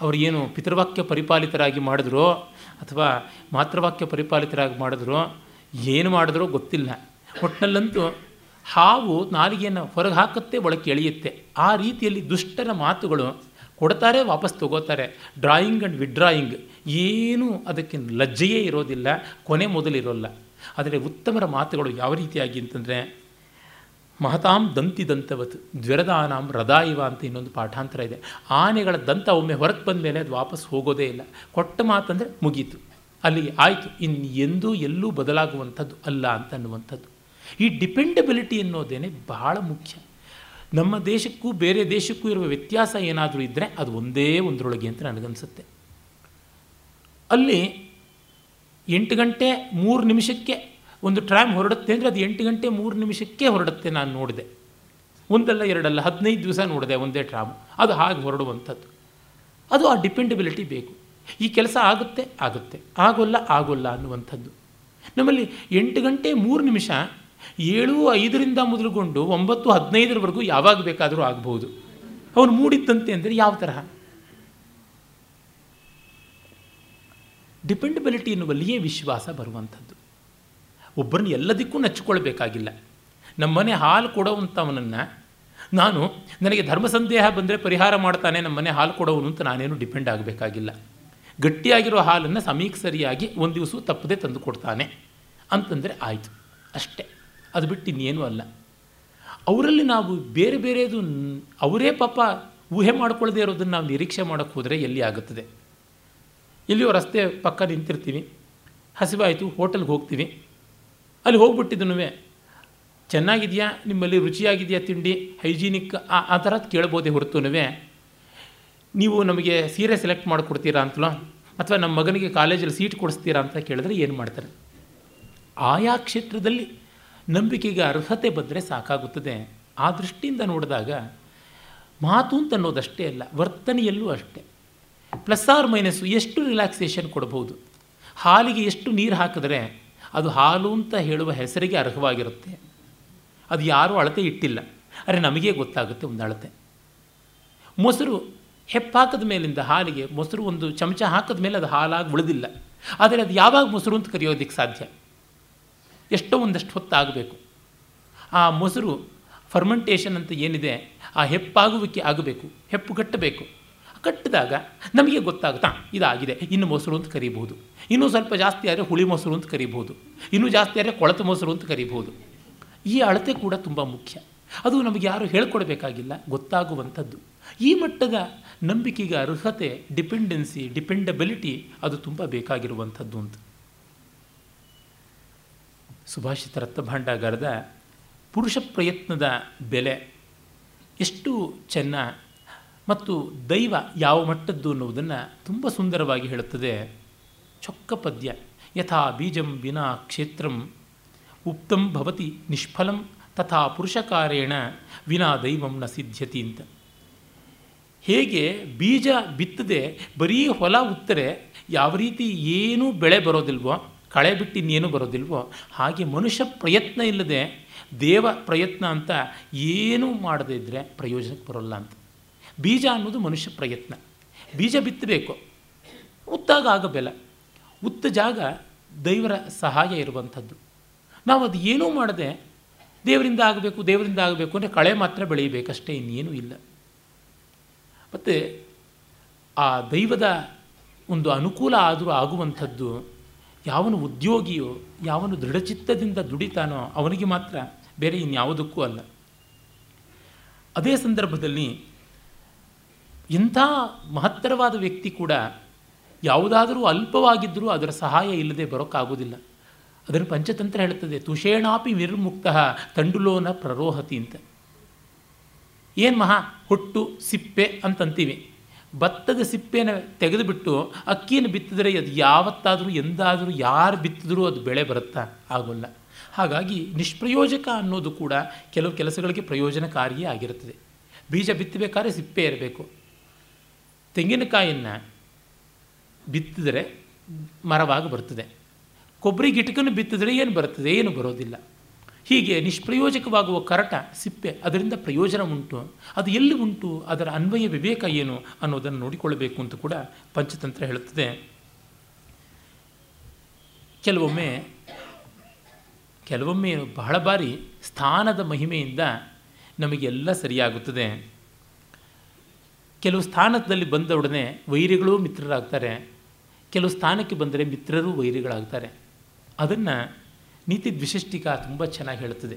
Speaker 1: ಅವ್ರು ಏನು ಪಿತೃವಾಕ್ಯ ಪರಿಪಾಲಿತರಾಗಿ ಮಾಡಿದ್ರು ಅಥವಾ ಮಾತೃವಾಕ್ಯ ಪರಿಪಾಲಿತರಾಗಿ ಮಾಡಿದ್ರು, ಏನು ಮಾಡಿದ್ರೋ ಗೊತ್ತಿಲ್ಲ. ಒಟ್ಟಿನಲ್ಲಂತೂ ಹಾವು ನಾಲಿಗೆಯನ್ನು ಹೊರಗೆ ಹಾಕುತ್ತೆ, ಒಳಕ್ಕೆ ಎಳೆಯುತ್ತೆ. ಆ ರೀತಿಯಲ್ಲಿ ದುಷ್ಟರ ಮಾತುಗಳು ಕೊಡ್ತಾರೆ, ವಾಪಸ್ ತಗೋತಾರೆ. ಡ್ರಾಯಿಂಗ್ ಆ್ಯಂಡ್ ವಿಡ್ರಾಯಿಂಗ್ ಏನೂ ಅದಕ್ಕೆ ಲಜ್ಜೆಯೇ ಇರೋದಿಲ್ಲ, ಕೊನೆ ಮೊದಲಿರೋಲ್ಲ. ಆದರೆ ಉತ್ತಮರ ಮಾತುಗಳು ಯಾವ ರೀತಿಯಾಗಿ ಅಂತಂದರೆ, ಮಹತಾಂ ದಂತಿ ದಂತವತ್, ಜ್ವರದಾನಾಂ ರದಾಯಿವ ಅಂತ ಇನ್ನೊಂದು ಪಾಠಾಂತರ ಇದೆ. ಆನೆಗಳ ದಂತ ಒಮ್ಮೆ ಹೊರಗೆ ಬಂದ ಮೇಲೆ ಅದು ವಾಪಸ್ ಹೋಗೋದೇ ಇಲ್ಲ. ಕೊಟ್ಟ ಮಾತಂದರೆ ಮುಗೀತು. ಅಲ್ಲಿಗೆ ಆಯಿತು. ಇನ್ನು ಎಂದೂ ಎಲ್ಲೂ ಬದಲಾಗುವಂಥದ್ದು ಅಲ್ಲ ಅಂತ ಅನ್ನುವಂಥದ್ದು. ಈ ಡಿಪೆಂಡಬಿಲಿಟಿ ಅನ್ನೋದೇನೆ ಬಹಳ ಮುಖ್ಯ. ನಮ್ಮ ದೇಶಕ್ಕೂ ಬೇರೆ ದೇಶಕ್ಕೂ ಇರುವ ವ್ಯತ್ಯಾಸ ಏನಾದರೂ ಇದ್ದರೆ ಅದು ಒಂದೇ ಒಂದರೊಳಗೆ ಅಂತ ನನಗನ್ಸುತ್ತೆ. ಅಲ್ಲಿ ಎಂಟು ಗಂಟೆ ಮೂರು ನಿಮಿಷಕ್ಕೆ ಒಂದು ಟ್ರಾಮ್ ಹೊರಡುತ್ತೆ ಅಂದರೆ ಅದು ಎಂಟು ಗಂಟೆ ಮೂರು ನಿಮಿಷಕ್ಕೆ ಹೊರಡುತ್ತೆ ನಾನು ನೋಡಿದೆ. ಒಂದಲ್ಲ ಎರಡಲ್ಲ ಹದಿನೈದು ದಿವಸ ನೋಡಿದೆ ಒಂದೇ ಟ್ರಾಮ್. ಅದು ಹಾಗೆ ಹೊರಡುವಂಥದ್ದು. ಅದು ಆ ಡಿಪೆಂಡಬಿಲಿಟಿ ಬೇಕು. ಈ ಕೆಲಸ ಆಗುತ್ತೆ ಆಗುತ್ತೆ. ಆಗೋಲ್ಲ ಆಗೋಲ್ಲ ಅನ್ನುವಂಥದ್ದು. ನಮ್ಮಲ್ಲಿ ಎಂಟು ಗಂಟೆ ಮೂರು ನಿಮಿಷ ಏಳು, ಐದರಿಂದ ಮೊದಲುಗೊಂಡು ಒಂಬತ್ತು, ಹದಿನೈದರವರೆಗೂ ಯಾವಾಗ ಬೇಕಾದರೂ ಆಗಬಹುದು ಅವನು ಮೂಡಿದ್ದಂತೆ ಅಂದರೆ ಯಾವ ತರಹ? ಡಿಪೆಂಡಬಿಲಿಟಿ ಎನ್ನುವಲ್ಲಿಯೇ ವಿಶ್ವಾಸ ಬರುವಂಥದ್ದು. ಒಬ್ಬರನ್ನು ಎಲ್ಲದಕ್ಕೂ ನಚ್ಕೊಳ್ಬೇಕಾಗಿಲ್ಲ ನಮ್ಮನೆ ಹಾಲು ಕೊಡೋವಂಥವನನ್ನು ನಾನು ನನಗೆ ಧರ್ಮ ಸಂದೇಹ ಬಂದರೆ ಪರಿಹಾರ ಮಾಡ್ತಾನೆ, ನಮ್ಮನೆ ಹಾಲು ಕೊಡೋವನು ಅಂತ ನಾನೇನು ಡಿಪೆಂಡ್ ಆಗಬೇಕಾಗಿಲ್ಲ. ಗಟ್ಟಿಯಾಗಿರೋ ಹಾಲನ್ನು ಸಮೀಕ್ ಸರಿಯಾಗಿ ಒಂದು ದಿವಸ ತಪ್ಪದೆ ತಂದು ಕೊಡ್ತಾನೆ. ಅಂತಂದರೆ ಆಯಿತು. ಅಷ್ಟೇ. ಅದು ಬಿಟ್ಟು ಇನ್ನೇನೂ ಅಲ್ಲ. ಅವರಲ್ಲಿ ನಾವು ಬೇರೆ ಬೇರೆದು ಅವರೇ ಪಾಪ ಊಹೆ ಮಾಡ್ಕೊಳ್ಳದೆ ಇರೋದನ್ನು ನಾವು ನಿರೀಕ್ಷೆ ಮಾಡೋಕ್ಕೆ ಹೋದರೆ ಎಲ್ಲಿ ಆಗುತ್ತದೆ? ಎಲ್ಲಿಯೋ ರಸ್ತೆ ಪಕ್ಕ ನಿಂತಿರ್ತೀವಿ, ಹಸಿವಾಯಿತು, ಹೋಟೆಲ್ಗೆ ಹೋಗ್ತೀವಿ. ಅಲ್ಲಿ ಹೋಗ್ಬಿಟ್ಟಿದ್ದನು ಚೆನ್ನಾಗಿದೆಯಾ, ನಿಮ್ಮಲ್ಲಿ ರುಚಿಯಾಗಿದೆಯಾ ತಿಂಡಿ, ಹೈಜೀನಿಕ್, ಆ ಆ ಥರದ್ದು ಕೇಳ್ಬೋದೇ ಹೊರತು ನೀವು ನಮಗೆ ಸೀರೆ ಸೆಲೆಕ್ಟ್ ಮಾಡಿಕೊಡ್ತೀರಾ ಅಂತಲೋ, ಅಥವಾ ನಮ್ಮ ಮಗನಿಗೆ ಕಾಲೇಜಲ್ಲಿ ಸೀಟ್ ಕೊಡಿಸ್ತೀರಾ ಅಂತ ಕೇಳಿದ್ರೆ ಏನು ಮಾಡ್ತಾರೆ? ಆಯಾ ಕ್ಷೇತ್ರದಲ್ಲಿ ನಂಬಿಕೆಗೆ ಅರ್ಹತೆ ಬಂದರೆ ಸಾಕಾಗುತ್ತದೆ. ಆ ದೃಷ್ಟಿಯಿಂದ ನೋಡಿದಾಗ ಮಾತು ಅಂತ ಅನ್ನೋದಷ್ಟೇ ಅಲ್ಲ, ವರ್ತನೆಯಲ್ಲೂ ಅಷ್ಟೇ. ಪ್ಲಸ್ ಆರ್ ಮೈನಸ್ಸು ಎಷ್ಟು ರಿಲ್ಯಾಕ್ಸೇಷನ್ ಕೊಡಬಹುದು ಹಾಲಿಗೆ ಎಷ್ಟು ನೀರು ಹಾಕಿದ್ರೆ ಅದು ಹಾಲು ಅಂತ ಹೇಳುವ ಹೆಸರಿಗೆ ಅರ್ಹವಾಗಿರುತ್ತೆ. ಅದು ಯಾರೂ ಅಳತೆ ಇಟ್ಟಿಲ್ಲ. ಅರೆ, ನಮಗೇ ಗೊತ್ತಾಗುತ್ತೆ ಒಂದು ಅಳತೆ. ಮೊಸರು ಹೆಪ್ಪಾಕದ ಮೇಲಿಂದ ಹಾಲಿಗೆ ಮೊಸರು ಒಂದು ಚಮಚ ಹಾಕಿದ ಮೇಲೆ ಅದು ಹಾಲಾಗಿ ಉಳಿದಿಲ್ಲ. ಆದರೆ ಅದು ಯಾವಾಗ ಮೊಸರು ಅಂತ ಕರೆಯೋದಕ್ಕೆ ಸಾಧ್ಯ? ಎಷ್ಟೋ ಒಂದಷ್ಟು ಹೊತ್ತಾಗಬೇಕು. ಆ ಮೊಸರು ಫರ್ಮೆಂಟೇಷನ್ ಅಂತ ಏನಿದೆ, ಆ ಹೆಪ್ಪಾಗುವಿಕೆ ಆಗಬೇಕು, ಹೆಪ್ಪು ಕಟ್ಟಬೇಕು. ಕಟ್ಟಿದಾಗ ನಮಗೆ ಗೊತ್ತಾಗುತ್ತಾ, ಇದಾಗಿದೆ, ಇನ್ನು ಮೊಸರು ಅಂತ ಕರಿಬೋದು ಇನ್ನೂ ಸ್ವಲ್ಪ ಜಾಸ್ತಿ ಆದರೆ ಹುಳಿ ಮೊಸರು ಅಂತ ಕರಿಬೋದು ಇನ್ನೂ ಜಾಸ್ತಿ ಆದರೆ ಕೊಳತು ಮೊಸರು ಅಂತ ಕರಿಬೋದು ಈ ಅಳತೆ ಕೂಡ ತುಂಬ ಮುಖ್ಯ. ಅದು ನಮಗೆ ಯಾರು ಹೇಳ್ಕೊಡ್ಬೇಕಾಗಿಲ್ಲ, ಗೊತ್ತಾಗುವಂಥದ್ದು. ಈ ಮಟ್ಟದ ನಂಬಿಕೆಗೆ ಅರ್ಹತೆ ಡಿಪೆಂಡೆನ್ಸಿ ಡಿಪೆಂಡಬಿಲಿಟಿ ಅದು ತುಂಬ ಬೇಕಾಗಿರುವಂಥದ್ದು ಅಂತ. ಸುಭಾಷಿತ ರತ್ನಭಾಂಡಾಗಾರದ ಪುರುಷ ಪ್ರಯತ್ನದ ಬೆಲೆ ಎಷ್ಟು ಚೆನ್ನ ಮತ್ತು ದೈವ ಯಾವ ಮಟ್ಟದ್ದು ಅನ್ನುವುದನ್ನು ತುಂಬ ಸುಂದರವಾಗಿ ಹೇಳುತ್ತದೆ. ಚೊಕ್ಕ ಪದ್ಯ. ಯಥಾ ಬೀಜಂ ವಿನಾ ಕ್ಷೇತ್ರಂ ಉಕ್ತಂ ಭವತಿ ನಿಷ್ಫಲಂ ತಥಾ ಪುರುಷಕಾರೇಣ ವಿನಾ ದೈವಂ ನ ಸಿದ್ಧ್ಯತಿ ಅಂತ. ಹೇಗೆ ಬೀಜ ಬಿತ್ತದೆ ಬರೀ ಹೊಲ ಉತ್ತರೆ ಯಾವ ರೀತಿ ಏನೂ ಬೆಳೆ ಬರೋದಿಲ್ವೋ ಕಳೆ ಬಿಟ್ಟು ಇನ್ನೇನು ಬರೋದಿಲ್ವೋ? ಹಾಗೆ ಮನುಷ್ಯ ಪ್ರಯತ್ನ ಇಲ್ಲದೆ ದೇವ ಪ್ರಯತ್ನ ಅಂತ ಏನೂ ಮಾಡದೇ ಇದ್ದರೆ ಪ್ರಯೋಜನಕ್ಕೆ ಬರೋಲ್ಲ ಅಂತ. ಬೀಜ ಅನ್ನೋದು ಮನುಷ್ಯ ಪ್ರಯತ್ನ. ಬೀಜ ಬಿತ್ತಬೇಕು. ಉತ್ತಾಗ ಆಗಬೆಲ್ಲ. ಉತ್ತ ಜಾಗ ದೈವರ ಸಹಾಯ ಇರುವಂಥದ್ದು. ನಾವು ಅದು ಏನೂ ಮಾಡದೆ ದೇವರಿಂದ ಆಗಬೇಕು ದೇವರಿಂದ ಆಗಬೇಕು ಅಂದರೆ ಕಳೆ ಮಾತ್ರ ಬೆಳೆಯಬೇಕಷ್ಟೇ, ಇನ್ನೇನೂ ಇಲ್ಲ. ಮತ್ತು ಆ ದೈವದ ಒಂದು ಅನುಕೂಲ ಆದರೂ ಆಗುವಂಥದ್ದು ಯಾವನು ಉದ್ಯೋಗಿಯೋ, ಯಾವನು ದೃಢಚಿತ್ತದಿಂದ ದುಡಿತಾನೋ ಅವನಿಗೆ ಮಾತ್ರ ಬೇರೆ ಇನ್ಯಾವುದಕ್ಕೂ ಅಲ್ಲ. ಅದೇ ಸಂದರ್ಭದಲ್ಲಿ ಇಂಥ ಮಹತ್ತರವಾದ ವ್ಯಕ್ತಿ ಕೂಡ ಯಾವುದಾದರೂ ಅಲ್ಪವಾಗಿದ್ದರೂ ಅದರ ಸಹಾಯ ಇಲ್ಲದೆ ಬರೋಕ್ಕಾಗೋದಿಲ್ಲ. ಅದನ್ನು ಪಂಚತಂತ್ರ ಹೇಳುತ್ತದೆ, ತುಷೇಣಾಪಿ ನಿರ್ಮುಕ್ತ ತಂಡುಲೋನ ಪ್ರರೋಹತಿ ಅಂತ. ಏನು ಮಹಾ, ಹುಟ್ಟು, ಸಿಪ್ಪೆ ಅಂತಂತೀವಿ. ಭತ್ತದ ಸಿಪ್ಪೆನ ತೆಗೆದುಬಿಟ್ಟು ಅಕ್ಕಿಯನ್ನು ಬಿತ್ತಿದರೆ ಅದು ಯಾವತ್ತಾದರೂ ಎಂದಾದರೂ ಯಾರು ಬಿತ್ತಿದ್ರೂ ಅದು ಬೆಳೆ ಬರುತ್ತಾ? ಆಗೋಲ್ಲ. ಹಾಗಾಗಿ ನಿಷ್ಪ್ರಯೋಜಕ ಅನ್ನೋದು ಕೂಡ ಕೆಲವು ಕೆಲಸಗಳಿಗೆ ಪ್ರಯೋಜನಕಾರಿಯೇ ಆಗಿರುತ್ತದೆ. ಬೀಜ ಬಿತ್ತಬೇಕಾದ್ರೆ ಸಿಪ್ಪೆ ಇರಬೇಕು. ತೆಂಗಿನಕಾಯಿಯನ್ನು ಬಿತ್ತಿದರೆ ಮರವಾಗಿ ಬರ್ತದೆ ಕೊಬ್ಬರಿ ಗಿಟಕನ್ನು ಬಿತ್ತಿದರೆ ಏನು ಬರ್ತದೆ ಏನು ಬರೋದಿಲ್ಲ. ಹೀಗೆ ನಿಷ್ಪ್ರಯೋಜಕವಾಗುವ ಕರಟ, ಸಿಪ್ಪೆ ಅದರಿಂದ ಪ್ರಯೋಜನ ಉಂಟು. ಅದು ಎಲ್ಲಿ ಉಂಟು, ಅದರ ಅನ್ವಯ ವಿವೇಕ ಏನು ಅನ್ನೋದನ್ನು ನೋಡಿಕೊಳ್ಳಬೇಕು ಅಂತ ಕೂಡ ಪಂಚತಂತ್ರ ಹೇಳುತ್ತದೆ. ಕೆಲವೊಮ್ಮೆ ಕೆಲವೊಮ್ಮೆ ಬಹಳ ಬಾರಿ ಸ್ಥಾನದ ಮಹಿಮೆಯಿಂದ ನಮಗೆಲ್ಲ ಸರಿಯಾಗುತ್ತದೆ. ಕೆಲವು ಸ್ಥಾನದಲ್ಲಿ ಬಂದೊಡನೆ ವೈರಿಗಳೂ ಮಿತ್ರರಾಗ್ತಾರೆ. ಕೆಲವು ಸ್ಥಾನಕ್ಕೆ ಬಂದರೆ ಮಿತ್ರರೂ ವೈರಿಗಳಾಗ್ತಾರೆ. ಅದನ್ನು ನೀತಿ ದ್ವಿಶಿಷ್ಟಿಕ ತುಂಬ ಚೆನ್ನಾಗಿ ಹೇಳುತ್ತದೆ.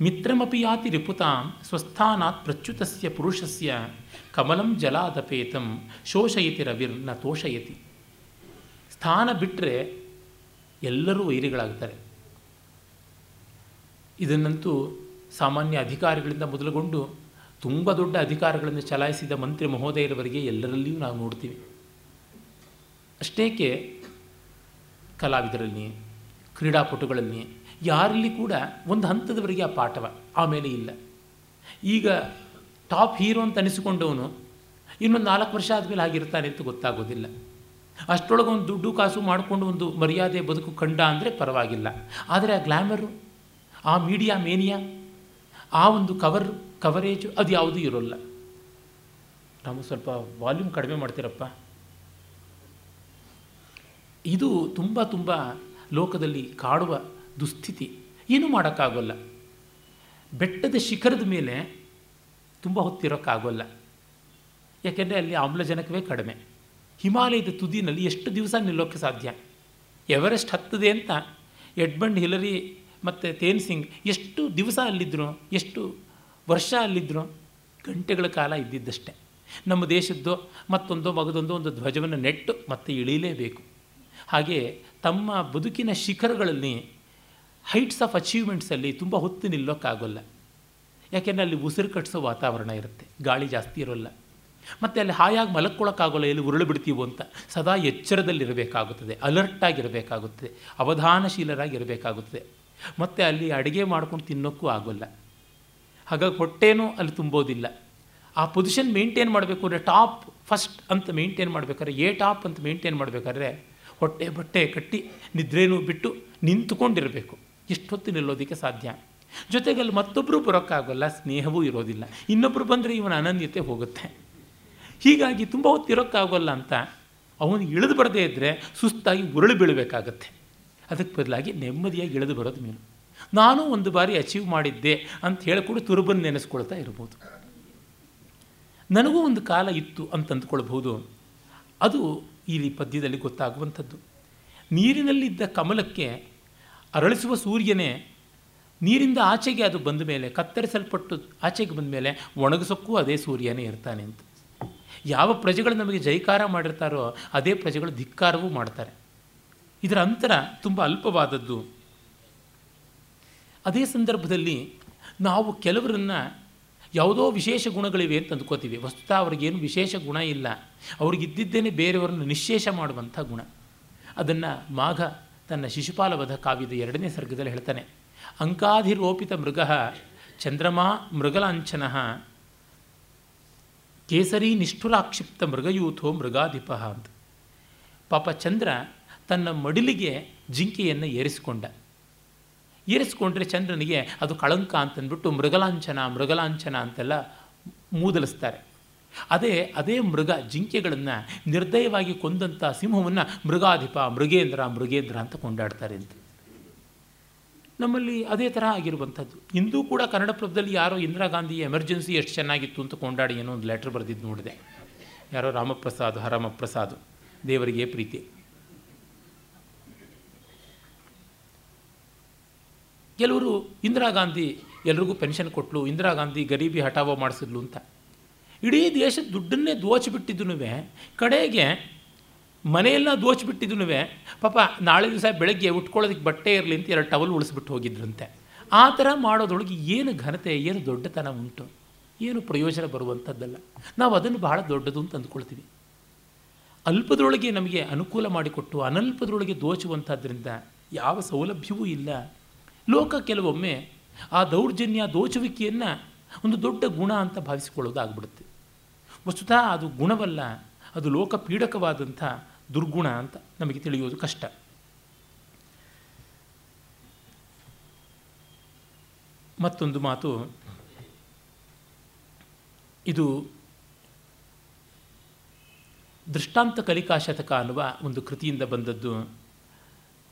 Speaker 1: ಮಿತ್ರಮಪಿ ಯಾತಿ ರಿಪುತಾಂ ಸ್ವಸ್ಥಾನಾತ್ ಪ್ರಚ್ಯುತಸ್ಯ ಪುರುಷಸ್ಯ ಕಮಲಂ ಜಲಾದಪೇತಂ ಶೋಷಯತಿ ರವಿರ್ನ ತೋಷಯತಿ. ಸ್ಥಾನ ಬಿಟ್ಟರೆ ಎಲ್ಲರೂ ವೈರಿಗಳಾಗ್ತಾರೆ. ಇದನ್ನಂತೂ ಸಾಮಾನ್ಯ ಅಧಿಕಾರಿಗಳಿಂದ ಮೊದಲುಗೊಂಡು ತುಂಬ ದೊಡ್ಡ ಅಧಿಕಾರಗಳನ್ನು ಚಲಾಯಿಸಿದ ಮಂತ್ರಿ ಮಹೋದಯರವರೆಗೆ ಎಲ್ಲರಲ್ಲಿಯೂ ನಾವು ನೋಡ್ತೀವಿ. ಅಷ್ಟೇಕೆ ಕಲಾವಿದರಲ್ಲಿ ಕ್ರೀಡಾಪಟುಗಳಲ್ಲಿ ಯಾರಲ್ಲಿ ಕೂಡ ಒಂದು ಹಂತದವರೆಗೆ ಆ ಪಾಠವ ಆಮೇಲೆ ಇಲ್ಲ. ಈಗ ಟಾಪ್ ಹೀರೋ ಅಂತ ಅನಿಸಿಕೊಂಡವನು ಇನ್ನೊಂದು ನಾಲ್ಕು ವರ್ಷ ಆದಮೇಲೆ ಆಗಿರ್ತಾನೆ ಅಂತ ಗೊತ್ತಾಗೋದಿಲ್ಲ. ಅಷ್ಟರೊಳಗೆ ಒಂದು ದುಡ್ಡು ಕಾಸು ಮಾಡಿಕೊಂಡು ಒಂದು ಮರ್ಯಾದೆ ಬದುಕು ಕಂಡ ಅಂದರೆ ಪರವಾಗಿಲ್ಲ. ಆದರೆ ಆ ಗ್ಲ್ಯಾಮರು ಆ ಮೀಡಿಯಾ ಮೇನಿಯಾ, ಆ ಒಂದು ಕವರ್, ಕವರೇಜು ಅದು ಯಾವುದೂ ಇರೋಲ್ಲ. ನಾವು ಸ್ವಲ್ಪ ವಾಲ್ಯೂಮ್ ಕಡಿಮೆ ಮಾಡ್ತೀರಪ್ಪ. ಇದು ತುಂಬ ತುಂಬ ಲೋಕದಲ್ಲಿ ಕಾಡುವ ದುಸ್ಥಿತಿ ಏನೂ ಮಾಡೋಕ್ಕಾಗೋಲ್ಲ. ಬೆಟ್ಟದ ಶಿಖರದ ಮೇಲೆ ತುಂಬ ಹೊತ್ತಿರೋಕ್ಕಾಗೋಲ್ಲ. ಯಾಕೆಂದರೆ ಅಲ್ಲಿ ಆಮ್ಲಜನಕವೇ ಕಡಿಮೆ. ಹಿಮಾಲಯದ ತುದಿನಲ್ಲಿ ಎಷ್ಟು ದಿವಸ ನಿಲ್ಲೋಕ್ಕೆ ಸಾಧ್ಯ? ಎವರೆಸ್ಟ್ ಹತ್ತದೆ ಅಂತ ಎಡ್ಮಂಡ್ ಹಿಲರಿ ಮತ್ತು ತೇನ್ ಸಿಂಗ್ ಎಷ್ಟು ದಿವಸ ಅಲ್ಲಿದ್ದರು ಎಷ್ಟು ವರ್ಷ ಅಲ್ಲಿದ್ದರು ಗಂಟೆಗಳ ಕಾಲ ಇದ್ದಿದ್ದಷ್ಟೇ. ನಮ್ಮ ದೇಶದ್ದು ಮತ್ತೊಂದೋ ಮಗದೊಂದೋ ಒಂದು ಧ್ವಜವನ್ನು ನೆಟ್ಟು ಮತ್ತೆ ಇಳೀಲೇಬೇಕು ಹಾಗೆ ತಮ್ಮ ಬದುಕಿನ ಶಿಖರಗಳಲ್ಲಿ ಹೈಟ್ಸ್ ಆಫ್ ಅಚೀವ್ಮೆಂಟ್ಸಲ್ಲಿ ತುಂಬ ಹೊತ್ತು ನಿಲ್ಲೋಕ್ಕಾಗೋಲ್ಲ. ಯಾಕೆಂದರೆ ಅಲ್ಲಿ ಉಸಿರು ಕಟ್ಟಿಸೋ ವಾತಾವರಣ ಇರುತ್ತೆ, ಗಾಳಿ ಜಾಸ್ತಿ ಇರೋಲ್ಲ. ಮತ್ತು ಅಲ್ಲಿ ಹಾಯಾಗಿ ಮಲಕ್ಕೊಳ್ಳೋಕ್ಕಾಗೋಲ್ಲ ಎಲ್ಲಿ ಉರುಳು ಬಿಡ್ತೀವೋ ಅಂತ ಸದಾ ಎಚ್ಚರದಲ್ಲಿರಬೇಕಾಗುತ್ತದೆ ಅಲರ್ಟಾಗಿರಬೇಕಾಗುತ್ತದೆ ಅವಧಾನಶೀಲರಾಗಿರಬೇಕಾಗುತ್ತದೆ. ಮತ್ತು ಅಲ್ಲಿ ಅಡುಗೆ ಮಾಡ್ಕೊಂಡು ತಿನ್ನೋಕ್ಕೂ ಆಗೋಲ್ಲ. ಹಾಗಾಗಿ ಹೊಟ್ಟೆನೂ ಅಲ್ಲಿ ತುಂಬೋದಿಲ್ಲ. ಆ ಪೊಸಿಷನ್ ಮೇಂಟೈನ್ ಮಾಡಬೇಕು ಅಂದರೆ ಟಾಪ್ ಫಸ್ಟ್ ಅಂತ ಮೇಂಟೈನ್ ಮಾಡಬೇಕಾದ್ರೆ ಎ ಟಾಪ್ ಅಂತ ಮೇಂಟೈನ್ ಮಾಡಬೇಕಾದ್ರೆ ಹೊಟ್ಟೆ ಬಟ್ಟೆ ಕಟ್ಟಿ ನಿದ್ರೇನೂ ಬಿಟ್ಟು ನಿಂತುಕೊಂಡಿರಬೇಕು. ಇಷ್ಟೊತ್ತು ನಿಲ್ಲೋದಕ್ಕೆ ಸಾಧ್ಯ. ಜೊತೆಗೆ ಅಲ್ಲಿ ಮತ್ತೊಬ್ಬರು ಬರೋಕ್ಕಾಗಲ್ಲ, ಸ್ನೇಹವೂ ಇರೋದಿಲ್ಲ. ಇನ್ನೊಬ್ಬರು ಬಂದರೆ ಇವನ ಅನನ್ಯತೆ ಹೋಗುತ್ತೆ. ಹೀಗಾಗಿ ತುಂಬ ಹೊತ್ತು ಇರೋಕ್ಕಾಗೋಲ್ಲ ಅಂತ ಅವನು ಇಳಿದು ಬರದೇ ಇದ್ದರೆ ಸುಸ್ತಾಗಿ ಉರುಳು ಬೀಳಬೇಕಾಗತ್ತೆ. ಅದಕ್ಕೆ ಬದಲಾಗಿ ನೆಮ್ಮದಿಯಾಗಿ ಇಳಿದು ಬರೋದು ಮೀನು ನಾನು ಒಂದು ಬಾರಿ ಅಚೀವ್ ಮಾಡಿದ್ದೆ ಅಂತ ಹೇಳಿಕೊಂಡು ತುರುಬನ್ನು ನೆನೆಸ್ಕೊಳ್ತಾ ಇರ್ಬೋದು. ನನಗೂ ಒಂದು ಕಾಲ ಇತ್ತು ಅಂತ ಅಂದ್ಕೊಳ್ಬಹುದು ಅದು ಈ ಪದ್ಯದಲ್ಲಿ ಗೊತ್ತಾಗುವಂಥದ್ದು. ನೀರಿನಲ್ಲಿದ್ದ ಕಮಲಕ್ಕೆ ಅರಳಿಸುವ ಸೂರ್ಯನೇ ನೀರಿಂದ ಆಚೆಗೆ ಅದು ಬಂದ ಮೇಲೆ, ಕತ್ತರಿಸಲ್ಪಟ್ಟು ಆಚೆಗೆ ಬಂದ ಮೇಲೆ ಒಣಗಿಸೋಕ್ಕೂ ಅದೇ ಸೂರ್ಯನೇ ಇರ್ತಾನೆ ಅಂತ. ಯಾವ ಪ್ರಜೆಗಳು ನಮಗೆ ಜೈಕಾರ ಮಾಡಿರ್ತಾರೋ ಅದೇ ಪ್ರಜೆಗಳು ಧಿಕ್ಕಾರವೂ ಮಾಡ್ತಾರೆ. ಇದರ ಅಂತರ ತುಂಬ ಅಲ್ಪವಾದದ್ದು. ಅದೇ ಸಂದರ್ಭದಲ್ಲಿ ನಾವು ಕೆಲವರನ್ನು ಯಾವುದೋ ವಿಶೇಷ ಗುಣಗಳಿವೆ ಅಂತ ಅಂದ್ಕೋತೀವಿ. ವಸ್ತುತ ಅವ್ರಿಗೇನು ವಿಶೇಷ ಗುಣ ಇಲ್ಲ. ಅವ್ರಿಗಿದ್ದಿದ್ದೇನೆ ಬೇರೆಯವರನ್ನು ನಿಶ್ಚೇಷ ಮಾಡುವಂಥ ಗುಣ. ಅದನ್ನು ಮಾಘ ತನ್ನ ಶಿಶುಪಾಲವಧ ಕಾವ್ಯದ ಎರಡನೇ ಸರ್ಗದಲ್ಲಿ ಹೇಳ್ತಾನೆ. ಅಂಕಾಧಿರೋಪಿತ ಮೃಗ ಚಂದ್ರಮಾ ಮೃಗಲಾಂಛನ ಕೇಸರಿ ನಿಷ್ಠುರಾಕ್ಷಿಪ್ತ ಮೃಗಯೂಥೋ ಮೃಗಾಧಿಪ ಅಂತ. ಪಾಪ ಚಂದ್ರ ತನ್ನ ಮಡಿಲಿಗೆ ಜಿಂಕೆಯನ್ನು ಏರಿಸಿಕೊಂಡ. ಏರಿಸ್ಕೊಂಡ್ರೆ ಚಂದ್ರನಿಗೆ ಅದು ಕಳಂಕ ಅಂತಂದ್ಬಿಟ್ಟು ಮೃಗಲಾಂಛನ ಮೃಗಲಾಂಛನ ಅಂತೆಲ್ಲ ಮೂದಲಿಸ್ತಾರೆ. ಅದೇ ಅದೇ ಮೃಗ ಜಿಂಕೆಗಳನ್ನು ನಿರ್ದಯವಾಗಿ ಕೊಂದಂಥ ಸಿಂಹವನ್ನು ಮೃಗಾಧಿಪ, ಮೃಗೇಂದ್ರ ಮೃಗೇಂದ್ರ ಅಂತ ಕೊಂಡಾಡ್ತಾರೆ ಅಂತ. ನಮ್ಮಲ್ಲಿ ಅದೇ ಥರ ಆಗಿರುವಂಥದ್ದು. ಇಂದೂ ಕೂಡ ಕನ್ನಡ ಪ್ರಭದಲ್ಲಿ ಯಾರೋ ಇಂದಿರಾ ಗಾಂಧಿ ಎಮರ್ಜೆನ್ಸಿ ಎಷ್ಟು ಚೆನ್ನಾಗಿತ್ತು ಅಂತ ಕೊಂಡಾಡಿ ಏನೋ ಒಂದು ಲೆಟ್ರ್ ಬರೆದಿದ್ದು ನೋಡಿದೆ. ಯಾರೋ ರಾಮಪ್ರಸಾದ್, ಹರಮಪ್ರಸಾದ್, ದೇವರಿಗೆ ಪ್ರೀತಿ. ಕೆಲವರು ಇಂದಿರಾ ಗಾಂಧಿ ಎಲ್ರಿಗೂ ಪೆನ್ಷನ್ ಕೊಟ್ಟಲು ಇಂದಿರಾ ಗಾಂಧಿ ಗರೀಬಿ ಹಠಾವ ಮಾಡಿಸಿದ್ಲು ಅಂತ. ಇಡೀ ದೇಶದ ದುಡ್ಡನ್ನೇ ದೋಚಿಬಿಟ್ಟಿದ್ದನು ಕಡೆಗೆ ಮನೆಯೆಲ್ಲ ದೋಚಿಬಿಟ್ಟಿದ್ದನು ಪಾಪ ನಾಳೆ ದಿವಸ ಬೆಳಗ್ಗೆ ಉಟ್ಕೊಳ್ಳೋದಕ್ಕೆ ಬಟ್ಟೆ ಇರಲಿ ಅಂತ ಎರಡು ಟವಲ್ ಉಳಿಸ್ಬಿಟ್ಟು ಹೋಗಿದ್ರಂತೆ. ಆ ಥರ ಮಾಡೋದ್ರೊಳಗೆ ಏನು ಘನತೆ, ಏನು ದೊಡ್ಡತನ ಉಂಟು? ಏನು ಪ್ರಯೋಜನ ಬರುವಂಥದ್ದಲ್ಲ. ನಾವು ಅದನ್ನು ಬಹಳ ದೊಡ್ಡದು ಅಂತ ಅಂದ್ಕೊಳ್ತೀವಿ. ಅಲ್ಪದರೊಳಗೆ ನಮಗೆ ಅನುಕೂಲ ಮಾಡಿಕೊಟ್ಟು, ಅನಲ್ಪದರೊಳಗೆ ದೋಚುವಂಥದ್ರಿಂದ ಯಾವ ಸೌಲಭ್ಯವೂ ಇಲ್ಲ. ಲೋಕ ಕೆಲವೊಮ್ಮೆ ಆ ದೌರ್ಜನ್ಯ, ದೋಚುವಿಕೆಯನ್ನು ಒಂದು ದೊಡ್ಡ ಗುಣ ಅಂತ ಭಾವಿಸಿಕೊಳ್ಳೋದಾಗ್ಬಿಡುತ್ತೆ. ವಸ್ತುತಃ ಅದು ಗುಣವಲ್ಲ, ಅದು ಲೋಕ ಪೀಡಕವಾದಂಥ ದುರ್ಗುಣ ಅಂತ ನಮಗೆ ತಿಳಿಯೋದು ಕಷ್ಟ. ಮತ್ತೊಂದು ಮಾತು. ಇದು ದೃಷ್ಟಾಂತ ಕಲಿಕಾ ಶತಕ ಅನ್ನುವ ಒಂದು ಕೃತಿಯಿಂದ ಬಂದದ್ದು.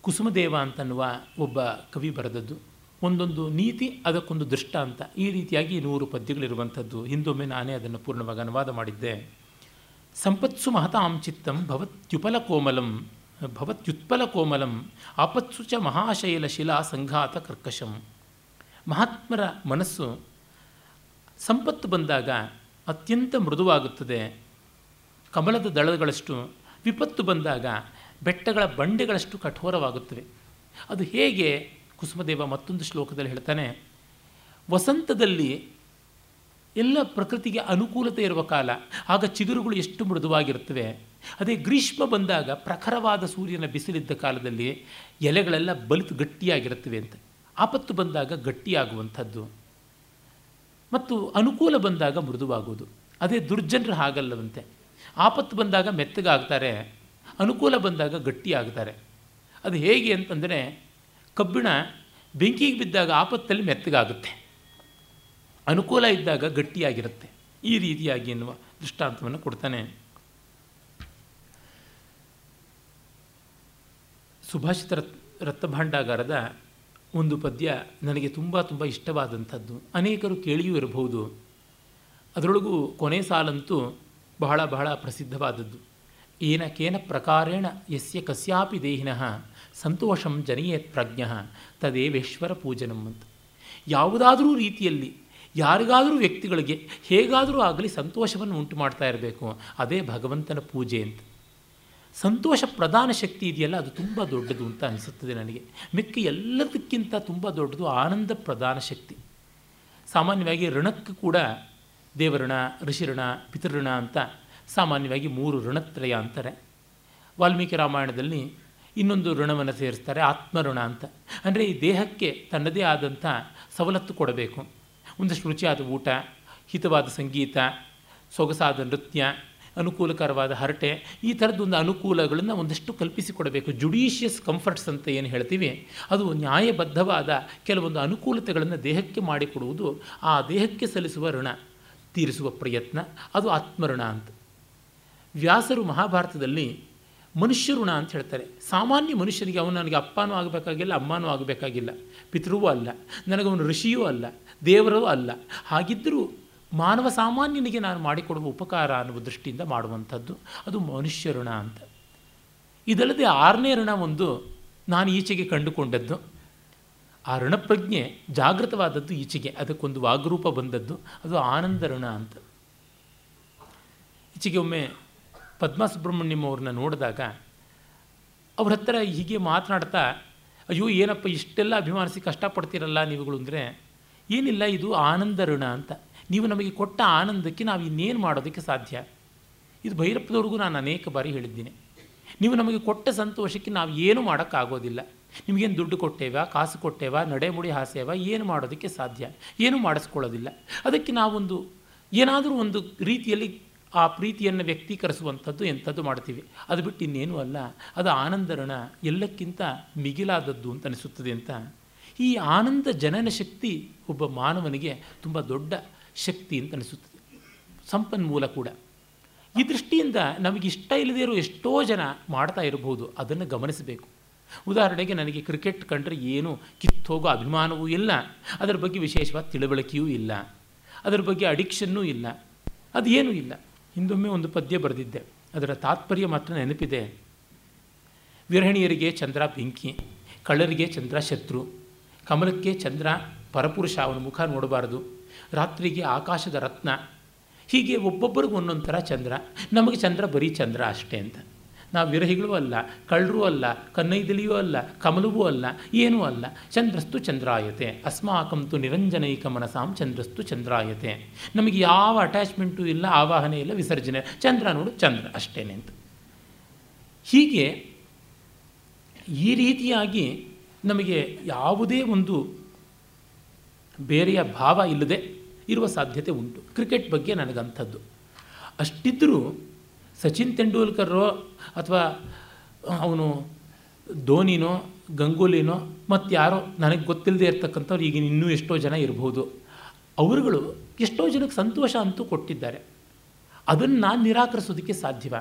Speaker 1: ಕುಸುಮದೇವ ಅಂತನ್ನುವ ಒಬ್ಬ ಕವಿ ಬರೆದದ್ದು. ಒಂದೊಂದು ನೀತಿ, ಅದಕ್ಕೊಂದು ದೃಷ್ಟಾಂತ ಈ ರೀತಿಯಾಗಿ ನೂರು ಪದ್ಯಗಳಿರುವಂಥದ್ದು. ಹಿಂದೊಮ್ಮೆ ನಾನೇ ಅದನ್ನು ಪೂರ್ಣವಾಗಿ ಅನುವಾದ ಮಾಡಿದ್ದೆ. ಸಂಪತ್ಸು ಮಹತಾಂ ಚಿತ್ತಂ ಭವತ್ಯುಪಲ ಕೋಮಲಂ, ಭವತ್ಯುತ್ಪಲ ಕೋಮಲಂ, ಆಪತ್ಸು ಚ ಮಹಾಶೈಲ ಶಿಲಾ ಸಂಘಾತ ಕರ್ಕಶಂ. ಮಹಾತ್ಮರ ಮನಸ್ಸು ಸಂಪತ್ತು ಬಂದಾಗ ಅತ್ಯಂತ ಮೃದುವಾಗುತ್ತದೆ. ಕಮಲದ ದಳಗಳಷ್ಟು ವಿಪತ್ತು ಬಂದಾಗ ಬೆಟ್ಟಗಳ ಬಂಡೆಗಳಷ್ಟು ಕಠೋರವಾಗುತ್ತವೆ. ಅದು ಹೇಗೆ? ಕುಸುಮದೇವ ಮತ್ತೊಂದು ಶ್ಲೋಕದಲ್ಲಿ ಹೇಳ್ತಾನೆ, ವಸಂತದಲ್ಲಿ ಎಲ್ಲ ಪ್ರಕೃತಿಗೆ ಅನುಕೂಲತೆ ಇರುವ ಕಾಲ, ಆಗ ಚಿಗುರುಗಳು ಎಷ್ಟು ಮೃದುವಾಗಿರುತ್ತವೆ. ಅದೇ ಗ್ರೀಷ್ಮ ಬಂದಾಗ ಪ್ರಖರವಾದ ಸೂರ್ಯನ ಬಿಸಿಲಿದ್ದ ಕಾಲದಲ್ಲಿ ಎಲೆಗಳೆಲ್ಲ ಬಲಿತು ಗಟ್ಟಿಯಾಗಿರುತ್ತವೆ ಅಂತ. ಆಪತ್ತು ಬಂದಾಗ ಗಟ್ಟಿಯಾಗುವಂಥದ್ದು. ಮತ್ತು ಅನುಕೂಲ ಬಂದಾಗ ಮೃದುವಾಗುವುದು. ಅದೇ ದುರ್ಜನರು ಹಾಗಲ್ಲವಂತೆ. ಆಪತ್ತು ಬಂದಾಗ ಮೆತ್ತಗಾಗ್ತಾರೆ. ಅನುಕೂಲ ಬಂದಾಗ ಗಟ್ಟಿಯಾಗ್ತಾರೆ ಅದು ಹೇಗೆ ಅಂತಂದರೆ ಕಬ್ಬಿಣ ಬೆಂಕಿಗೆ ಬಿದ್ದಾಗ ಆಪತ್ತಲ್ಲಿ ಮೆತ್ತಗಾಗುತ್ತೆ. ಅನುಕೂಲ ಇದ್ದಾಗ ಗಟ್ಟಿಯಾಗಿರುತ್ತೆ. ಈ ರೀತಿಯಾಗಿ ಎನ್ನುವ ದೃಷ್ಟಾಂತವನ್ನು ಕೊಡ್ತಾನೆ. ಸುಭಾಷಿತ ರತ್ ರತ್ನಭಾಂಡಾಗಾರದ ಒಂದು ಪದ್ಯ ನನಗೆ ತುಂಬ ತುಂಬ ಇಷ್ಟವಾದಂಥದ್ದು. ಅನೇಕರು ಕೇಳಿಯೂ ಇರಬಹುದು. ಅದರೊಳಗೂ ಕೊನೆ ಸಾಲಂತೂ ಬಹಳ ಬಹಳ ಪ್ರಸಿದ್ಧವಾದದ್ದು. ಏನ ಕೇನ ಪ್ರಕಾರೇಣ ಯಸ್ಯ ಕಸ್ಯಾಪಿ ದೇಹಿನ ಸಂತೋಷಂ ಜನಯೇತ್ ಪ್ರಜ್ಞ ತದೇವೇಶ್ವರ ಪೂಜನಂ ಅಂತ. ಯಾವುದಾದರೂ ರೀತಿಯಲ್ಲಿ ಯಾರಿಗಾದರೂ ವ್ಯಕ್ತಿಗಳಿಗೆ ಹೇಗಾದರೂ ಆಗಲಿ ಸಂತೋಷವನ್ನು ಉಂಟು ಮಾಡ್ತಾ ಇರಬೇಕು. ಅದೇ ಭಗವಂತನ ಪೂಜೆ ಅಂತ. ಸಂತೋಷ ಪ್ರಧಾನ ಶಕ್ತಿ ಇದೆಯಲ್ಲ, ಅದು ತುಂಬ ದೊಡ್ಡದು ಅಂತ ಅನಿಸುತ್ತದೆ ನನಗೆ. ಮಿಕ್ಕ ಎಲ್ಲದಕ್ಕಿಂತ ತುಂಬ ದೊಡ್ಡದು ಆನಂದ ಪ್ರಧಾನ ಶಕ್ತಿ. ಸಾಮಾನ್ಯವಾಗಿ ಋಣಕ್ಕೆ ಕೂಡ ದೇವಋಣ, ಋಷಿಋಣ, ಪಿತೃಋಣ ಅಂತ ಸಾಮಾನ್ಯವಾಗಿ ಮೂರು ಋಣತ್ರಯ ಅಂತಾರೆ. ವಾಲ್ಮೀಕಿ ರಾಮಾಯಣದಲ್ಲಿ ಇನ್ನೊಂದು ಋಣವನ್ನು ಸೇರಿಸ್ತಾರೆ, ಆತ್ಮಋಣ ಅಂತ. ಅಂದರೆ ಈ ದೇಹಕ್ಕೆ ತನ್ನದೇ ಆದಂಥ ಸವಲತ್ತು ಕೊಡಬೇಕು. ಒಂದಷ್ಟು ರುಚಿಯಾದ ಊಟ, ಹಿತವಾದ ಸಂಗೀತ, ಸೊಗಸಾದ ನೃತ್ಯ, ಅನುಕೂಲಕರವಾದ ಹರಟೆ, ಈ ಥರದ್ದೊಂದು ಅನುಕೂಲಗಳನ್ನು ಒಂದಷ್ಟು ಕಲ್ಪಿಸಿಕೊಡಬೇಕು ಜುಡೀಷಿಯಸ್ ಕಂಫರ್ಟ್ಸ್ ಅಂತ ಏನು ಹೇಳ್ತೀವಿ, ಅದು ನ್ಯಾಯಬದ್ಧವಾದ ಕೆಲವೊಂದು ಅನುಕೂಲತೆಗಳನ್ನು ದೇಹಕ್ಕೆ ಮಾಡಿಕೊಡುವುದು ಆ ದೇಹಕ್ಕೆ ಸಲ್ಲಿಸುವ ಋಣ, ತೀರಿಸುವ ಪ್ರಯತ್ನ, ಅದು ಆತ್ಮಋಣ ಅಂತ. ವ್ಯಾಸರು ಮಹಾಭಾರತದಲ್ಲಿ ಮನುಷ್ಯ ಋಣ ಅಂತ ಹೇಳ್ತಾರೆ. ಸಾಮಾನ್ಯ ಮನುಷ್ಯನಿಗೆ ಅವನು ನನಗೆ ಅಪ್ಪನೂ ಆಗಬೇಕಾಗಿಲ್ಲ, ಅಮ್ಮನೂ ಆಗಬೇಕಾಗಿಲ್ಲ. ಪಿತೃವೂ ಅಲ್ಲ, ನನಗವನು ಋಷಿಯೂ ಅಲ್ಲ, ದೇವರೂ ಅಲ್ಲ. ಹಾಗಿದ್ದರೂ ಮಾನವ ಸಾಮಾನ್ಯನಿಗೆ ನಾನು ಮಾಡಿಕೊಡುವ ಉಪಕಾರ ಅನ್ನುವ ದೃಷ್ಟಿಯಿಂದ ಮಾಡುವಂಥದ್ದು ಅದು ಮನುಷ್ಯ ಋಣ ಅಂತ. ಇದಲ್ಲದೆ ಆರನೇ ಋಣ ಒಂದು ನಾನು ಈಚೆಗೆ ಕಂಡುಕೊಂಡದ್ದು. ಆ ಋಣಪ್ರಜ್ಞೆ ಜಾಗೃತವಾದದ್ದು ಈಚೆಗೆ, ಅದಕ್ಕೊಂದು ವಾಗ್ರೂಪ ಬಂದದ್ದು, ಅದು ಆನಂದ ಋಣ ಅಂತ. ಈಚೆಗೆ ಒಮ್ಮೆ ಪದ್ಮಾ ಸುಬ್ರಹ್ಮಣ್ಯಂ ಅವ್ರನ್ನ ನೋಡಿದಾಗ ಅವ್ರ ಹತ್ರ ಹೀಗೆ ಮಾತನಾಡ್ತಾ, ಅಯ್ಯೋ, ಏನಪ್ಪ ಇಷ್ಟೆಲ್ಲ ಅಭಿಮಾನಿಸಿ ಕಷ್ಟಪಡ್ತೀರಲ್ಲ ನೀವುಗಳು ಅಂದರೆ? ಏನಿಲ್ಲ, ಇದು ಆನಂದ ಋಣ ಅಂತ. ನೀವು ನಮಗೆ ಕೊಟ್ಟ ಆನಂದಕ್ಕೆ ನಾವು ಇನ್ನೇನು ಮಾಡೋದಕ್ಕೆ ಸಾಧ್ಯ? ಇದು ಭೈರಪ್ಪದವ್ರಿಗೂ ನಾನು ಅನೇಕ ಬಾರಿ ಹೇಳಿದ್ದೀನಿ. ನೀವು ನಮಗೆ ಕೊಟ್ಟ ಸಂತೋಷಕ್ಕೆ ನಾವು ಏನು ಮಾಡೋಕ್ಕಾಗೋದಿಲ್ಲ. ನಿಮಗೇನು ದುಡ್ಡು ಕೊಟ್ಟೇವಾ, ಕಾಸು ಕೊಟ್ಟೇವಾ, ನಡೆಮುಡಿ ಹಾಸೇವಾ ಏನು ಮಾಡೋದಕ್ಕೆ ಸಾಧ್ಯ? ಏನೂ ಮಾಡಿಸ್ಕೊಳ್ಳೋದಿಲ್ಲ. ಅದಕ್ಕೆ ನಾವೊಂದು, ಏನಾದರೂ ಒಂದು ರೀತಿಯಲ್ಲಿ ಆ ಪ್ರೀತಿಯನ್ನು ವ್ಯಕ್ತೀಕರಿಸುವಂಥದ್ದು ಎಂಥದ್ದು ಮಾಡ್ತೀವಿ. ಅದು ಬಿಟ್ಟು ಇನ್ನೇನೂ ಅಲ್ಲ. ಅದು ಆನಂದರಣ ಎಲ್ಲಕ್ಕಿಂತ ಮಿಗಿಲಾದದ್ದು ಅಂತ ಅನಿಸುತ್ತದೆ ಅಂತ. ಈ ಆನಂದ ಜನನ ಶಕ್ತಿ ಒಬ್ಬ ಮಾನವನಿಗೆ ತುಂಬ ದೊಡ್ಡ ಶಕ್ತಿ ಅಂತ ಅನಿಸುತ್ತದೆ. ಸಂಪನ್ಮೂಲ ಕೂಡ. ಈ ದೃಷ್ಟಿಯಿಂದ ನಮಗೆ ಇಷ್ಟ ಇಲ್ಲದೇ ಇರೋ ಎಷ್ಟೋ ಜನ ಮಾಡ್ತಾ ಇರಬಹುದು. ಅದನ್ನು ಗಮನಿಸಬೇಕು. ಉದಾಹರಣೆಗೆ ನನಗೆ ಕ್ರಿಕೆಟ್ ಕಂಡ್ರೆ ಏನು ಕಿತ್ತೋಗೋ ಅಭಿಮಾನವೂ ಇಲ್ಲ. ಅದರ ಬಗ್ಗೆ ವಿಶೇಷವಾದ ತಿಳುವಳಿಕೆಯೂ ಇಲ್ಲ. ಅದರ ಬಗ್ಗೆ ಅಡಿಕ್ಷನ್ನೂ ಇಲ್ಲ. ಅದೇನೂ ಇಲ್ಲ. ಹಿಂದೊಮ್ಮೆ ಒಂದು ಪದ್ಯ ಬರೆದಿದ್ದೆ. ಅದರ ತಾತ್ಪರ್ಯ ಮಾತ್ರ ನೆನಪಿದೆ. ವಿರಹಣಿಯರಿಗೆ ಚಂದ್ರ ಬೆಂಕಿ, ಕಳ್ಳರಿಗೆ ಚಂದ್ರ ಶತ್ರು, ಕಮಲಕ್ಕೆ ಚಂದ್ರ ಪರಪುರುಷ ಅವನ ಮುಖ ನೋಡಬಾರದು, ರಾತ್ರಿಗೆ ಆಕಾಶದ ರತ್ನ, ಹೀಗೆ ಒಬ್ಬೊಬ್ಬರಿಗೂ ಒಂದೊಂದು ಥರ ಚಂದ್ರ, ನಮಗೆ ಚಂದ್ರ ಬರೀ ಚಂದ್ರ ಅಷ್ಟೇ ಅಂತ. ನಾವು ವಿರಹಿಗಳೂ ಅಲ್ಲ, ಕಳ್ಳರೂ ಅಲ್ಲ, ಕನ್ನೈದಿಲಿಯೂ ಅಲ್ಲ, ಕಮಲವೂ ಅಲ್ಲ, ಏನೂ ಅಲ್ಲ. ಚಂದ್ರಸ್ತು ಚಂದ್ರಾಯತೆ ಅಸ್ಮಾಕಂತು ನಿರಂಜನೈಕ ಮನಸಾಂ ಚಂದ್ರಸ್ತು ಚಂದ್ರಾಯತೆ. ನಮಗೆ ಯಾವ ಅಟ್ಯಾಚ್ಮೆಂಟು ಇಲ್ಲ, ಆವಾಹನೆ ಇಲ್ಲ, ವಿಸರ್ಜನೆ. ಚಂದ್ರ ನೋಡು, ಚಂದ್ರ ಅಷ್ಟೇನೆ ಅಂತ ಹೀಗೆ ಈ ರೀತಿಯಾಗಿ ನಮಗೆ ಯಾವುದೇ ಒಂದು ಬೇರೆಯ ಭಾವ ಇಲ್ಲದೆ ಇರುವ ಸಾಧ್ಯತೆ ಉಂಟು. ಕ್ರಿಕೆಟ್ ಬಗ್ಗೆ ನನಗಂಥದ್ದು. ಅಷ್ಟಿದ್ದರೂ ಸಚಿನ್ ತೆಂಡೂಲ್ಕರ್ರೋ ಅಥವಾ ಅವನು ಧೋನಿನೋ, ಗಂಗೂಲಿನೋ ಮತ್ತು ಯಾರೋ ನನಗೆ ಗೊತ್ತಿಲ್ಲದೆ ಇರ್ತಕ್ಕಂಥವ್ರು ಈಗಿನ ಇನ್ನೂ ಎಷ್ಟೋ ಜನ ಇರ್ಬೋದು. ಅವರುಗಳು ಎಷ್ಟೋ ಜನಕ್ಕೆ ಸಂತೋಷ ಅಂತೂ ಕೊಟ್ಟಿದ್ದಾರೆ. ಅದನ್ನು ನಾನು ನಿರಾಕರಿಸೋದಕ್ಕೆ ಸಾಧ್ಯವ.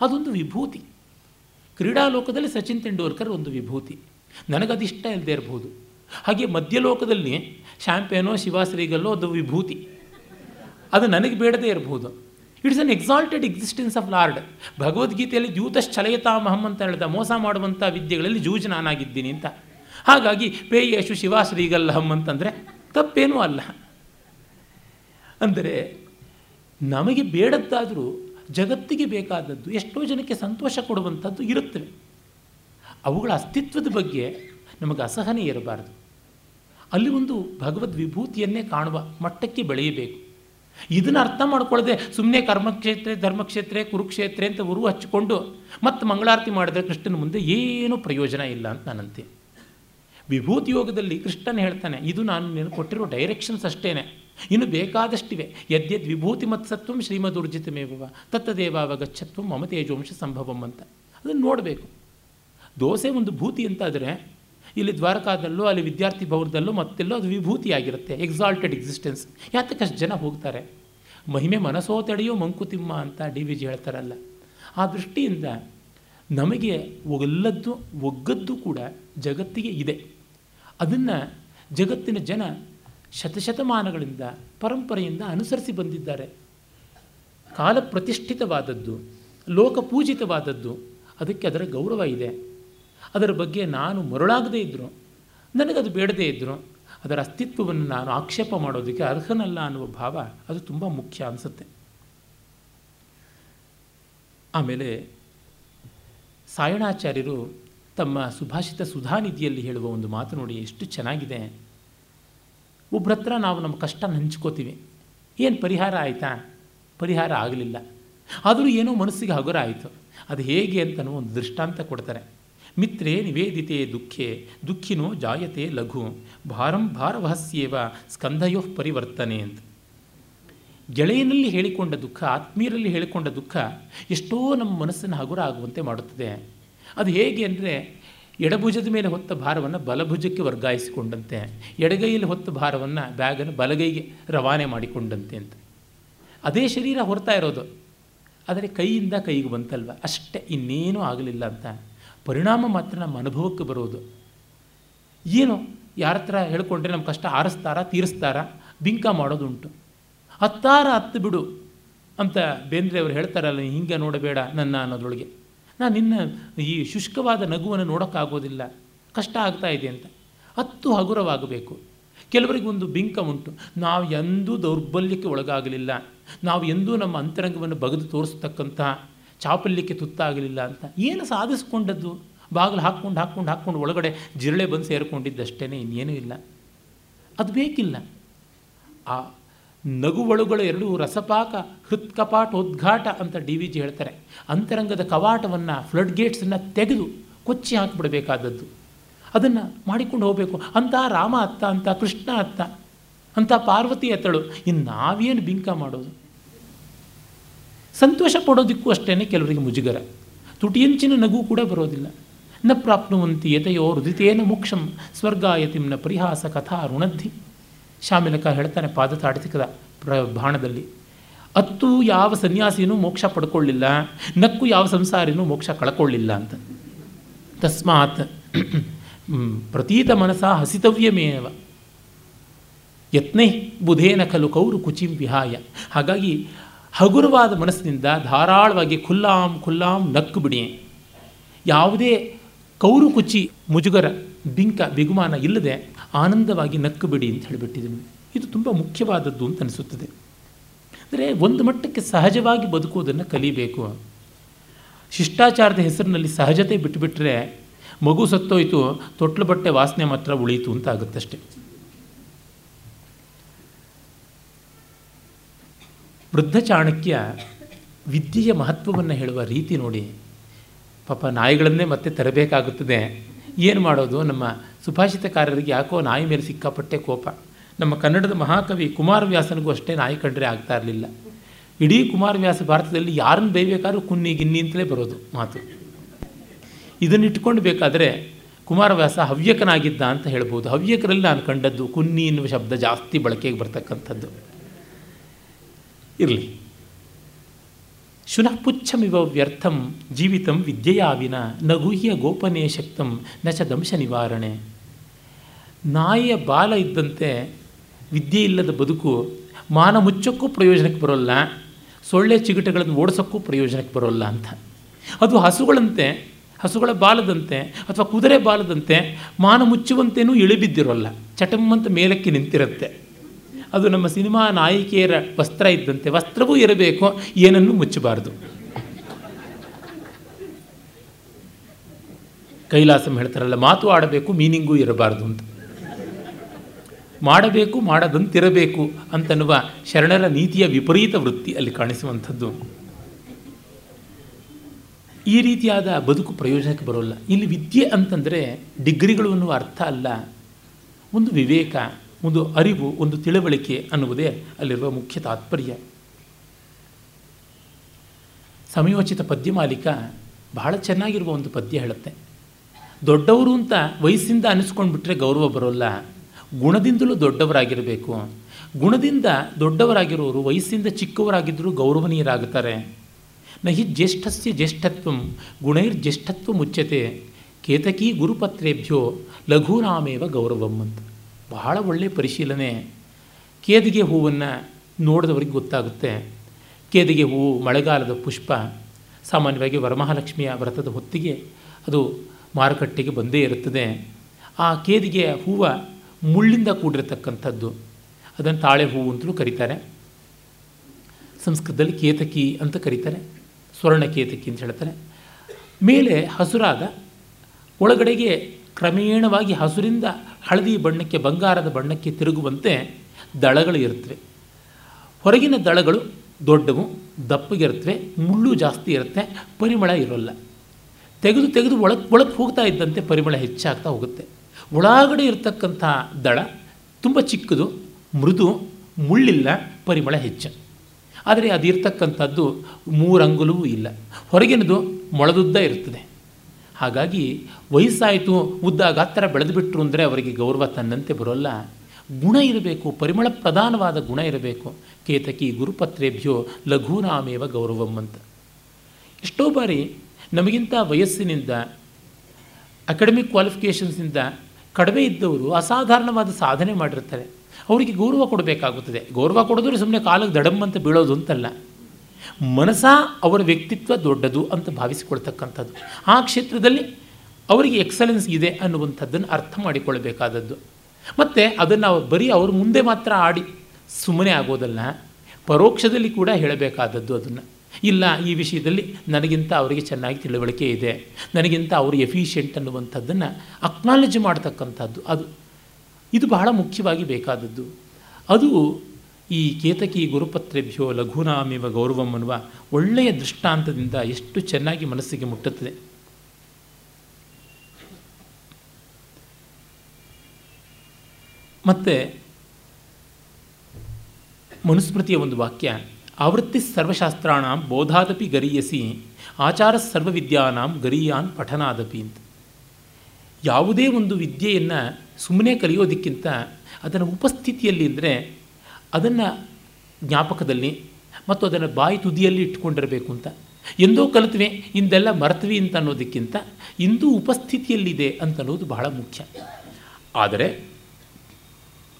Speaker 1: ಅದೊಂದು ವಿಭೂತಿ. ಕ್ರೀಡಾಲೋಕದಲ್ಲಿ ಸಚಿನ್ ತೆಂಡೂಲ್ಕರ್ ಒಂದು ವಿಭೂತಿ. ನನಗದಿಷ್ಟ ಇಲ್ಲದೆ ಇರಬಹುದು ಹಾಗೆ ಮಧ್ಯಲೋಕದಲ್ಲಿ ಶ್ಯಾಂಪೇನೋ ಶಿವಾಶ್ರೀಗಲ್ಲೋ ಅದು ವಿಭೂತಿ. ಅದು ನನಗೆ ಬೇಡದೇ ಇರಬಹುದು it's an exalted existence of lord ಭಗವದ್ಗೀತೆಯಲ್ಲಿ ದ್ಯೂತಶ್ಚಲಯತಾಮಹಂ ಅಂತ ಹೇಳಿದ, ಮೋಸ ಮಾಡುವಂಥ ವಿದ್ಯೆಗಳಲ್ಲಿ ಜೂಜ್ ನಾನಾಗಿದ್ದೀನಿ ಅಂತ. ಹಾಗಾಗಿ ಪೇಯೇಶು ಶಿವಾಶ್ರೀಗಲ್ಲಹಂ ಅಂತಂದರೆ ತಪ್ಪೇನೂ ಅಲ್ಲ. ಅಂದರೆ ನಮಗೆ ಬೇಡದ್ದಾದರೂ ಜಗತ್ತಿಗೆ ಬೇಕಾದದ್ದು ಎಷ್ಟೋ ಜನಕ್ಕೆ ಸಂತೋಷ ಕೊಡುವಂಥದ್ದು ಇರುತ್ತವೆ. ಅವುಗಳ ಅಸ್ತಿತ್ವದ ಬಗ್ಗೆ ನಮಗೆ ಅಸಹನೆ ಇರಬಾರದು. ಅಲ್ಲಿ ಒಂದು ಭಗವದ್ ವಿಭೂತಿಯನ್ನೇ ಕಾಣುವ ಮಟ್ಟಕ್ಕೆ ಬೆಳೆಯಬೇಕು. ಇದನ್ನು ಅರ್ಥ ಮಾಡ್ಕೊಳ್ಳದೆ ಸುಮ್ಮನೆ ಕರ್ಮಕ್ಷೇತ್ರ, ಧರ್ಮಕ್ಷೇತ್ರ, ಕುರುಕ್ಷೇತ್ರ ಅಂತ ಉರು ಹಚ್ಚಿಕೊಂಡು ಮತ್ತೆ ಮಂಗಳಾರತಿ ಮಾಡಿದ್ರೆ ಕೃಷ್ಣನ ಮುಂದೆ ಏನೂ ಪ್ರಯೋಜನ ಇಲ್ಲ ಅಂತ ನಾನಂತೆ ವಿಭೂತಿ ಯೋಗದಲ್ಲಿ ಕೃಷ್ಣನ್ ಹೇಳ್ತಾನೆ, ಇದು ನಾನು ನೀನು ಕೊಟ್ಟಿರೋ ಡೈರೆಕ್ಷನ್ಸ್ ಅಷ್ಟೇನೆ. ಇನ್ನು ಬೇಕಾದಷ್ಟಿವೆ. ಯದ್ಯದ್ ವಿಭೂತಿ ಮತ್ಸತ್ವಂ ಶ್ರೀಮದುರ್ಜಿತಮೇವ ತತ್ತದೇವಾವಗಚ್ಚತ್ವಂ ಮಮ ತೇಜೋಂಶ ಸಂಭವಂ ಅಂತ. ಅದನ್ನು ನೋಡಬೇಕು. ದೋಸೆ ಒಂದು ಭೂತಿ ಅಂತಾದರೆ ಇಲ್ಲಿ ದ್ವಾರಕಾದಲ್ಲೂ, ಅಲ್ಲಿ ವಿದ್ಯಾರ್ಥಿ ಭವನದಲ್ಲೂ ಮತ್ತೆಲ್ಲೋ ಅದು ವಿಭೂತಿಯಾಗಿರುತ್ತೆ ಎಕ್ಸಾಲ್ಟೆಡ್ ಎಕ್ಸಿಸ್ಟೆನ್ಸ್ ಯಾತಕ್ಕಷ್ಟು ಜನ ಹೋಗ್ತಾರೆ? ಮಹಿಮೆ ಮನಸೋ ತಡೆಯೋ ಮಂಕುತಿಮ್ಮ ಅಂತ ಡಿ ವಿ ಜಿ ಹೇಳ್ತಾರಲ್ಲ. ಆ ದೃಷ್ಟಿಯಿಂದ ನಮಗೆ ಒಲ್ಲದ್ದು ಒಗ್ಗದ್ದು ಕೂಡ ಜಗತ್ತಿಗೆ ಇದೆ. ಅದನ್ನು ಜಗತ್ತಿನ ಜನ ಶತಶತಮಾನಗಳಿಂದ, ಪರಂಪರೆಯಿಂದ ಅನುಸರಿಸಿ ಬಂದಿದ್ದಾರೆ. ಕಾಲ ಪ್ರತಿಷ್ಠಿತವಾದದ್ದು ಲೋಕಪೂಜಿತವಾದದ್ದು, ಅದಕ್ಕೆ ಅದರ ಗೌರವ ಇದೆ. ಅದರ ಬಗ್ಗೆ ನಾನು ಮರುಳಾಗದೇ ಇದ್ದರು ನನಗದು ಬೇಡದೇ ಇದ್ದರು ಅದರ ಅಸ್ತಿತ್ವವನ್ನು ನಾನು ಆಕ್ಷೇಪ ಮಾಡೋದಕ್ಕೆ ಅರ್ಹನಲ್ಲ ಅನ್ನುವ ಭಾವ ಅದು ತುಂಬ ಮುಖ್ಯ ಅನಿಸುತ್ತೆ. ಆಮೇಲೆ ಸಾಯಣಾಚಾರ್ಯರು ತಮ್ಮ ಸುಭಾಷಿತ ಸುಧಾನಿಧಿಯಲ್ಲಿ ಹೇಳುವ ಒಂದು ಮಾತು ನೋಡಿ ಎಷ್ಟು ಚೆನ್ನಾಗಿದೆ. ಒಬ್ಬರ ಹತ್ರ ನಾವು ನಮ್ಮ ಕಷ್ಟ ಹಂಚ್ಕೋತೀವಿ. ಏನು ಪರಿಹಾರ ಆಯಿತಾ? ಪರಿಹಾರ ಆಗಲಿಲ್ಲ. ಆದರೂ ಏನೋ ಮನಸ್ಸಿಗೆ ಹಗುರ ಆಯಿತು. ಅದು ಹೇಗೆ ಅಂತ ಒಂದು ದೃಷ್ಟಾಂತ ಕೊಡ್ತಾರೆ. ಮಿತ್ರೇ ನಿವೇದಿತೆ ದುಃಖೆ, ದುಃಖಿನೋ ಜಾಯತೆ ಲಘು, ಭಾರಂ ಭಾರವಹಸ್ಯೇವ ಸ್ಕಂಧಯೋ ಪರಿವರ್ತನೆ ಅಂತ. ಗೆಳೆಯನಲ್ಲಿ ಹೇಳಿಕೊಂಡ ದುಃಖ, ಆತ್ಮೀಯರಲ್ಲಿ ಹೇಳಿಕೊಂಡ ದುಃಖ ಎಷ್ಟೋ ನಮ್ಮ ಮನಸ್ಸನ್ನು ಹಗುರ ಆಗುವಂತೆ ಮಾಡುತ್ತದೆ. ಅದು ಹೇಗೆ ಅಂದರೆ ಎಡಭುಜದ ಮೇಲೆ ಹೊತ್ತ ಭಾರವನ್ನು ಬಲಭುಜಕ್ಕೆ ವರ್ಗಾಯಿಸಿಕೊಂಡಂತೆ, ಎಡಗೈಯಲ್ಲಿ ಹೊತ್ತ ಭಾರವನ್ನು ಬ್ಯಾಗನ್ನು ಬಲಗೈಗೆ ರವಾನೆ ಮಾಡಿಕೊಂಡಂತೆ ಅಂತ. ಅದೇ ಶರೀರ ಹೊರತಾ ಇರೋದು, ಆದರೆ ಕೈಯಿಂದ ಕೈಗೆ ಬಂತಲ್ವ? ಅಷ್ಟೇ, ಇನ್ನೇನೂ ಆಗಲಿಲ್ಲ ಅಂತ. ಪರಿಣಾಮ ಮಾತ್ರ ನಮ್ಮ ಅನುಭವಕ್ಕೆ ಬರೋದು. ಏನು? ಯಾರ ಹತ್ರ ಹೇಳ್ಕೊಂಡ್ರೆ ನಮ್ಮ ಕಷ್ಟ ಆರಿಸ್ತಾರ, ತೀರಿಸ್ತಾರ? ಬಿಂಕ ಮಾಡೋದುಂಟು. ಹತ್ತಾರ ಹತ್ತು ಬಿಡು ಅಂತ ಬೇಂದ್ರೆ ಅವರು ಹೇಳ್ತಾರಲ್ಲ ಹಿಂಗೆ ನೋಡಬೇಡ ನನ್ನ ಅನ್ನೋದ್ರೊಳಗೆ. ನಾನು ನಿನ್ನ ಈ ಶುಷ್ಕವಾದ ನಗುವನ್ನು ನೋಡೋಕ್ಕಾಗೋದಿಲ್ಲ. ಕಷ್ಟ ಆಗ್ತಾ ಇದೆ ಅಂತ. ಹತ್ತು ಹಗುರವಾಗಬೇಕು. ಕೆಲವರಿಗೆ ಒಂದು ಬಿಂಕ ಉಂಟು. ನಾವು ಎಂದೂ ದೌರ್ಬಲ್ಯಕ್ಕೆ ಒಳಗಾಗಲಿಲ್ಲ. ನಾವು ಎಂದೂ ನಮ್ಮ ಅಂತರಂಗವನ್ನು ಬಗೆದು ತೋರಿಸ್ತಕ್ಕಂತಹ ಚಾಪಲ್ಯಕ್ಕೆ ತುತ್ತಾಗಲಿಲ್ಲ ಅಂತ. ಏನು ಸಾಧಿಸ್ಕೊಂಡದ್ದು? ಬಾಗಿಲು ಹಾಕ್ಕೊಂಡು ಹಾಕ್ಕೊಂಡು ಹಾಕ್ಕೊಂಡು ಒಳಗಡೆ ಜಿರಳೆ ಬಂದು ಸೇರಿಕೊಂಡಿದ್ದಷ್ಟೇ ಇನ್ನೇನೂ ಇಲ್ಲ. ಅದು ಬೇಕಿಲ್ಲ. ಆ ನಗುವಳುಗಳು ಎರಡೂ ಎರಡು ರಸಪಾಕ, ಹೃತ್ಕಪಾಟ ಉದ್ಘಾಟ ಅಂತ ಡಿ ವಿ ಜಿ ಹೇಳ್ತಾರೆ. ಅಂತರಂಗದ ಕವಾಟವನ್ನು ಫ್ಲಡ್ ಗೇಟ್ಸನ್ನು ತೆಗೆದು ಕೊಚ್ಚಿ ಹಾಕಿಬಿಡಬೇಕಾದದ್ದು. ಅದನ್ನು ಮಾಡಿಕೊಂಡು ಹೋಗಬೇಕು. ಅಂತ ರಾಮ ಅತ್ತ ಅಂತ ಕೃಷ್ಣ ಅತ್ತ ಅಂತ ಪಾರ್ವತಿ ಅತ್ತಳು. ಇನ್ನು ನಾವೇನು ಬಿಂಕ ಮಾಡೋದು? ಸಂತೋಷ ಪಡೋದಕ್ಕೂ ಅಷ್ಟೇ ಕೆಲವರಿಗೆ ಮುಜುಗರ. ತುಟಿಯಂಚಿನ ನಗು ಕೂಡ ಬರೋದಿಲ್ಲ. ನ ಪ್ರಾಪ್ನುವಂತಿ ಯತೆಯೋ ಹೃದಿತೇನ ಮೋಕ್ಷಂ ಸ್ವರ್ಗಾಯತಿಂನ ಪರಿಹಾಸ ಕಥಾ ಋಣದ್ಧಿ. ಶಾಮಿಲಕ ಹೇಳ್ತಾನೆ ಪಾದತಾಡಿತಿಕದ ಪ್ರ ಬಾಣದಲ್ಲಿ. ಅತ್ತು ಯಾವ ಸನ್ಯಾಸಿನೂ ಮೋಕ್ಷ ಪಡ್ಕೊಳ್ಳಿಲ್ಲ, ನಕ್ಕು ಯಾವ ಸಂಸಾರಿನೂ ಮೋಕ್ಷ ಕಳ್ಕೊಳ್ಳಿಲ್ಲ ಅಂತ. ತಸ್ಮಾತ್ ಪ್ರತೀತ ಮನಸ ಹಸಿತವ್ಯಮೇವ. ಯತ್ನೈ ಬುಧೇನ ಖಲು ಕೌರು ಕುಚಿಂ ವಿಹಾಯ. ಹಾಗಾಗಿ ಹಗುರವಾದ ಮನಸ್ಸಿನಿಂದ ಧಾರಾಳವಾಗಿ ಖುಲ್ಲಾಂ ಖುಲ್ಲಾಂ ನಕ್ಕು ಬಿಡಿ ಯಾವುದೇ ಕೌರು ಕುಚ್ಚಿ ಮುಜುಗರ ಬಿಂಕ ಬಿಗುಮಾನ ಇಲ್ಲದೆ ಆನಂದವಾಗಿ ನಕ್ಕು ಬಿಡಿ ಅಂತ ಹೇಳಿಬಿಟ್ಟಿದ್ದೀನಿ ಇದು ತುಂಬ ಮುಖ್ಯವಾದದ್ದು ಅಂತ ಅನಿಸುತ್ತದೆ. ಅಂದರೆ ಒಂದು ಮಟ್ಟಕ್ಕೆ ಸಹಜವಾಗಿ ಬದುಕುವುದನ್ನು ಕಲಿಬೇಕು. ಶಿಷ್ಟಾಚಾರದ ಹೆಸರಿನಲ್ಲಿ ಸಹಜತೆ ಬಿಟ್ಟುಬಿಟ್ರೆ ಮಗು ಸತ್ತೋಯ್ತು ತೊಟ್ಲು ಬಟ್ಟೆ ವಾಸನೆ ಮಾತ್ರ ಉಳಿಯಿತು ಅಂತ ಆಗುತ್ತಷ್ಟೆ. ವೃದ್ಧ ಚಾಣಕ್ಯ ವಿದ್ಯೆಯ ಮಹತ್ವವನ್ನು ಹೇಳುವ ರೀತಿ ನೋಡಿ. ಪಾಪ ನಾಯಿಗಳನ್ನೇ ಮತ್ತೆ ತರಬೇಕಾಗುತ್ತದೆ. ಏನು ಮಾಡೋದು? ನಮ್ಮ ಸುಭಾಷಿತಕಾರರಿಗೆ ಯಾಕೋ ನಾಯಿ ಮೇಲೆ ಸಿಕ್ಕಾಪಟ್ಟೆ ಕೋಪ. ನಮ್ಮ ಕನ್ನಡದ ಮಹಾಕವಿ ಕುಮಾರವ್ಯಾಸನಿಗೂ ಅಷ್ಟೇ ನಾಯಿ ಕಂಡ್ರೆ ಆಗ್ತಾ ಇರಲಿಲ್ಲ. ಇಡೀ ಕುಮಾರವ್ಯಾಸ ಭಾರತದಲ್ಲಿ ಯಾರನ್ನು ಬೇಯಬೇಕಾದ್ರೂ ಕುನ್ನಿ ಗಿನ್ನಿ ಅಂತಲೇ ಬರೋದು ಮಾತು. ಇದನ್ನು ಇಟ್ಕೊಂಡು ಬೇಕಾದರೆ ಕುಮಾರವ್ಯಾಸ ಹವ್ಯಕನಾಗಿದ್ದ ಅಂತ ಹೇಳ್ಬೋದು. ಹವ್ಯಕರಲ್ಲಿ ನಾನು ಕಂಡದ್ದು ಕುನ್ನಿ ಎನ್ನುವ ಶಬ್ದ ಜಾಸ್ತಿ ಬಳಕೆಗೆ ಬರ್ತಕ್ಕಂಥದ್ದು. ಇರಲಿ. ಶುನಃ ಪುಚ್ಛಮಿವ ವ್ಯರ್ಥಂ ಜೀವಿತಂ ವಿದ್ಯೆಯಾವಿನ ನಗುಹ್ಯ ಗೋಪನೆ ಶಕ್ತಂ ನ ಚ ದಂಶ ನಿವಾರಣೆ. ನಾಯಿಯ ಬಾಲ ಇದ್ದಂತೆ ವಿದ್ಯೆ ಇಲ್ಲದ ಬದುಕು ಮಾನ ಮುಚ್ಚೋಕ್ಕೂ ಪ್ರಯೋಜನಕ್ಕೆ ಬರೋಲ್ಲ, ಸೊಳ್ಳೆ ಚಿಗಟಗಳನ್ನು ಓಡಿಸೋಕ್ಕೂ ಪ್ರಯೋಜನಕ್ಕೆ ಬರೋಲ್ಲ ಅಂತ. ಅದು ಹಸುಗಳಂತೆ, ಹಸುಗಳ ಬಾಲದಂತೆ ಅಥವಾ ಕುದುರೆ ಬಾಲದಂತೆ ಮಾನ ಮುಚ್ಚುವಂತೇನೂ ಇಳಿಬಿದ್ದಿರೋಲ್ಲ ಚಟಮ್ಮಂತ ಮೇಲಕ್ಕೆ ನಿಂತಿರುತ್ತೆ. ಅದು ನಮ್ಮ ಸಿನಿಮಾ ನಾಯಕಿಯರ ವಸ್ತ್ರ ಇದ್ದಂತೆ ವಸ್ತ್ರವೂ ಇರಬೇಕು, ಏನನ್ನು ಮುಚ್ಚಬಾರ್ದು. ಕೈಲಾಸಂ ಹೇಳ್ತಾರಲ್ಲ, ಮಾತು ಆಡಬೇಕು, ಮೀನಿಂಗೂ ಇರಬಾರ್ದು ಅಂತ. ಮಾಡಬೇಕು, ಮಾಡದಂತಿರಬೇಕು ಅಂತನ್ನುವ ಶರಣರ ನೀತಿಯ ವಿಪರೀತ ವೃತ್ತಿ ಅಲ್ಲಿ ಕಾಣಿಸುವಂಥದ್ದು. ಈ ರೀತಿಯಾದ ಬದುಕು ಪ್ರಯೋಜನಕ್ಕೆ ಬರೋಲ್ಲ. ಇಲ್ಲಿ ವಿದ್ಯೆ ಅಂತಂದರೆ ಡಿಗ್ರಿಗಳು ಅನ್ನುವ ಅರ್ಥ ಅಲ್ಲ. ಒಂದು ವಿವೇಕ ಒಂದು ಅರಿವು, ಒಂದು ತಿಳುವಳಿಕೆ ಅನ್ನುವುದೇ ಅಲ್ಲಿರುವ ಮುಖ್ಯ ತಾತ್ಪರ್ಯ. ಸಮಯೋಚಿತ ಪದ್ಯ ಮಾಲೀಕ ಬಹಳ ಚೆನ್ನಾಗಿರುವ ಒಂದು ಪದ್ಯ ಹೇಳುತ್ತೆ. ದೊಡ್ಡವರು ಅಂತ ವಯಸ್ಸಿಂದ ಅನಿಸ್ಕೊಂಡು ಬಿಟ್ಟರೆ ಗೌರವ ಬರೋಲ್ಲ. ಗುಣದಿಂದಲೂ ದೊಡ್ಡವರಾಗಿರಬೇಕು. ಗುಣದಿಂದ ದೊಡ್ಡವರಾಗಿರೋರು, ವಯಸ್ಸಿಂದ ಚಿಕ್ಕವರಾಗಿದ್ದರೂ ಗೌರವನೀಯರಾಗುತ್ತಾರೆ ನಹಿ ಜ್ಯೇಷ್ಠಸ್ಯ ಜ್ಯೇಷ್ಠತ್ವಂ ಗುಣೈರ್ಜ್ಯೇಷ್ಠತ್ವ ಮುಚ್ಚತೆ ಕೇತಕಿ ಗುರುಪತ್ರೇಭ್ಯೋ ಲಘೂನಾಮೇವ ಗೌರವಂ ಅಂತ. ಬಹಳ ಒಳ್ಳೆಯ ಪರಿಶೀಲನೆ. ಕೇದಿಗೆ ಹೂವನ್ನು ನೋಡಿದವರಿಗೆ ಗೊತ್ತಾಗುತ್ತೆ. ಕೇದಿಗೆ ಹೂವು ಮಳೆಗಾಲದ ಪುಷ್ಪ, ಸಾಮಾನ್ಯವಾಗಿ ವರಮಹಾಲಕ್ಷ್ಮಿಯ ವ್ರತದ ಹೊತ್ತಿಗೆ ಅದು ಮಾರುಕಟ್ಟೆಗೆ ಬಂದೇ ಇರುತ್ತದೆ. ಆ ಕೇದಿಗೆಯ ಹೂವು ಮುಳ್ಳಿಂದ ಕೂಡಿರತಕ್ಕಂಥದ್ದು. ಅದನ್ನು ತಾಳೆ ಹೂವು ಅಂತಲೂ ಕರೀತಾರೆ. ಸಂಸ್ಕೃತದಲ್ಲಿ ಕೇತಕಿ ಅಂತ ಕರೀತಾರೆ. ಸ್ವರ್ಣ ಕೇತಕಿ ಅಂತ ಹೇಳ್ತಾರೆ. ಮೇಲೆ ಹಸುರಾದ, ಒಳಗಡೆಗೆ ಕ್ರಮೇಣವಾಗಿ ಹಸುರಿಂದ ಹಳದಿ ಬಣ್ಣಕ್ಕೆ, ಬಂಗಾರದ ಬಣ್ಣಕ್ಕೆ ತಿರುಗುವಂತೆ ದಳಗಳು ಇರುತ್ತವೆ. ಹೊರಗಿನ ದಳಗಳು ದೊಡ್ಡವು ದಪ್ಪಗಿರುತ್ತವೆ ಮುಳ್ಳು ಜಾಸ್ತಿ ಇರುತ್ತೆ, ಪರಿಮಳ ಇರೋಲ್ಲ. ತೆಗೆದು ತೆಗೆದು ಒಳಗೆ ಒಳಗೆ ಹೋಗ್ತಾ ಇದ್ದಂತೆ ಪರಿಮಳ ಹೆಚ್ಚಾಗ್ತಾ ಹೋಗುತ್ತೆ. ಒಳಗಡೆ ಇರತಕ್ಕಂಥ ದಳ ತುಂಬ ಚಿಕ್ಕದು, ಮೃದು, ಮುಳ್ಳಿಲ್ಲ, ಪರಿಮಳ ಹೆಚ್ಚು. ಆದರೆ ಅದಿರ್ತಕ್ಕಂಥದ್ದು ಮೂರಂಗುಲವೂ ಇಲ್ಲ. ಹೊರಗಿನದು ಮೊಳದುದ್ದ ಇರ್ತದೆ. ಹಾಗಾಗಿ ವಯಸ್ಸಾಯಿತು ಉದ್ದ ಗಾತ್ರ ಬೆಳೆದುಬಿಟ್ರು ಅಂದರೆ ಅವರಿಗೆ ಗೌರವ ತನ್ನಂತೆ ಬರೋಲ್ಲ. ಗುಣ ಇರಬೇಕು, ಪರಿಮಳ ಪ್ರಧಾನವಾದ ಗುಣ ಇರಬೇಕು. ಕೇತಕಿ ಗುರುಪತ್ರೇಭ್ಯೋ ಲಘೂನಾಮೇವ ಗೌರವಂ ಅಂತ. ಎಷ್ಟೋ ಬಾರಿ ನಮಗಿಂತ ವಯಸ್ಸಿನಿಂದ, ಅಕಾಡೆಮಿಕ್ ಕ್ವಾಲಿಫಿಕೇಷನ್ಸಿಂದ ಕಡಿಮೆ ಇದ್ದವರು ಅಸಾಧಾರಣವಾದ ಸಾಧನೆ ಮಾಡಿರ್ತಾರೆ. ಅವರಿಗೆ ಗೌರವ ಕೊಡಬೇಕಾಗುತ್ತದೆ. ಗೌರವ ಕೊಡೋದ್ರೆ ಸುಮ್ಮನೆ ಕಾಲಿಗೆ ದಡಮ್ ಅಂತ ಬೀಳೋದು ಅಂತಲ್ಲ. ಮನಸ ಅವರ ವ್ಯಕ್ತಿತ್ವ ದೊಡ್ಡದು ಅಂತ ಭಾವಿಸಿಕೊಳ್ತಕ್ಕಂಥದ್ದು. ಆ ಕ್ಷೇತ್ರದಲ್ಲಿ ಅವರಿಗೆ ಎಕ್ಸಲೆನ್ಸ್ ಇದೆ ಅನ್ನುವಂಥದ್ದನ್ನು ಅರ್ಥ ಮಾಡಿಕೊಳ್ಳಬೇಕಾದದ್ದು. ಮತ್ತು ಅದನ್ನು ಬರೀ ಅವ್ರ ಮುಂದೆ ಮಾತ್ರ ಆಡಿ ಸುಮ್ಮನೆ ಆಗೋದಲ್ಲ. ಪರೋಕ್ಷದಲ್ಲಿ ಕೂಡ ಹೇಳಬೇಕಾದದ್ದು ಅದನ್ನು. ಇಲ್ಲ, ಈ ವಿಷಯದಲ್ಲಿ ನನಗಿಂತ ಅವರಿಗೆ ಚೆನ್ನಾಗಿ ತಿಳುವಳಿಕೆ ಇದೆ. ನನಗಿಂತ ಅವರು ಎಫಿಷಿಯೆಂಟ್ ಅನ್ನುವಂಥದ್ದನ್ನು ಅಕ್ನಾಲಜ್ ಮಾಡ್ತಕ್ಕಂಥದ್ದು ಅದು. ಇದು ಬಹಳ ಮುಖ್ಯವಾಗಿ ಬೇಕಾದದ್ದು. ಅದು ಈ ಕೇತಕಿ ಗುರುಪತ್ರೆಭ್ಯೋ ಲಘುನಾಮಿವ ಗೌರವಂ ಅನ್ನುವ ಒಳ್ಳೆಯ ದೃಷ್ಟಾಂತದಿಂದ ಎಷ್ಟು ಚೆನ್ನಾಗಿ ಮನಸ್ಸಿಗೆ ಮುಟ್ಟುತ್ತದೆ. ಮತ್ತು ಮನುಸ್ಮೃತಿಯ ಒಂದು ವಾಕ್ಯ, ಆವೃತ್ತಿ ಸರ್ವಶಾಸ್ತ್ರಾಣ ಬೋಧಾದಪಿ ಗರೀಯಸಿ, ಆಚಾರ ಸರ್ವವಿದ್ಯಾನಾಂ ಗರೀಯಾನ್ ಪಠನಾದಪಿ ಅಂತ. ಯಾವುದೇ ಒಂದು ವಿದ್ಯೆಯನ್ನು ಸುಮ್ಮನೆ ಕಲಿಯೋದಕ್ಕಿಂತ ಅದರ ಉಪಸ್ಥಿತಿಯಲ್ಲಿ ಅಂದರೆ ಅದನ್ನು ಜ್ಞಾಪಕದಲ್ಲಿ ಮತ್ತು ಅದನ್ನು ಬಾಯಿ ತುದಿಯಲ್ಲಿ ಇಟ್ಕೊಂಡಿರಬೇಕು ಅಂತ. ಎಂದೋ ಕಲಿತ್ವೆ, ಇಂದೆಲ್ಲ ಮರೆತ್ವಿ ಅಂತ ಅನ್ನೋದಕ್ಕಿಂತ ಇಂದು ಉಪಸ್ಥಿತಿಯಲ್ಲಿದೆ ಅಂತ ಅನ್ನೋದು ಬಹಳ ಮುಖ್ಯ. ಆದರೆ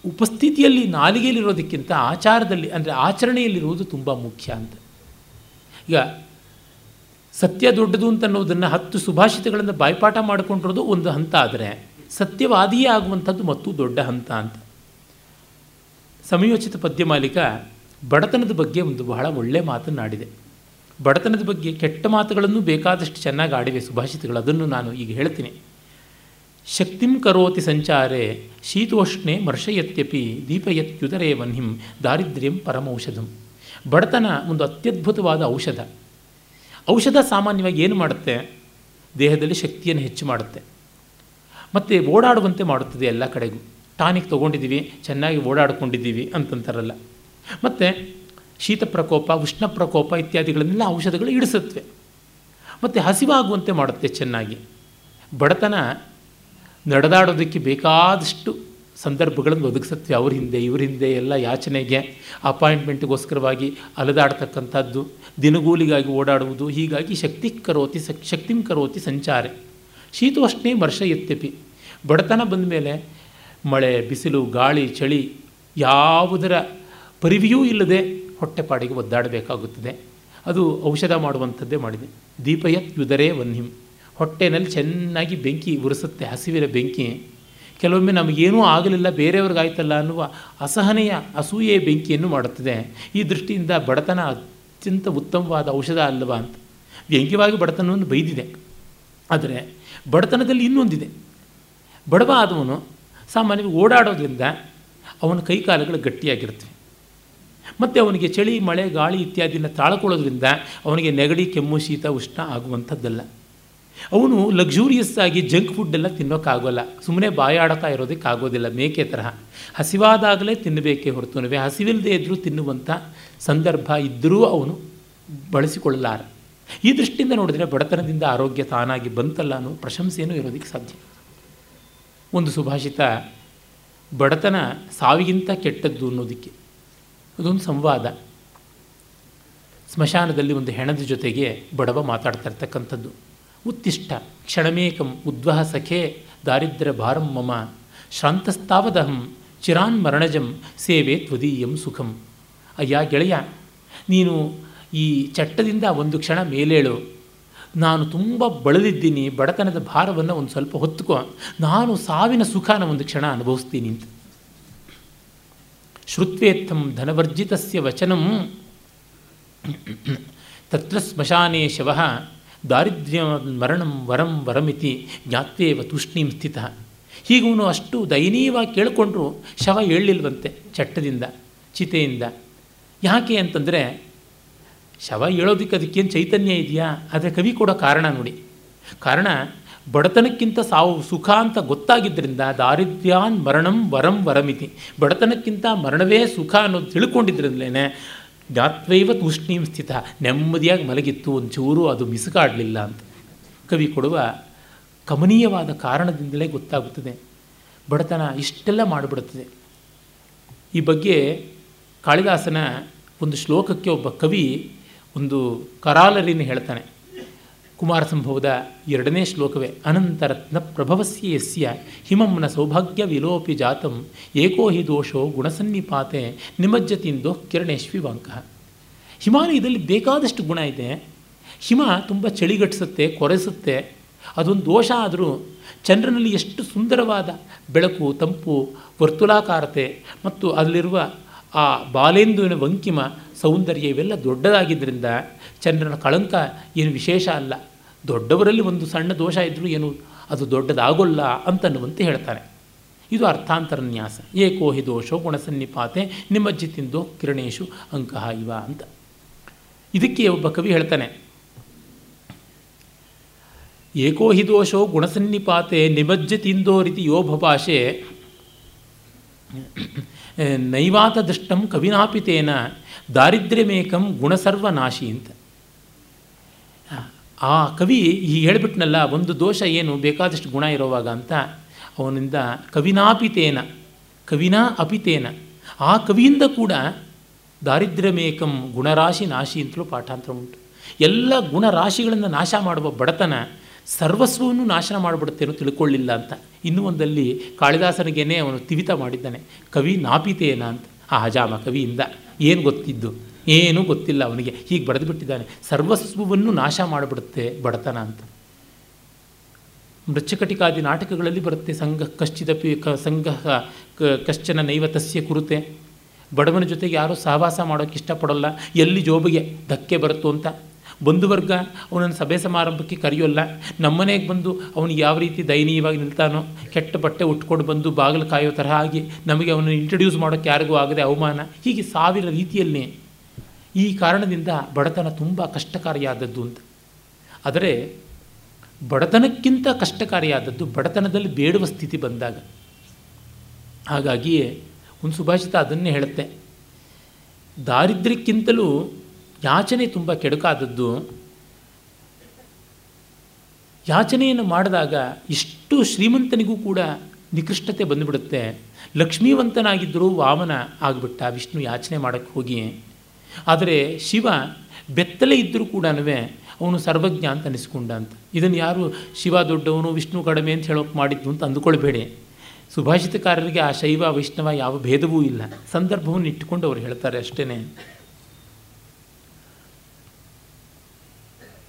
Speaker 1: ಉಪಸ್ಥಿತಿಯಲ್ಲಿ ನಾಲಿಗೆಯಲ್ಲಿರೋದಕ್ಕಿಂತ ಆಚಾರದಲ್ಲಿ, ಅಂದರೆ ಆಚರಣೆಯಲ್ಲಿರುವುದು ತುಂಬ ಮುಖ್ಯ ಅಂತ. ಈಗ ಸತ್ಯ ದೊಡ್ಡದು ಅಂತ ಅನ್ನೋದನ್ನು ಹತ್ತು ಸುಭಾಷಿತಗಳನ್ನು ಬಾಯ್ಪಾಠ ಮಾಡಿಕೊಂಡಿರೋದು ಒಂದು ಹಂತ, ಆದರೆ ಸತ್ಯವಾದಿಯೇ ಆಗುವಂಥದ್ದು ಮತ್ತು ದೊಡ್ಡ ಹಂತ ಅಂತ. ಸಮಯೋಚಿತ ಪದ್ಯ ಮಾಲೀಕ ಬಡತನದ ಬಗ್ಗೆ ಒಂದು ಬಹಳ ಒಳ್ಳೆಯ ಮಾತನ್ನಾಡಿದೆ ಬಡತನದ ಬಗ್ಗೆ ಕೆಟ್ಟ ಮಾತುಗಳನ್ನು ಬೇಕಾದಷ್ಟು ಚೆನ್ನಾಗಿ ಆಡಿವೆ ಸುಭಾಷಿತಗಳು. ಅದನ್ನು ನಾನು ಈಗ ಹೇಳ್ತೀನಿ. ಶಕ್ತಿಂ ಕರೋತಿ ಸಂಚಾರೆ ಶೀತೋಷ್ಣೆ ಮರ್ಷಯತ್ಯಪಿ ದೀಪಯತ್ಯುದರೇ ವನ್ಹಿಂ ದಾರಿದ್ರ್ಯಂ ಪರಮೌಷಧಂ ಬಡತನ ಒಂದು ಅತ್ಯದ್ಭುತವಾದ ಔಷಧ. ಔಷಧ ಸಾಮಾನ್ಯವಾಗಿ ಏನು ಮಾಡುತ್ತೆ? ದೇಹದಲ್ಲಿ ಶಕ್ತಿಯನ್ನು ಹೆಚ್ಚು ಮಾಡುತ್ತೆ. ಮತ್ತು ಓಡಾಡುವಂತೆ ಮಾಡುತ್ತದೆ ಎಲ್ಲ ಕಡೆಗೂ. ಟಾನಿಕ್ ತೊಗೊಂಡಿದ್ದೀವಿ, ಚೆನ್ನಾಗಿ ಓಡಾಡ್ಕೊಂಡಿದ್ದೀವಿ ಅಂತಂತಾರಲ್ಲ. ಮತ್ತು ಶೀತ ಪ್ರಕೋಪ, ಉಷ್ಣ ಪ್ರಕೋಪ ಇತ್ಯಾದಿಗಳನ್ನೆಲ್ಲ ಔಷಧಗಳು ಇಡಿಸುತ್ತವೆ ಮತ್ತು ಹಸಿವಾಗುವಂತೆ ಮಾಡುತ್ತೆ ಚೆನ್ನಾಗಿ. ಬಡತನ ನಡೆದಾಡೋದಕ್ಕೆ ಬೇಕಾದಷ್ಟು ಸಂದರ್ಭಗಳನ್ನು ಒದಗಿಸುತ್ತೆ ಅವ್ರ ಹಿಂದೆ, ಇವ್ರ ಹಿಂದೆ ಎಲ್ಲ ಯಾಚನೆಗೆ, ಅಪಾಯಿಂಟ್ಮೆಂಟ್ಗೋಸ್ಕರವಾಗಿ ಅಲೆದಾಡ್ತಕ್ಕಂಥದ್ದು, ದಿನಗೂಲಿಗಾಗಿ ಓಡಾಡುವುದು, ಹೀಗಾಗಿ ಶಕ್ತಿ ಕರೋತಿ, ಶಕ್ತಿಂ ಕರೋತಿ ಸಂಚಾರೆ. ಶೀತೋಷ್ಣೇ ವರ್ಷ ಎತ್ತೆಪಿ ಬಡತನ ಬಂದ ಮೇಲೆ ಮಳೆ, ಬಿಸಿಲು, ಗಾಳಿ, ಚಳಿ ಯಾವುದರ ಪರಿವಿಯೂ ಇಲ್ಲದೆ ಹೊಟ್ಟೆಪಾಡಿಗೆ ಒದ್ದಾಡಬೇಕಾಗುತ್ತದೆ. ಅದು ಔಷಧ ಮಾಡುವಂಥದ್ದೇ ಮಾಡಿದೆ. ದೀಪಯ ಯುದರೇ ವನ್ಹಿಂ. ಹೊಟ್ಟೆನಲ್ಲಿ ಚೆನ್ನಾಗಿ ಬೆಂಕಿ ಉರಿಸುತ್ತೆ, ಹಸಿವಿನ ಬೆಂಕಿ. ಕೆಲವೊಮ್ಮೆ ನಮಗೇನೂ ಆಗಲಿಲ್ಲ, ಬೇರೆಯವ್ರಿಗಾಯ್ತಲ್ಲ ಅನ್ನುವ ಅಸಹನೆಯ ಅಸೂಯೆ ಬೆಂಕಿಯನ್ನು ಮಾಡುತ್ತದೆ. ಈ ದೃಷ್ಟಿಯಿಂದ ಬಡತನ ಅತ್ಯಂತ ಉತ್ತಮವಾದ ಔಷಧ ಅಲ್ಲವಾ ಅಂತ. ವ್ಯಂಗ್ಯವಾಗಿ ಬಡತನವನ್ನು ಬೈದಿದೆ. ಆದರೆ ಬಡತನದಲ್ಲಿ ಇನ್ನೊಂದಿದೆ. ಬಡವ ಆದವನು ಸಾಮಾನ್ಯವಾಗಿ ಓಡಾಡೋದ್ರಿಂದ ಅವನ ಕೈಕಾಲುಗಳು ಗಟ್ಟಿಯಾಗಿರ್ತವೆ ಮತ್ತು ಅವನಿಗೆ ಚಳಿ, ಮಳೆ, ಗಾಳಿ ಇತ್ಯಾದಿನ ತಾಳ್ಕೊಳ್ಳೋದ್ರಿಂದ ಅವನಿಗೆ ನೆಗಡಿ, ಕೆಮ್ಮು, ಶೀತ, ಉಷ್ಣ ಆಗುವಂಥದ್ದಲ್ಲ. ಅವನು ಲಕ್ಸುರಿಯಸ್ ಆಗಿ ಜಂಕ್ ಫುಡ್ ಎಲ್ಲ ತಿನ್ನೋಕ್ಕಾಗೋಲ್ಲ. ಸುಮ್ಮನೆ ಬಾಯಾಡ್ತಾ ಇರೋದಕ್ಕೆ ಆಗೋದಿಲ್ಲ, ಮೇಕೆ ತರಹ. ಹಸಿವಾದಾಗಲೇ ತಿನ್ನಬೇಕೇ ಹೊರತು ಹಸಿವಿಲ್ಲದೆ ಇದ್ದರೂ ತಿನ್ನುವಂಥ ಸಂದರ್ಭ ಇದ್ದರೂ ಅವನು ಬಳಸಿಕೊಳ್ಳಲಾರ. ಈ ದೃಷ್ಟಿಯಿಂದ ನೋಡಿದರೆ ಬಡತನದಿಂದ ಆರೋಗ್ಯ ತಾನಾಗಿ ಬಂತಲ್ಲ ಅನ್ನೋ ಪ್ರಶಂಸೆಯೂ ಇರೋದಕ್ಕೆ ಸಾಧ್ಯ. ಒಂದು ಸುಭಾಷಿತ ಬಡತನ ಸಾವಿಗಿಂತ ಕೆಟ್ಟದ್ದು ಅನ್ನೋದಕ್ಕೆ. ಅದೊಂದು ಸಂವಾದ. ಸ್ಮಶಾನದಲ್ಲಿ ಒಂದು ಹೆಣದ ಜೊತೆಗೆ ಬಡವ ಮಾತಾಡ್ತಾ ಇರ್ತಕ್ಕಂಥದ್ದು ಉತ್ತಿಷ್ಟ ಕ್ಷಣಮೇಕಂ, ಉದ್ವಹ ಸಖೆ ದಾರಿದ್ರ್ಯ ಭಾರಂ ಮಮ, ಶ್ರಾಂತಸ್ತಾವದಹಂ, ಚಿರಾನ್ ಮರಣಜಂ, ಸೇವೆ ತ್ವದೀಯಂ ಸುಖಂ. ಅಯ್ಯ ಗೆಳೆಯ, ನೀನು ಈ ಚಟ್ಟದಿಂದ ಒಂದು ಕ್ಷಣ ಮೇಲೇಳು. ನಾನು ತುಂಬ ಬಳಲಿದ್ದೀನಿ, ಬಡತನದ ಭಾರವನ್ನು ಒಂದು ಸ್ವಲ್ಪ ಹೊತ್ತುಕೋ. ನಾನು ಸಾವಿನ ಸುಖನ ಒಂದು ಕ್ಷಣ ಅನುಭವಿಸ್ತೀನಿ ಅಂತ. ಶ್ರುತ್ವೇತ್ತಂ ಧನವರ್ಜಿತಸ್ಯ ವಚನಂ. ತತ್ರ ಸ್ಮಶಾನೇ ಶವ. ದಾರಿದ್ರ್ಯ ಮರಣಂ ವರಂ ವರಮಿತಿ ಜ್ಞಾತ್ವೇವ ತೂಷ್ಣೀಂ ಸ್ಥಿತ. ಹೀಗೂನು ಅಷ್ಟು ದಯನೀಯವಾಗಿ ಕೇಳಿಕೊಂಡ್ರು ಶವ ಹೇಳಿಲ್ವಂತೆ ಚಟ್ಟದಿಂದ, ಚಿತೆಯಿಂದ. ಯಾಕೆ ಅಂತಂದರೆ ಶವ ಹೇಳೋದಕ್ಕೆ ಅದಕ್ಕೇನು ಚೈತನ್ಯ ಇದೆಯಾ? ಆದರೆ ಕವಿ ಕೊಡೋ ಕಾರಣ ನೋಡಿ. ಕಾರಣ, ಬಡತನಕ್ಕಿಂತ ಸಾವು ಸುಖ ಅಂತ ಗೊತ್ತಾಗಿದ್ದರಿಂದ ದಾರಿದ್ರ್ಯಾನ್ ಮರಣಂ ವರಂ ವರಮಿತಿ. ಬಡತನಕ್ಕಿಂತ ಮರಣವೇ ಸುಖ ಅನ್ನೋದು ತಿಳ್ಕೊಂಡಿದ್ರಿಂದಲೇ ಜಾತ್ವೈವ ತೂಷ್ಣೀಂ ಸ್ಥಿತ. ನೆಮ್ಮದಿಯಾಗಿ ಮಲಗಿತ್ತು, ಒಂಚೂರು ಅದು ಮಿಸುಕಾಡಲಿಲ್ಲ ಅಂತ. ಕವಿ ಕೊಡುವ ಕಮನೀಯವಾದ ಕಾರಣದಿಂದಲೇ ಗೊತ್ತಾಗುತ್ತದೆ. ಬಡತನ ಇಷ್ಟೆಲ್ಲ ಮಾಡಿಬಿಡುತ್ತದೆ. ಈ ಬಗ್ಗೆ ಕಾಳಿದಾಸನ ಒಂದು ಶ್ಲೋಕಕ್ಕೆ ಒಬ್ಬ ಕವಿ ಒಂದು ಕರಾಲರಿನ ಹೇಳ್ತಾನೆ. ಕುಮಾರ ಸಂಭವದ ಎರಡನೇ ಶ್ಲೋಕವೇ, ಅನಂತರತ್ನ ಪ್ರಭವಸ್ಯ ಯಸ್ಯ ಹಿಮಂನ ಸೌಭಾಗ್ಯ ವಿಲೋಪಿ ಜಾತಂ, ಏಕೋ ಹಿ ದೋಷೋ ಗುಣಸನ್ನಿಪಾತೆ ನಿಮಜ್ಜತಿಂದೋ ಕಿರಣೇಶ್ವಿವಾಂಕ ಹಿಮಾಲಯದಲ್ಲಿ ಬೇಕಾದಷ್ಟು ಗುಣ ಇದೆ. ಹಿಮ ತುಂಬ ಚಳಿಗಟ್ಟಿಸುತ್ತೆ, ಕೊರೆಸುತ್ತೆ. ಅದೊಂದು ದೋಷ ಆದರೂ ಚಂದ್ರನಲ್ಲಿ ಎಷ್ಟು ಸುಂದರವಾದ ಬೆಳಕು, ತಂಪು, ವರ್ತುಲಾಕಾರತೆ ಮತ್ತು ಅಲ್ಲಿರುವ ಆ ಬಾಲೇಂದುವಿನ ವಂಕಿಮ ಸೌಂದರ್ಯ ಇವೆಲ್ಲ ದೊಡ್ಡದಾಗಿದ್ದರಿಂದ ಚಂದ್ರನ ಕಳಂಕ ಏನು ವಿಶೇಷ ಅಲ್ಲ. ದೊಡ್ಡವರಲ್ಲಿ ಒಂದು ಸಣ್ಣ ದೋಷ ಇದ್ದರೂ ಏನು ಅದು ದೊಡ್ಡದಾಗೋಲ್ಲ ಅಂತನ್ನುವಂತೆ ಹೇಳ್ತಾರೆ. ಇದು ಅರ್ಥಾಂತರನ್ಯಾಸ. ಏಕೋ ಹಿ ದೋಷೋ ಗುಣಸನ್ನಿಪಾತೆ ನಿಮಜ್ಜಿತಿಂದೋ ಕಿರಣೇಶು ಅಂಕಃ ಇವ ಅಂತ. ಇದಕ್ಕೆ ಒಬ್ಬ ಕವಿ ಹೇಳ್ತಾನೆ. ಏಕೋ ಹಿ ದೋಷೋ ಗುಣಸನ್ನಿಪಾತೆ ನಿಮಜ್ಜತಿಂದೋ ರೀತಿ ಯೋಭ ಭಭಾಷೆ ನೈವಾತ ದೃಷ್ಟಂ ಕವಿನಾಪಿತೇನ ದಾರಿದ್ರ್ಯಮೇಕಂ ಗುಣಸರ್ವನಾಶಿ ಅಂತ. ಆ ಕವಿ ಈ ಹೇಳ್ಬಿಟ್ನಲ್ಲ, ಒಂದು ದೋಷ ಏನು, ಬೇಕಾದಷ್ಟು ಗುಣ ಇರೋವಾಗ ಅಂತ, ಅವನಿಂದ ಕವಿನಾಪಿತೇನ, ಕವಿನಾ ಅಪಿತೇನ, ಆ ಕವಿಯಿಂದ ಕೂಡ ದಾರಿದ್ರ್ಯಮೇಕಂ ಗುಣರಾಶಿ ನಾಶಿ ಅಂತಲೂ ಪಾಠಾಂತರ ಉಂಟು. ಎಲ್ಲ ಗುಣರಾಶಿಗಳನ್ನು ನಾಶ ಮಾಡುವ ಬಡತನ ಸರ್ವಸ್ವವನ್ನು ನಾಶನ ಮಾಡಿಬಿಡುತ್ತೇನೋ ತಿಳ್ಕೊಳ್ಳಿಲ್ಲ ಅಂತ. ಇನ್ನೂ ಒಂದಲ್ಲಿ ಕಾಳಿದಾಸನಿಗೇನೆ ಅವನು ತಿವಿತ ಮಾಡಿದ್ದಾನೆ. ಕವಿ ನಾಪಿತೇನ ಅಂತ. ಆ ಹಜಾಮ ಕವಿಯಿಂದ ಏನು ಗೊತ್ತಿದ್ದು? ಏನೂ ಗೊತ್ತಿಲ್ಲ ಅವನಿಗೆ. ಹೀಗೆ ಬರೆದು ಬಿಟ್ಟಿದ್ದಾನೆ ಸರ್ವಸ್ವವನ್ನು ನಾಶ ಮಾಡಿಬಿಡುತ್ತೆ ಬಡತನ ಅಂತ. ಮೃಚ್ಚಕಟಿಕಾದಿ ನಾಟಕಗಳಲ್ಲಿ ಬರುತ್ತೆ ಸಂಘ ಕಶ್ಚಿದಪಿ ಕ ಸಂಘ ಕಶ್ಚನ ನೈವತಸ್ಯ ಕುರುತೆ. ಬಡವನ ಜೊತೆಗೆ ಯಾರೂ ಸಹವಾಸ ಮಾಡೋಕ್ಕೆ ಇಷ್ಟಪಡೋಲ್ಲ. ಎಲ್ಲಿ ಜೋಬಿಗೆ ಧಕ್ಕೆ ಬರುತ್ತೋ ಅಂತ. ಬಂಧುವರ್ಗ ಅವನನ್ನು ಸಭೆ ಸಮಾರಂಭಕ್ಕೆ ಕರೆಯೋಲ್ಲ. ನಮ್ಮನೆಗೆ ಬಂದು ಅವನು ಯಾವ ರೀತಿ ದಯನೀಯವಾಗಿ ನಿಲ್ತಾನೋ, ಕೆಟ್ಟ ಬಟ್ಟೆ ಉಟ್ಕೊಂಡು ಬಂದು ಬಾಗಿಲು ಕಾಯೋ ತರಹ ಆಗಿ ನಮಗೆ ಅವನನ್ನು ಇಂಟ್ರಡ್ಯೂಸ್ ಮಾಡೋಕ್ಕೆ ಯಾರಿಗೂ ಆಗದೆ ಅವಮಾನ. ಹೀಗೆ ಸಾವಿರ ರೀತಿಯಲ್ಲೇ ಈ ಕಾರಣದಿಂದ ಬಡತನ ತುಂಬ ಕಷ್ಟಕಾರಿಯಾದದ್ದು ಅಂತ. ಆದರೆ ಬಡತನಕ್ಕಿಂತ ಕಷ್ಟಕಾರಿಯಾದದ್ದು ಬಡತನದಲ್ಲಿ ಬೇಡುವ ಸ್ಥಿತಿ ಬಂದಾಗ. ಹಾಗಾಗಿಯೇ ಒಂದು ಸುಭಾಷಿತ ಅದನ್ನೇ ಹೇಳುತ್ತೆ. ದಾರಿದ್ರ್ಯಕ್ಕಿಂತಲೂ ಯಾಚನೆ ತುಂಬ ಕೆಡುಕಾದದ್ದು. ಯಾಚನೆಯನ್ನು ಮಾಡಿದಾಗ ಇಷ್ಟು ಶ್ರೀಮಂತನಿಗೂ ಕೂಡ ನಿಕೃಷ್ಟತೆ ಬಂದುಬಿಡುತ್ತೆ. ಲಕ್ಷ್ಮೀವಂತನಾಗಿದ್ದರೂ ವಾಮನ ಆಗಿಬಿಟ್ಟ ವಿಷ್ಣು ಯಾಚನೆ ಮಾಡೋಕ್ಕೆ ಹೋಗಿ. ಆದರೆ ಶಿವ ಬೆತ್ತಲೆ ಇದ್ದರೂ ಕೂಡ ಅವನು ಸರ್ವಜ್ಞ ಅಂತ ಅನಿಸ್ಕೊಂಡ ಅಂತ. ಇದನ್ನು ಯಾರು ಶಿವ ದೊಡ್ಡವನು ವಿಷ್ಣು ಕಡಿಮೆ ಅಂತ ಹೇಳೋಕೆ ಮಾಡಿದ್ದು ಅಂತ ಅಂದುಕೊಳ್ಬೇಡಿ. ಸುಭಾಷಿತಕಾರರಿಗೆ ಆ ಶೈವ, ವೈಷ್ಣವ ಯಾವ ಭೇದವೂ ಇಲ್ಲ. ಸಂದರ್ಭವನ್ನು ಇಟ್ಟುಕೊಂಡು ಅವ್ರು ಹೇಳ್ತಾರೆ ಅಷ್ಟೇ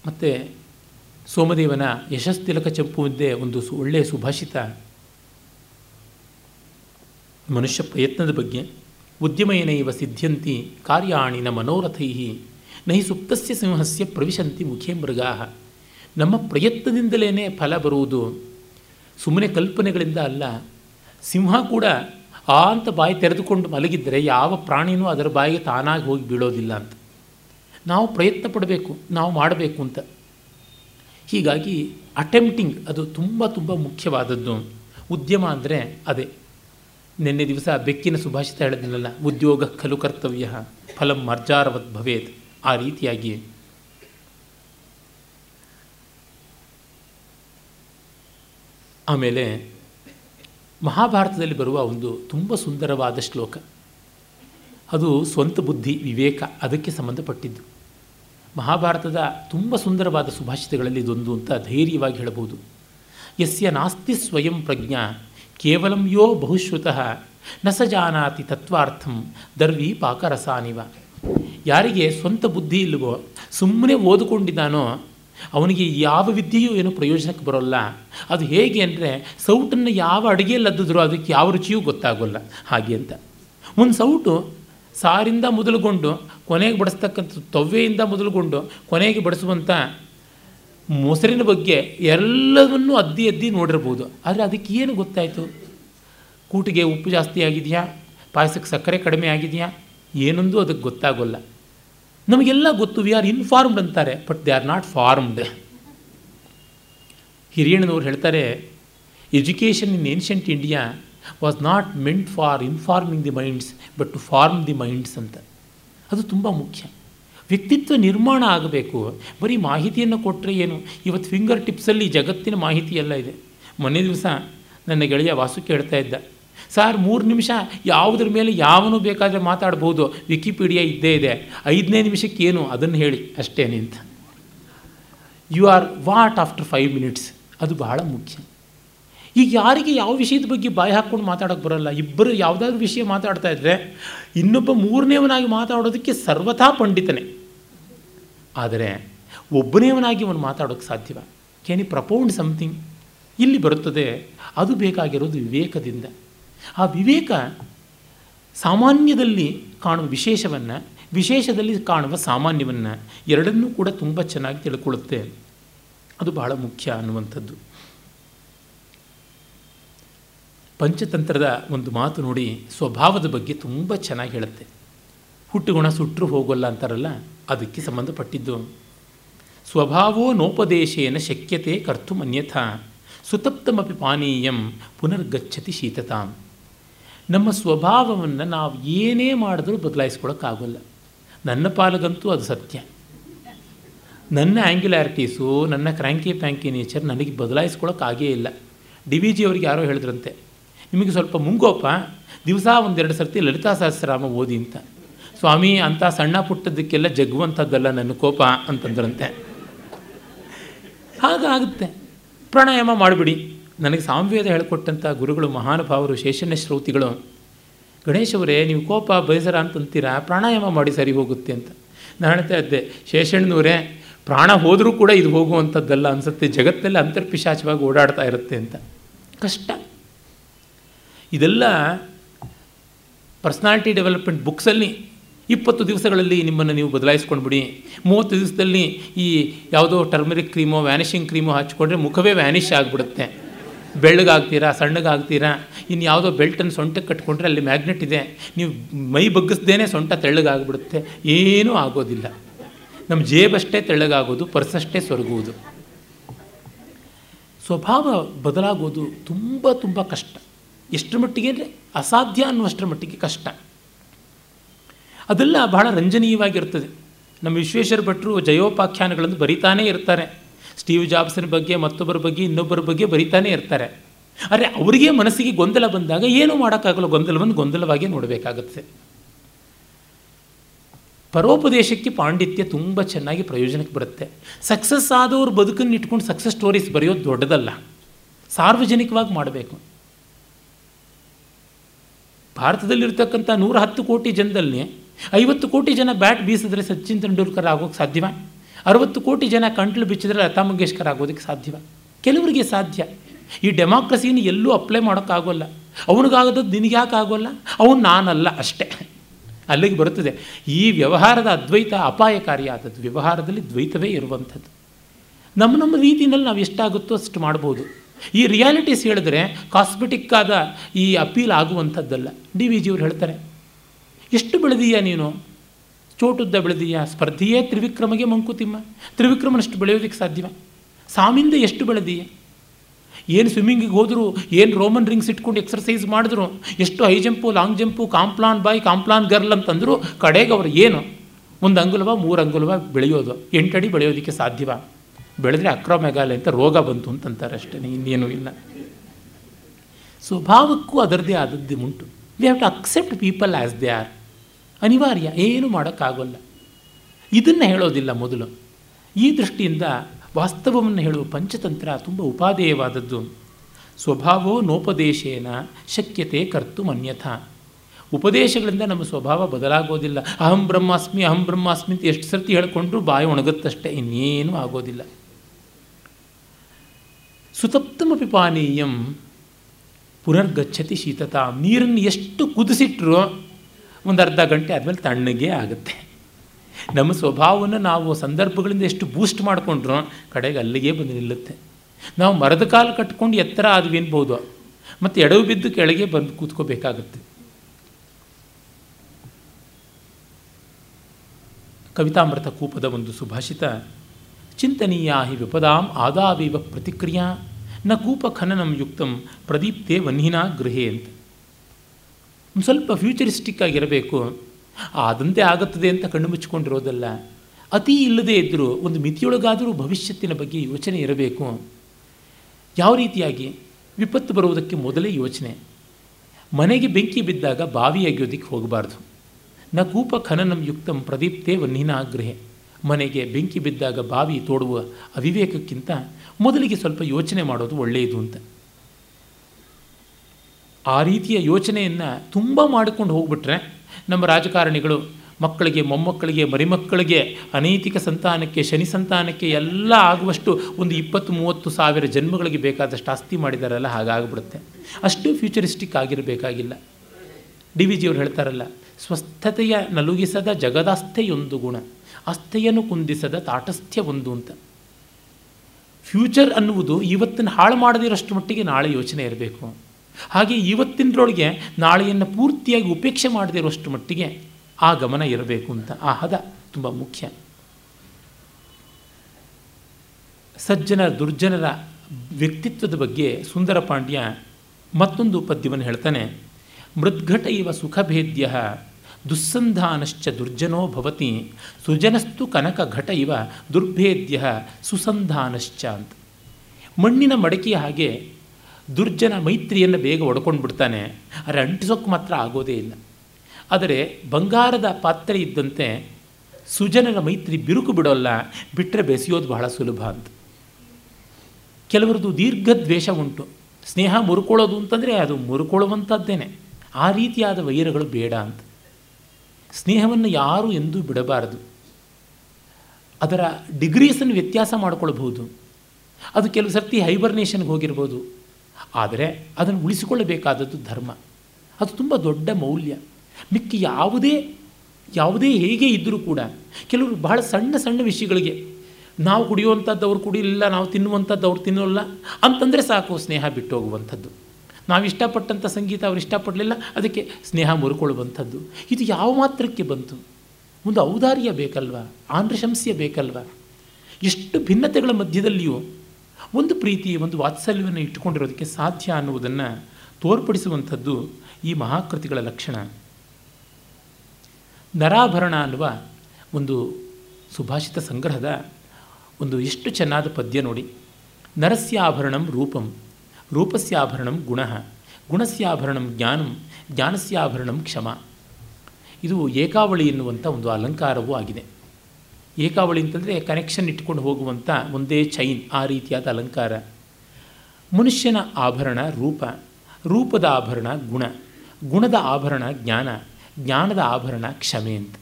Speaker 1: ಮತ್ತು ಸೋಮದೇವನ ಯಶಸ್ತಿಲಕ ಚಂಪು ಮುದ್ದೆ ಒಂದು ಸು ಒಳ್ಳೆಯ ಸುಭಾಷಿತ ಮನುಷ್ಯ ಪ್ರಯತ್ನದ ಬಗ್ಗೆ ಉದ್ಯಮಯನೈವ ಸಿದ್ಧ್ಯಂತಿ ಕಾರ್ಯಾಣಿ ನ ಮನೋರಥೈ ನಹಿ ಸುಪ್ತಸ್ಯ ಸಿಂಹಸ್ಯ ಪ್ರವಿಶಂತಿ ಮುಖೇ ಮೃಗಾ ನಮ್ಮ ಪ್ರಯತ್ನದಿಂದಲೇ ಫಲ ಬರುವುದು, ಸುಮ್ಮನೆ ಕಲ್ಪನೆಗಳಿಂದ ಅಲ್ಲ, ಸಿಂಹ ಕೂಡ ಆ ಅಂತ ಬಾಯಿ ತೆರೆದುಕೊಂಡು ಮಲಗಿದ್ದರೆ ಯಾವ ಪ್ರಾಣಿನೂ ಅದರ ಬಾಯಿಗೆ ತಾನಾಗಿ ಹೋಗಿ ಬೀಳೋದಿಲ್ಲ ಅಂತ. ನಾವು ಪ್ರಯತ್ನ ಪಡಬೇಕು, ನಾವು ಮಾಡಬೇಕು ಅಂತ. ಹೀಗಾಗಿ ಅಟೆಂಪ್ಟಿಂಗ್ ಅದು ತುಂಬ ತುಂಬ ಮುಖ್ಯವಾದದ್ದು. ಉದ್ಯಮ ಅಂದರೆ ಅದೇ. ನಿನ್ನೆ ದಿವಸ ಬೆಕ್ಕಿನ ಸುಭಾಷಿತ ಹೇಳಿದ್ನಲ್ಲ, ಉದ್ಯೋಗ ಖಲು ಕರ್ತವ್ಯ, ಫಲಂ ಮರ್ಜಾರವತ್ ಭವೇತ್ ಆ ರೀತಿಯಾಗಿ. ಆಮೇಲೆ ಮಹಾಭಾರತದಲ್ಲಿ ಬರುವ ಒಂದು ತುಂಬ ಸುಂದರವಾದ ಶ್ಲೋಕ. ಅದು ಸ್ವಂತ ಬುದ್ಧಿ, ವಿವೇಕ, ಅದಕ್ಕೆ ಸಂಬಂಧಪಟ್ಟಿದ್ದು. ಮಹಾಭಾರತದ ತುಂಬ ಸುಂದರವಾದ ಸುಭಾಷಿತಗಳಲ್ಲಿ ಇದೊಂದು ಅಂತ ಧೈರ್ಯವಾಗಿ ಹೇಳಬಹುದು. ಯಸ್ಯ ನಾಸ್ತಿ ಸ್ವಯಂ ಪ್ರಜ್ಞಾ, ಕೇವಲಂ ಯೋ ಬಹುಶ್ರುತಃ, ನ ಸ ಜಾನಾತಿ ತತ್ವಾರ್ಥಂ ದರ್ವಿ ಪಾಕರಸಾನಿವ. ಯಾರಿಗೆ ಸ್ವಂತ ಬುದ್ಧಿ ಇಲ್ಲವೋ ಸುಮ್ಮನೆ ಓದಿಕೊಂಡಿದ್ದಾನೋ, ಅವನಿಗೆ ಯಾವ ವಿದ್ಯೆಯೂ ಏನು ಪ್ರಯೋಜನಕ್ಕೆ ಬರೋಲ್ಲ. ಅದು ಹೇಗೆ ಅಂದರೆ, ಸೌಟನ್ನು ಯಾವ ಅಡುಗೆಯಲ್ಲಿ ಅದ್ದಿದ್ರೂ ಅದಕ್ಕೆ ಯಾವ ರುಚಿಯೂ ಗೊತ್ತಾಗೋಲ್ಲ. ಹಾಗೆ ಅಂತ. ಒಂದು ಸೌಟು ಸಾರಿಂದ ಮೊದಲುಗೊಂಡು ಕೊನೆಗೆ ಬಡಿಸ್ತಕ್ಕಂಥ ತವ್ವೆಯಿಂದ ಮೊದಲುಗೊಂಡು ಕೊನೆಗೆ ಬಡಿಸುವಂಥ ಮೊಸರಿನ ಬಗ್ಗೆ ಎಲ್ಲವನ್ನೂ ಅದ್ದಿ ಅದ್ದಿ ನೋಡಿರ್ಬೋದು. ಆದರೆ ಅದಕ್ಕೆ ಏನು ಗೊತ್ತಾಯಿತು? ಕೂಟಿಗೆ ಉಪ್ಪು ಜಾಸ್ತಿ ಆಗಿದೆಯಾ? ಪಾಯಸಕ್ಕೆ ಸಕ್ಕರೆ ಕಡಿಮೆ ಆಗಿದೆಯಾ? ಏನೊಂದು ಅದಕ್ಕೆ ಗೊತ್ತಾಗೋಲ್ಲ. ನಮಗೆಲ್ಲ ಗೊತ್ತು ವಿ ಆರ್ ಇನ್ಫಾರ್ಮ್ಡ್ ಅಂತಾರೆ but they are not formed ಹಿರಿಯಣ್ಣನವ್ರು ಹೇಳ್ತಾರೆ education in ancient India was not meant for informing the minds but to form the minds ಅಂತ. ಅದು ತುಂಬ ಮುಖ್ಯ. ವ್ಯಕ್ತಿತ್ವ ನಿರ್ಮಾಣ ಆಗಬೇಕು. ಬರೀ ಮಾಹಿತಿಯನ್ನು ಕೊಟ್ಟರೆ ಏನು? ಇವತ್ತು ಫಿಂಗರ್ ಟಿಪ್ಸಲ್ಲಿ ಜಗತ್ತಿನ ಮಾಹಿತಿ ಎಲ್ಲ ಇದೆ. ಮೊನ್ನೆ ದಿವಸ ನನ್ನ ಗೆಳೆಯ ವಾಸು ಕೇಳ್ತಾ ಇದ್ದ. ಸರ್ ಮೂರು ನಿಮಿಷ, ಯಾವುದ್ರ ಮೇಲೆ ಯಾವನು ಬೇಕಾದರೆ ಮಾತಾಡ್ಬೋದು? ವಿಕಿಪೀಡಿಯಾ ಇದ್ದೇ ಇದೆ. ಐದನೇ ನಿಮಿಷಕ್ಕೆ ಏನು? ಅದನ್ನು ಹೇಳಿ ಅಷ್ಟೇ ಅಂತ. You are what after five minutes ಅದು ಬಹಳ ಮುಖ್ಯ. ಈಗ ಯಾರಿಗೆ ಯಾವ ವಿಷಯದ ಬಗ್ಗೆ ಬಾಯಿ ಹಾಕ್ಕೊಂಡು ಮಾತಾಡೋಕ್ಕೆ ಬರೋಲ್ಲ. ಇಬ್ಬರು ಯಾವುದಾದ್ರೂ ವಿಷಯ ಮಾತಾಡ್ತಾ ಇದ್ದರೆ ಇನ್ನೊಬ್ಬ ಮೂರನೇವನಾಗಿ ಮಾತಾಡೋದಕ್ಕೆ ಸರ್ವಥಾ ಪಂಡಿತನೇ. ಆದರೆ ಒಬ್ಬನೇವನಾಗಿ ಅವನು ಮಾತಾಡೋಕ್ಕೆ ಸಾಧ್ಯವ. ಕ್ಯಾನ್ ಈ ಪ್ರಪೌಂಡ್ ಸಮಥಿಂಗ್ ಇಲ್ಲಿ ಬರುತ್ತದೆ, ಅದು ಬೇಕಾಗಿರೋದು ವಿವೇಕದಿಂದ. ಆ ವಿವೇಕ ಸಾಮಾನ್ಯದಲ್ಲಿ ಕಾಣುವ ವಿಶೇಷವನ್ನು, ವಿಶೇಷದಲ್ಲಿ ಕಾಣುವ ಸಾಮಾನ್ಯವನ್ನು ಎರಡನ್ನೂ ಕೂಡ ತುಂಬ ಚೆನ್ನಾಗಿ ತಿಳ್ಕೊಳ್ಳುತ್ತೆ. ಅದು ಬಹಳ ಮುಖ್ಯ ಅನ್ನುವಂಥದ್ದು. ಪಂಚತಂತ್ರದ ಒಂದು ಮಾತು ನೋಡಿ ಸ್ವಭಾವದ ಬಗ್ಗೆ ತುಂಬ ಚೆನ್ನಾಗಿ ಹೇಳುತ್ತೆ. ಹುಟ್ಟುಗುಣ ಸುಟ್ಟರು ಹೋಗೋಲ್ಲ ಅಂತಾರಲ್ಲ, ಅದಕ್ಕೆ ಸಂಬಂಧಪಟ್ಟಿದ್ದು. ಸ್ವಭಾವೋ ನೋಪದೇಶೇನ ಶಕ್ಯತೆ ಕರ್ತು ಅನ್ಯಥಾ, ಸುತಪ್ತಮಪಿ ಪಾನೀಯಂ ಪುನರ್ಗಚ್ಚತಿ ಶೀತತಾಂ. ನಮ್ಮ ಸ್ವಭಾವವನ್ನು ನಾವು ಏನೇ ಮಾಡಿದ್ರೂ ಬದಲಾಯಿಸ್ಕೊಳಕ್ಕಾಗಲ್ಲ. ನನ್ನ ಪಾಲಗಂತೂ ಅದು ಸತ್ಯ. ನನ್ನ ಆ್ಯಂಗ್ಯುಲಾರಿಟೀಸು ನನ್ನ ಕ್ರ್ಯಾಂಕಿ ಪ್ಯಾಂಕಿ ನೇಚರ್ ನನಗೆ ಬದಲಾಯಿಸ್ಕೊಳಕ್ಕಾಗೇ ಇಲ್ಲ. ಡಿ ವಿ ಜಿ ಅವ್ರಿಗೆ ಯಾರೋ ಹೇಳಿದ್ರಂತೆ ನಿಮಗೆ ಸ್ವಲ್ಪ ಮುಂಗೋಪ. ದಿವಸ ಒಂದೆರಡು ಸರ್ತಿ ಲಲಿತಾ ಸಹಸ್ರಾಮ ಓದಿ ಅಂತ. ಸ್ವಾಮಿ ಅಂಥ ಸಣ್ಣ ಪುಟ್ಟದಕ್ಕೆಲ್ಲ ಜಗ್ಗುವಂಥದ್ದಲ್ಲ ನನ್ನ ಕೋಪ ಅಂತಂದ್ರಂತೆ. ಹಾಗಾಗುತ್ತೆ. ಪ್ರಾಣಾಯಾಮ ಮಾಡಿಬಿಡಿ. ನನಗೆ ಸಾಂವೇದ ಹೇಳಿಕೊಟ್ಟಂಥ ಗುರುಗಳು, ಮಹಾನುಭಾವರು, ಶೇಷಣ್ಯ ಶ್ರೌತಿಗಳು, ಗಣೇಶವರೇ, ನೀವು ಕೋಪ, ಬೇಸರ ಅಂತಂತೀರಾ? ಪ್ರಾಣಾಯಾಮ ಮಾಡಿ ಸರಿ ಹೋಗುತ್ತೆ ಅಂತ. ನಾನು ಹೇಳ್ತಾ ಇದ್ದೆ, ಶೇಷಣ್ಣನವರೇ, ಪ್ರಾಣ ಹೋದರೂ ಕೂಡ ಇದು ಹೋಗುವಂಥದ್ದಲ್ಲ ಅನಿಸುತ್ತೆ. ಜಗತ್ತಲ್ಲಿ ಅಂತರ್ಪಿಶಾಚವಾಗಿ ಓಡಾಡ್ತಾ ಇರುತ್ತೆ ಅಂತ. ಕಷ್ಟ. ಇದೆಲ್ಲ ಪರ್ಸ್ನಾಲಿಟಿ ಡೆವಲಪ್ಮೆಂಟ್ ಬುಕ್ಸಲ್ಲಿ ಇಪ್ಪತ್ತು ದಿವಸಗಳಲ್ಲಿ ನಿಮ್ಮನ್ನು ನೀವು ಬದಲಾಯಿಸ್ಕೊಂಡ್ಬಿಡಿ. ಮೂವತ್ತು ದಿವಸದಲ್ಲಿ ಈ ಯಾವುದೋ ಟರ್ಮರಿಕ್ ಕ್ರೀಮೋ ವ್ಯಾನಿಷಿಂಗ್ ಕ್ರೀಮೋ ಹಚ್ಕೊಂಡ್ರೆ ಮುಖವೇ ವ್ಯಾನಿಷ್ ಆಗಿಬಿಡುತ್ತೆ. ಬೆಳ್ಳಗಾಗ್ತೀರಾ, ಸಣ್ಣಗಾಗ್ತೀರಾ ಇನ್ನು ಯಾವುದೋ ಬೆಲ್ಟನ್ನು ಸೊಂಟಕ್ಕೆ ಕಟ್ಕೊಂಡ್ರೆ ಅಲ್ಲಿ ಮ್ಯಾಗ್ನೆಟ್ ಇದೆ. ನೀವು ಮೈ ಬಗ್ಗಿಸ್ದೇ ಸೊಂಟ ತೆಳ್ಳಗಾಗ್ಬಿಡುತ್ತೆ. ಏನೂ ಆಗೋದಿಲ್ಲ. ನಮ್ಮ ಜೇಬಷ್ಟೇ ತೆಳ್ಳಗಾಗೋದು, ಪರ್ಸಷ್ಟೇ ಸೊರಗುವುದು. ಸ್ವಭಾವ ಬದಲಾಗೋದು ತುಂಬ ತುಂಬ ಕಷ್ಟ. ಎಷ್ಟರ ಮಟ್ಟಿಗೆ ಅಂದರೆ ಅಸಾಧ್ಯ ಅನ್ನುವಷ್ಟರ ಮಟ್ಟಿಗೆ ಕಷ್ಟ. ಅದೆಲ್ಲ ಬಹಳ ರಂಜನೀಯವಾಗಿರ್ತದೆ ನಮ್ಮ ವಿಶ್ವೇಶ್ವರ ಭಟ್ರು ಜಯೋಪಾಖ್ಯಾನಗಳನ್ನು ಬರಿತಾನೇ ಇರ್ತಾರೆ. ಸ್ಟೀವ್ ಜಾಬ್ಸನ್ ಬಗ್ಗೆ, ಮತ್ತೊಬ್ಬರ ಬಗ್ಗೆ, ಇನ್ನೊಬ್ಬರ ಬಗ್ಗೆ ಬರಿತಾನೇ ಇರ್ತಾರೆ. ಆದರೆ ಅವರಿಗೆ ಮನಸ್ಸಿಗೆ ಗೊಂದಲ ಬಂದಾಗ ಏನೂ ಮಾಡೋಕ್ಕಾಗಲ್ಲ, ಗೊಂದಲವನ್ನು ಗೊಂದಲವಾಗಿ ನೋಡಬೇಕಾಗುತ್ತೆ. ಪರೋಪದೇಶಕ್ಕೆ ಪಾಂಡಿತ್ಯ ತುಂಬ ಚೆನ್ನಾಗಿ ಪ್ರಯೋಜನಕ್ಕೆ ಬರುತ್ತೆ. ಸಕ್ಸಸ್ ಆದವ್ರ ಬದುಕನ್ನು ಇಟ್ಕೊಂಡು ಸಕ್ಸಸ್ ಸ್ಟೋರೀಸ್ ಬರೆಯೋದು ದೊಡ್ಡದಲ್ಲ. ಸಾರ್ವಜನಿಕವಾಗಿ ಮಾಡಬೇಕು. ಭಾರತದಲ್ಲಿರ್ತಕ್ಕಂಥ ನೂರ ಹತ್ತು ಕೋಟಿ ಜನದಲ್ಲಿ ಐವತ್ತು ಕೋಟಿ ಜನ ಬ್ಯಾಟ್ ಬೀಸಿದ್ರೆ ಸಚಿನ್ ತೆಂಡೂಲ್ಕರ್ ಆಗೋಕ್ಕೆ ಸಾಧ್ಯವ? ಅರವತ್ತು ಕೋಟಿ ಜನ ಕಂಟ್ಲು ಬಿಚ್ಚಿದ್ರೆ ಲತಾ ಮಂಗೇಶ್ಕರ್ ಆಗೋದಕ್ಕೆ ಸಾಧ್ಯವ? ಕೆಲವರಿಗೆ ಸಾಧ್ಯ. ಈ ಡೆಮಾಕ್ರಸಿನ ಎಲ್ಲೂ ಅಪ್ಲೈ ಮಾಡೋಕ್ಕಾಗೋಲ್ಲ ಅವನಿಗಾಗೋದು ನಿನಗೆ ಯಾಕೆ ಆಗೋಲ್ಲ? ಅವನು ನಾನಲ್ಲ ಅಷ್ಟೇ. ಅಲ್ಲಿಗೆ ಬರುತ್ತದೆ. ಈ ವ್ಯವಹಾರದ ಅದ್ವೈತ ಅಪಾಯಕಾರಿಯಾದದ್ದು ವ್ಯವಹಾರದಲ್ಲಿ ದ್ವೈತವೇ ಇರುವಂಥದ್ದು. ನಮ್ಮ ನಮ್ಮ ರೀತಿಯಲ್ಲಿ ನಾವು ಎಷ್ಟಾಗುತ್ತೋ ಅಷ್ಟು ಮಾಡ್ಬೋದು. ಈ ರಿಯಾಲಿಟೀಸ್ ಹೇಳಿದ್ರೆ ಕಾಸ್ಮೆಟಿಕ್ ಆದ ಈ ಅಪೀಲ್ ಆಗುವಂಥದ್ದಲ್ಲ. ಡಿ ವಿ ಜಿಯವರು ಹೇಳ್ತಾರೆ. ಎಷ್ಟು ಬೆಳೆದೀಯ ನೀನು? ಚೋಟುದ್ದ ಬೆಳೆದೀಯ? ಸ್ಪರ್ಧೆಯೇ ತ್ರಿವಿಕ್ರಮಗೆ ಮಂಕುತಿಮ್ಮ. ತ್ರಿವಿಕ್ರಮನಷ್ಟು ಬೆಳೆಯೋದಕ್ಕೆ ಸಾಧ್ಯವ? ಸಾಮಿಂದ ಎಷ್ಟು ಬೆಳೆದೀಯ? ಏನು ಸ್ವಿಮ್ಮಿಂಗಿಗೆ ಹೋದರೂ, ಏನು ರೋಮನ್ ರಿಂಗ್ಸ್ ಇಟ್ಕೊಂಡು ಎಕ್ಸರ್ಸೈಸ್ ಮಾಡಿದ್ರು, ಎಷ್ಟು high jump long jump Complan boy Complan girl ಅಂತಂದರು ಕಡೆಗೆ ಅವರು ಏನು? ಒಂದು ಅಂಗುಲವ, ಮೂರು ಅಂಗುಲವ ಬೆಳೆಯೋದು. ಎಂಟಡಿ ಬೆಳೆಯೋದಕ್ಕೆ ಸಾಧ್ಯವ? ಬೆಳೆದ್ರೆ ಅಕ್ರಮೆಗಾಲೆ ಅಂತ ರೋಗ ಬಂತು ಅಂತಂತಾರೆ ಅಷ್ಟೇ, ಇನ್ನೇನೂ ಇಲ್ಲ. ಸ್ವಭಾವಕ್ಕೂ ಅದರದ್ದೇ ಆದದ್ದು ಉಂಟು. We have to accept people as they are ಅನಿವಾರ್ಯ, ಏನು ಮಾಡೋಕ್ಕಾಗೋಲ್ಲ. ಇದನ್ನು ಹೇಳೋದಿಲ್ಲ ಮೊದಲು. ಈ ದೃಷ್ಟಿಯಿಂದ ವಾಸ್ತವವನ್ನು ಹೇಳುವ ಪಂಚತಂತ್ರ ತುಂಬ ಉಪಾದೇಯವಾದದ್ದು. ಸ್ವಭಾವೋ ನೋಪದೇಶೇನ ಶಕ್ಯತೆ ಕರ್ತು ಮನ್ಯಥ ಉಪದೇಶಗಳಿಂದ ನಮ್ಮ ಸ್ವಭಾವ ಬದಲಾಗೋದಿಲ್ಲ. ಅಹಂ ಬ್ರಹ್ಮಾಸ್ಮಿ ಅಹಂ ಬ್ರಹ್ಮಾಸ್ಮಿ ಅಂತ ಎಷ್ಟು ಸರ್ತಿ ಹೇಳ್ಕೊಂಡ್ರೂ ಬಾಯಿ ಒಣಗುತ್ತಷ್ಟೇ, ಇನ್ನೇನೂ ಆಗೋದಿಲ್ಲ. ಸುತಪ್ತಮಪಿ ಪಾನೀಯಂ ಪುನರ್ಗಚ್ಚತಿ ಶೀತತ. ನೀರನ್ನು ಎಷ್ಟು ಕುದಿಸಿಟ್ರೂ ಒಂದು ಅರ್ಧ ಗಂಟೆ ಆದಮೇಲೆ ತಣ್ಣಗೆ ಆಗುತ್ತೆ. ನಮ್ಮ ಸ್ವಭಾವವನ್ನು ನಾವು ಸಂದರ್ಭಗಳಿಂದ ಎಷ್ಟು ಬೂಸ್ಟ್ ಮಾಡಿಕೊಂಡ್ರು ಕಡೆಗೆ ಅಲ್ಲಿಗೆ ಬಂದು ನಿಲ್ಲುತ್ತೆ. ನಾವು ಮರದ ಕಾಲು ಕಟ್ಕೊಂಡು ಎತ್ತರ ಆದ್ವಿ ಅನ್ಬೋದು. ಮತ್ತು ಎಡವು ಬಿದ್ದು ಕೆಳಗೆ ಬಂದು ಕೂತ್ಕೋಬೇಕಾಗುತ್ತೆ. ಕವಿತಾಮೃತ ಕೂಪದ ಒಂದು ಸುಭಾಷಿತ ಚಿಂತನೀಯ ಹಿ ವಿಪದಾಂ ಆದಾವಿವ ಪ್ರತಿಕ್ರಿಯಾ ನ ಖನನಂ ಯುಕ್ತಂ ಪ್ರದೀಪ್ತೆ ವನ್ಹಿನಾ ಗೃಹೆ ಅಂತ ಸ್ವಲ್ಪ ಫ್ಯೂಚರಿಸ್ಟಿಕ್ ಆಗಿರಬೇಕು. ಆದಂತೆ ಆಗುತ್ತದೆ ಅಂತ ಕಣ್ಣು ಮುಚ್ಚಿಕೊಂಡಿರೋದಲ್ಲ. ಅತಿ ಇಲ್ಲದೇ ಇದ್ದರೂ ಒಂದು ಮಿತಿಯೊಳಗಾದರೂ ಭವಿಷ್ಯತ್ತಿನ ಬಗ್ಗೆ ಯೋಚನೆ ಇರಬೇಕು. ಯಾವ ರೀತಿಯಾಗಿ? ವಿಪತ್ತು ಬರುವುದಕ್ಕೆ ಮೊದಲೇ ಯೋಚನೆ. ಮನೆಗೆ ಬೆಂಕಿ ಬಿದ್ದಾಗ ಬಾವಿ ಅಗಿಯೋದಕ್ಕೆ ಹೋಗಬಾರ್ದು. ನ ಕೂಪ ಖನನಂ ಯುಕ್ತಂ ಪ್ರದೀಪ್ತೆ ವನ್ಹಿನಾಗ್ರಹೆ ಮನೆಗೆ ಬೆಂಕಿ ಬಿದ್ದಾಗ ಬಾವಿ ತೋಡುವ ಅವಿವೇಕಕ್ಕಿಂತ ಮೊದಲಿಗೆ ಸ್ವಲ್ಪ ಯೋಚನೆ ಮಾಡೋದು ಒಳ್ಳೆಯದು ಅಂತ. ಆ ರೀತಿಯ ಯೋಚನೆಯನ್ನು ತುಂಬ ಮಾಡಿಕೊಂಡು ಹೋಗ್ಬಿಟ್ರೆ ನಮ್ಮ ರಾಜಕಾರಣಿಗಳು, ಮಕ್ಕಳಿಗೆ, ಮೊಮ್ಮಕ್ಕಳಿಗೆ, ಮರಿಮಕ್ಕಳಿಗೆ, ಅನೈತಿಕ ಸಂತಾನಕ್ಕೆ, ಶನಿ ಸಂತಾನಕ್ಕೆ ಎಲ್ಲ ಆಗುವಷ್ಟು ಒಂದು ಇಪ್ಪತ್ತು, ಮೂವತ್ತು ಸಾವಿರ ಜನ್ಮಗಳಿಗೆ ಬೇಕಾದಷ್ಟು ಆಸ್ತಿ ಮಾಡಿದಾರಲ್ಲ ಹಾಗಾಗ್ಬಿಡುತ್ತೆ. ಅಷ್ಟು ಫ್ಯೂಚರಿಸ್ಟಿಕ್ ಆಗಿರಬೇಕಾಗಿಲ್ಲ. ಡಿ ವಿ ಜಿಯವರು ಹೇಳ್ತಾರಲ್ಲ, ಸ್ವಸ್ಥತೆಯ ನಲುಗಿಸದ ಜಗದಾಸ್ಥೆಯೊಂದು ಗುಣ. ಅಸ್ಥೆಯನ್ನು ಕುಂದಿಸದ ತಾಟಸ್ಥ್ಯ ಒಂದು ಅಂತ. ಫ್ಯೂಚರ್ ಅನ್ನುವುದು ಇವತ್ತನ್ನು ಹಾಳು ಮಾಡದಿರೋಷ್ಟು ಮಟ್ಟಿಗೆ ನಾಳೆ ಯೋಚನೆ ಇರಬೇಕು. ಹಾಗೆ ಇವತ್ತಿನರೊಳಗೆ ನಾಳೆಯನ್ನು ಪೂರ್ತಿಯಾಗಿ ಉಪೇಕ್ಷೆ ಮಾಡದಿರೋಷ್ಟು ಮಟ್ಟಿಗೆ ಆ ಗಮನ ಇರಬೇಕು ಅಂತ. ಆ ಹದ ತುಂಬ ಮುಖ್ಯ. ಸಜ್ಜನ, ದುರ್ಜನರ ವ್ಯಕ್ತಿತ್ವದ ಬಗ್ಗೆ ಸುಂದರ ಪಾಂಡ್ಯ ಮತ್ತೊಂದು ಪದ್ಯವನ್ನು ಹೇಳ್ತಾನೆ. ಮೃದ್ಘಟ ಇವ ಸುಖಭೇದ್ಯ ದುಸ್ಸಂಧಾನಶ್ಚ ದುರ್ಜನೋ ಭವತಿ, ಸುಜನಸ್ತು ಕನಕ ಘಟ ಇವ ದುರ್ಭೇದ್ಯ ಸುಸಂಧಾನಶ್ಚ ಅಂತ. ಮಣ್ಣಿನ ಮಡಕೆಯ ಹಾಗೆ ದುರ್ಜನ ಮೈತ್ರಿಯನ್ನು ಬೇಗ ಒಡ್ಕೊಂಡು ಬಿಡ್ತಾನೆ ಆದರೆ ಅಂಟಿಸೋಕ್ಕೆ ಮಾತ್ರ ಆಗೋದೇ ಇಲ್ಲ. ಆದರೆ ಬಂಗಾರದ ಪಾತ್ರೆ ಇದ್ದಂತೆ ಸುಜನರ ಮೈತ್ರಿ ಬಿರುಕು ಬಿಡೋಲ್ಲ ಬಿಟ್ಟರೆ ಬೆಸೆಯೋದು ಬಹಳ ಸುಲಭ ಅಂತ. ಕೆಲವರದು ದೀರ್ಘ ದ್ವೇಷ ಉಂಟು. ಸ್ನೇಹ ಮುರುಕೊಳ್ಳೋದು ಅಂತಂದರೆ ಅದು ಮುರುಕೊಳ್ಳುವಂಥದ್ದೇನೆ ಆ ರೀತಿಯಾದ ವೈರಗಳು ಬೇಡ ಅಂತ. ಸ್ನೇಹವನ್ನು ಯಾರು ಎಂದೂ ಬಿಡಬಾರದು. ಅದರ ಡಿಗ್ರೀಸನ್ನು ವ್ಯತ್ಯಾಸ ಮಾಡಿಕೊಳ್ಬಹುದು. ಅದು ಕೆಲವು ಸರ್ತಿ ಹೈಬರ್ನೇಷನ್ಗೆ ಹೋಗಿರ್ಬೋದು. ಆದರೆ ಅದನ್ನು ಉಳಿಸಿಕೊಳ್ಳಬೇಕಾದದ್ದು ಧರ್ಮ. ಅದು ತುಂಬ ದೊಡ್ಡ ಮೌಲ್ಯ. ಮಿಕ್ಕಿ ಯಾವುದೇ ಯಾವುದೇ ಹೇಗೆ ಇದ್ದರೂ ಕೂಡ ಕೆಲವರು ಬಹಳ ಸಣ್ಣ ಸಣ್ಣ ವಿಷಯಗಳಿಗೆ ನಾವು ಕುಡಿಯುವಂಥದ್ದು ಅವ್ರು ಕುಡಿಯಲಿಲ್ಲ ನಾವು ತಿನ್ನುವಂಥದ್ದು ಅವ್ರು ತಿನ್ನೋಲ್ಲ ಅಂತಂದರೆ ಸಾಕು ಸ್ನೇಹ ಬಿಟ್ಟು ಹೋಗುವಂಥದ್ದು. ನಾವು ಇಷ್ಟಪಟ್ಟಂಥ ಸಂಗೀತ ಅವ್ರು ಇಷ್ಟಪಡಲಿಲ್ಲ, ಅದಕ್ಕೆ ಸ್ನೇಹ ಮುರುಕೊಳ್ಳುವಂಥದ್ದು. ಇದು ಯಾವ ಮಾತ್ರಕ್ಕೆ ಬಂತು? ಒಂದು ಔದಾರ್ಯ ಬೇಕಲ್ವ? ಆಂಧ್ರಶಂಸ್ಯ ಬೇಕಲ್ವ? ಎಷ್ಟು ಭಿನ್ನತೆಗಳ ಮಧ್ಯದಲ್ಲಿಯೂ ಒಂದು ಪ್ರೀತಿ, ಒಂದು ವಾತ್ಸಲ್ಯವನ್ನು ಇಟ್ಟುಕೊಂಡಿರೋದಕ್ಕೆ ಸಾಧ್ಯ ಅನ್ನುವುದನ್ನು ತೋರ್ಪಡಿಸುವಂಥದ್ದು ಈ ಮಹಾಕೃತಿಗಳ ಲಕ್ಷಣ. ನರಾಭರಣ ಅನ್ನುವ ಒಂದು ಸುಭಾಷಿತ ಸಂಗ್ರಹದ ಒಂದು ಎಷ್ಟು ಚೆನ್ನಾದ ಪದ್ಯ ನೋಡಿ. ನರಸ್ಯಾಭರಣಂ ರೂಪಂ. ರೂಪಸ್ಯಾಭರಣಂ ಗುಣ, ಗುಣಸ್ಯಾಭರಣಂ ಜ್ಞಾನಂ, ಜ್ಞಾನಸ್ಯಾಭರಣಂ ಕ್ಷಮ. ಇದು ಏಕಾವಳಿ ಎನ್ನುವಂಥ ಒಂದು ಅಲಂಕಾರವೂ ಆಗಿದೆ. ಏಕಾವಳಿ ಅಂತಂದರೆ ಕನೆಕ್ಷನ್ ಇಟ್ಕೊಂಡು ಹೋಗುವಂಥ ಒಂದೇ ಚೈನ್ ಆ ರೀತಿಯಾದ ಅಲಂಕಾರ. ಮನುಷ್ಯನ ಆಭರಣ ರೂಪ, ರೂಪದ ಆಭರಣ ಗುಣ, ಗುಣದ ಆಭರಣ ಜ್ಞಾನ, ಜ್ಞಾನದ ಆಭರಣ ಕ್ಷಮೆ ಅಂತ.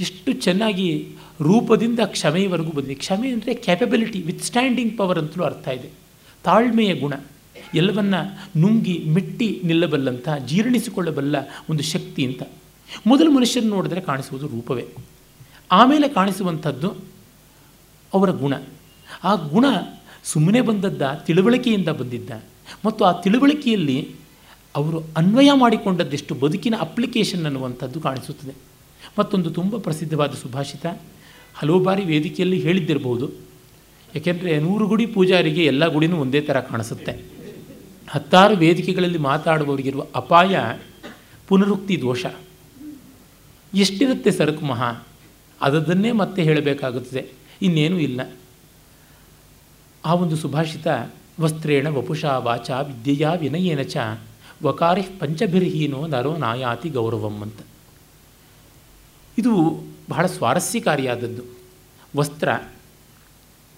Speaker 1: ಎಷ್ಟು ಚೆನ್ನಾಗಿ ರೂಪದಿಂದ ಕ್ಷಮೆಯವರೆಗೂ ಬಂದಿದೆ. ಕ್ಷಮೆ ಅಂದರೆ ಕ್ಯಾಪಬಿಲಿಟಿ ವಿತ್ ಸ್ಟ್ಯಾಂಡಿಂಗ್ ಪವರ್ ಅಂತಲೂ ಅರ್ಥ ಇದೆ. ತಾಳ್ಮೆಯ ಗುಣ. ಎಲ್ಲವನ್ನ ನುಂಗಿ ಮೆಟ್ಟಿ ನಿಲ್ಲಬಲ್ಲಂಥ, ಜೀರ್ಣಿಸಿಕೊಳ್ಳಬಲ್ಲ ಒಂದು ಶಕ್ತಿ ಅಂತ ಮೊದಲು ಮನುಷ್ಯನ ನೋಡಿದ್ರೆ ಕಾಣಿಸುವುದು ರೂಪವೇ. ಆಮೇಲೆ ಕಾಣಿಸುವಂಥದ್ದು ಅವರ ಗುಣ. ಆ ಗುಣ ಸುಮ್ಮನೆ ಬಂದದ್ದ, ತಿಳುವಳಿಕೆಯಿಂದ ಬಂದಿದ್ದ. ಮತ್ತು ಆ ತಿಳುವಳಿಕೆಯಲ್ಲಿ ಅವರು ಅನ್ವಯ ಮಾಡಿಕೊಂಡದ್ದೆಷ್ಟು ಬದುಕಿನ ಅಪ್ಲಿಕೇಶನ್ ಅನ್ನುವಂಥದ್ದು ಕಾಣಿಸುತ್ತದೆ. ಮತ್ತೊಂದು ತುಂಬ ಪ್ರಸಿದ್ಧವಾದ ಸುಭಾಷಿತ, ಹಲವು ಬಾರಿ ವೇದಿಕೆಯಲ್ಲಿ ಹೇಳಿದ್ದಿರಬಹುದು ಯಾಕೆಂದರೆ ನೂರು ಗುಡಿ ಪೂಜಾರಿಗೆ ಎಲ್ಲ ಗುಡಿನೂ ಒಂದೇ ಥರ ಕಾಣಿಸುತ್ತೆ. ಹತ್ತಾರು ವೇದಿಕೆಗಳಲ್ಲಿ ಮಾತಾಡುವವರಿಗಿರುವ ಅಪಾಯ, ಪುನರುಕ್ತಿ ದೋಷ. ಎಷ್ಟಿರುತ್ತೆ ಸರಕು ಮಹಾ? ಅದನ್ನೇ ಮತ್ತೆ ಹೇಳಬೇಕಾಗುತ್ತದೆ. ಇನ್ನೇನೂ ಇಲ್ಲ. ಆ ಒಂದು ಸುಭಾಷಿತ, ವಸ್ತ್ರೇಣ ವಪುಷಾ ವಾಚ ವಿದ್ಯೆಯ ವಿನಯೇನ ಚ ವಕಾರಿ ಪಂಚಭಿರ್ಹೀನೋ ನರೋ ನಾಯಾತಿ ಗೌರವಂ ಅಂತ. ಇದು ಬಹಳ ಸ್ವಾರಸ್ಯಕಾರಿಯಾದದ್ದು. ವಸ್ತ್ರ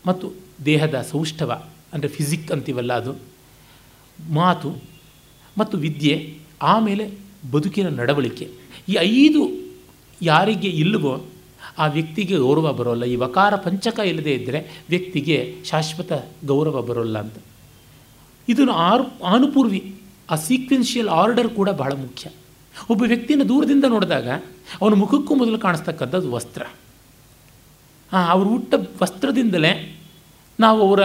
Speaker 1: ಮತ್ತು ದೇಹದ ಸೌಷ್ಠವ, ಅಂದರೆ ಫಿಸಿಕ್ ಅಂತೀವಲ್ಲ ಅದು, ಮಾತು ಮತ್ತು ವಿದ್ಯೆ, ಆಮೇಲೆ ಬದುಕಿನ ನಡವಳಿಕೆ. ಈ ಐದು ಯಾರಿಗೆ ಇಲ್ಲವೋ ಆ ವ್ಯಕ್ತಿಗೆ ಗೌರವ ಬರೋಲ್ಲ. ಈ ವಕಾರ ಪಂಚಕ ಇಲ್ಲದೇ ಇದ್ದರೆ ವ್ಯಕ್ತಿಗೆ ಶಾಶ್ವತ ಗೌರವ ಬರೋಲ್ಲ ಅಂತ. ಇದನ್ನು ಆರು ಆನುಪೂರ್ವಿ ಆ ಸೀಕ್ವೆನ್ಷಿಯಲ್ ಆರ್ಡರ್ ಕೂಡ ಬಹಳ ಮುಖ್ಯ. ಒಬ್ಬ ವ್ಯಕ್ತಿಯನ್ನು ದೂರದಿಂದ ನೋಡಿದಾಗ ಅವನ ಮುಖಕ್ಕೂ ಮೊದಲು ಕಾಣಿಸ್ತಕ್ಕಂಥದ್ದು ವಸ್ತ್ರ. ಹಾಂ ಅವರು ಹುಟ್ಟ ವಸ್ತ್ರದಿಂದಲೇ ನಾವು ಅವರ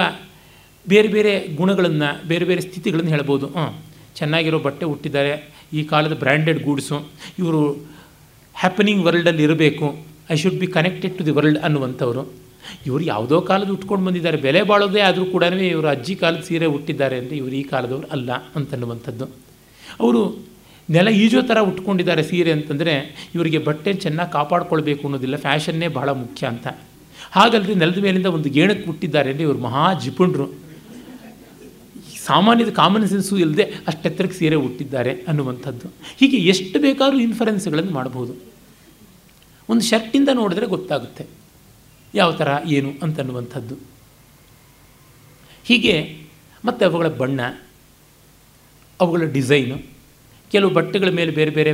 Speaker 1: ಬೇರೆ ಬೇರೆ ಗುಣಗಳನ್ನು, ಬೇರೆ ಬೇರೆ ಸ್ಥಿತಿಗಳನ್ನು ಹೇಳ್ಬೋದು. ಹಾಂ ಚೆನ್ನಾಗಿರೋ ಬಟ್ಟೆ ಹುಟ್ಟಿದ್ದಾರೆ ಈ ಕಾಲದ ಬ್ರ್ಯಾಂಡೆಡ್ ಗೂಡ್ಸು ಇವರು ಹ್ಯಾಪನಿಂಗ್ ವರ್ಲ್ಡಲ್ಲಿ ಇರಬೇಕು. I should be connected to the world ಅನ್ನುವಂಥವ್ರು. ಇವರು ಯಾವುದೋ ಕಾಲದ ಉಟ್ಕೊಂಡು ಬಂದಿದ್ದಾರೆ. ಬೆಲೆ ಬಾಳೋದೇ ಆದರೂ ಕೂಡ ಇವರು ಅಜ್ಜಿ ಕಾಲದ ಸೀರೆ ಹುಟ್ಟಿದ್ದಾರೆ ಅಂದರೆ ಇವರು ಈ ಕಾಲದವರು ಅಲ್ಲ ಅಂತನ್ನುವಂಥದ್ದು. ಅವರು ನೆಲ ಈಜೋ ಥರ ಉಟ್ಕೊಂಡಿದ್ದಾರೆ ಸೀರೆ ಅಂತಂದರೆ, ಇವರಿಗೆ ಬಟ್ಟೆ ಚೆನ್ನಾಗಿ ಕಾಪಾಡ್ಕೊಳ್ಬೇಕು ಅನ್ನೋದಿಲ್ಲ. ಫ್ಯಾಷನ್ನೇ ಬಹಳ ಮುಖ್ಯ ಅಂತ. ಹಾಗಲ್ಲದೆ ನೆಲದ ಮೇಲಿಂದ ಒಂದು ಗೇಣಕ್ಕೆ ಮುಟ್ಟಿದ್ದಾರೆ ಅಂದರೆ ಇವರು ಮಹಾ ಜಿಪುಣರು. ಸಾಮಾನ್ಯದ ಕಾಮನ್ ಸೆನ್ಸು ಇಲ್ಲದೆ ಅಷ್ಟೆತ್ತರಕ್ಕೆ ಸೀರೆ ಹುಟ್ಟಿದ್ದಾರೆ ಅನ್ನುವಂಥದ್ದು. ಹೀಗೆ ಎಷ್ಟು ಬೇಕಾದರೂ ಇನ್ಫರೆನ್ಸ್ಗಳನ್ನು ಮಾಡಬಹುದು ಒಂದು ಶರ್ಟಿಂದ ನೋಡಿದ್ರೆ ಗೊತ್ತಾಗುತ್ತೆ. ಯಾವ ಥರ ಏನು ಅಂತನ್ನುವಂಥದ್ದು ಹೀಗೆ ಮತ್ತು ಅವುಗಳ ಬಣ್ಣ, ಅವುಗಳ ಡಿಸೈನು ಕೆಲವು ಬಟ್ಟೆಗಳ ಮೇಲೆ ಬೇರೆ ಬೇರೆ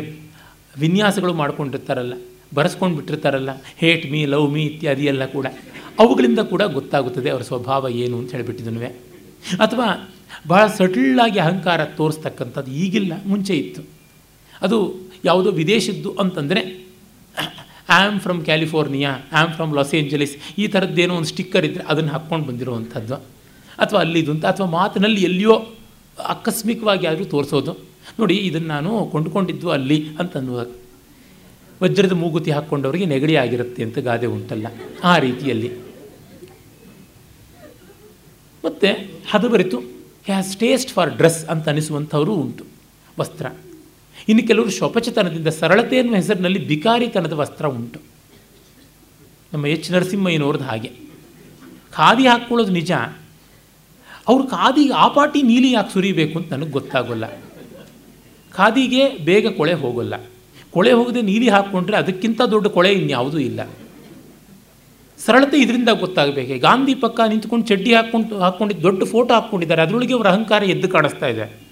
Speaker 1: ವಿನ್ಯಾಸಗಳು ಮಾಡ್ಕೊಂಡಿರ್ತಾರಲ್ಲ. ಬರೆಸ್ಕೊಂಡು ಬಿಟ್ಟಿರ್ತಾರಲ್ಲ ಹೇಟ್ ಮೀ ಲವ್ ಮೀ ಇತ್ಯಾದಿ ಎಲ್ಲ ಕೂಡ. ಅವುಗಳಿಂದ ಕೂಡ ಗೊತ್ತಾಗುತ್ತದೆ ಅವರ ಸ್ವಭಾವ ಏನು ಅಂತ ಹೇಳಿಬಿಟ್ಟಿದನುವೆ. ಅಥವಾ ಬಹಳ ಸಟಲ್ಲಾಗಿ ಅಹಂಕಾರ ತೋರಿಸ್ತಕ್ಕಂಥದ್ದು ಈಗಿಲ್ಲ, ಮುಂಚೆ ಇತ್ತು. ಅದು ಯಾವುದೋ ವಿದೇಶದ್ದು ಅಂತಂದರೆ am from California I am from Los Angeles ಈ ಥರದ್ದೇನೋ ಒಂದು ಸ್ಟಿಕ್ಕರ್ ಇದ್ದರೆ ಅದನ್ನು ಹಾಕ್ಕೊಂಡು ಬಂದಿರುವಂಥದ್ದು. ಅಥವಾ ಅಲ್ಲಿದು ಅಂತ, ಅಥವಾ ಮಾತಿನಲ್ಲಿ ಎಲ್ಲಿಯೋ ಆಕಸ್ಮಿಕವಾಗಿ ಆದರೂ ತೋರಿಸೋದು. ನೋಡಿ, ಇದನ್ನು ನಾನು ಕೊಂಡುಕೊಂಡಿದ್ದು ಅಲ್ಲಿ ಅಂತನ್ನುವ ವಜ್ರದ ಮೂಗುತಿ ಹಾಕ್ಕೊಂಡವರಿಗೆ ನೆಗಡಿ ಆಗಿರುತ್ತೆ ಅಂತ ಗಾದೆ ಉಂಟಲ್ಲ, ಆ ರೀತಿಯಲ್ಲಿ. ಮತ್ತು ಹದಬರಿತು ಹ್ಯಾಸ್ ಟೇಸ್ಟ್ ಫಾರ್ ಡ್ರೆಸ್ ಅಂತ ಅನಿಸುವಂಥವರು ಉಂಟು, ವಸ್ತ್ರ. ಇನ್ನು ಕೆಲವರು ಶೋಪಚತನದಿಂದ ಸರಳತೆ ಎನ್ನುವ ಹೆಸರಿನಲ್ಲಿ ಬಿಕಾರಿತನದ ವಸ್ತ್ರ ಉಂಟು. ನಮ್ಮ ಎಚ್. ನರಸಿಂಹಯ್ಯನವ್ರದ್ದು ಹಾಗೆ. ಖಾದಿ ಹಾಕ್ಕೊಳ್ಳೋದು ನಿಜ. ಅವ್ರ ಖಾದಿಗೆ ಆ ಪಾಟಿ ನೀಲಿ ಯಾಕೆ ಸುರಿಬೇಕು ಅಂತ ನನಗೆ ಗೊತ್ತಾಗೋಲ್ಲ. ಖಾದಿಗೆ ಬೇಗ ಕೊಳೆ ಹೋಗೋಲ್ಲ. ಕೊಳೆ ಹೋಗದೆ ನೀಲಿ ಹಾಕ್ಕೊಂಡ್ರೆ ಅದಕ್ಕಿಂತ ದೊಡ್ಡ ಕೊಳೆ ಇನ್ಯಾವುದೂ ಇಲ್ಲ. ಸರಳತೆ ಇದರಿಂದ ಗೊತ್ತಾಗಬೇಕು. ಗಾಂಧಿ ಪಕ್ಕ ನಿಂತ್ಕೊಂಡು ಚಡ್ಡಿ ಹಾಕ್ಕೊಂಡು ಹಾಕ್ಕೊಂಡು, ದೊಡ್ಡ ಫೋಟೋ ಹಾಕ್ಕೊಂಡಿದ್ದಾರೆ. ಅದರೊಳಗೆ ಅವರ ಅಹಂಕಾರ ಎದ್ದು ಕಾಣಿಸ್ತಾ ಇದೆ.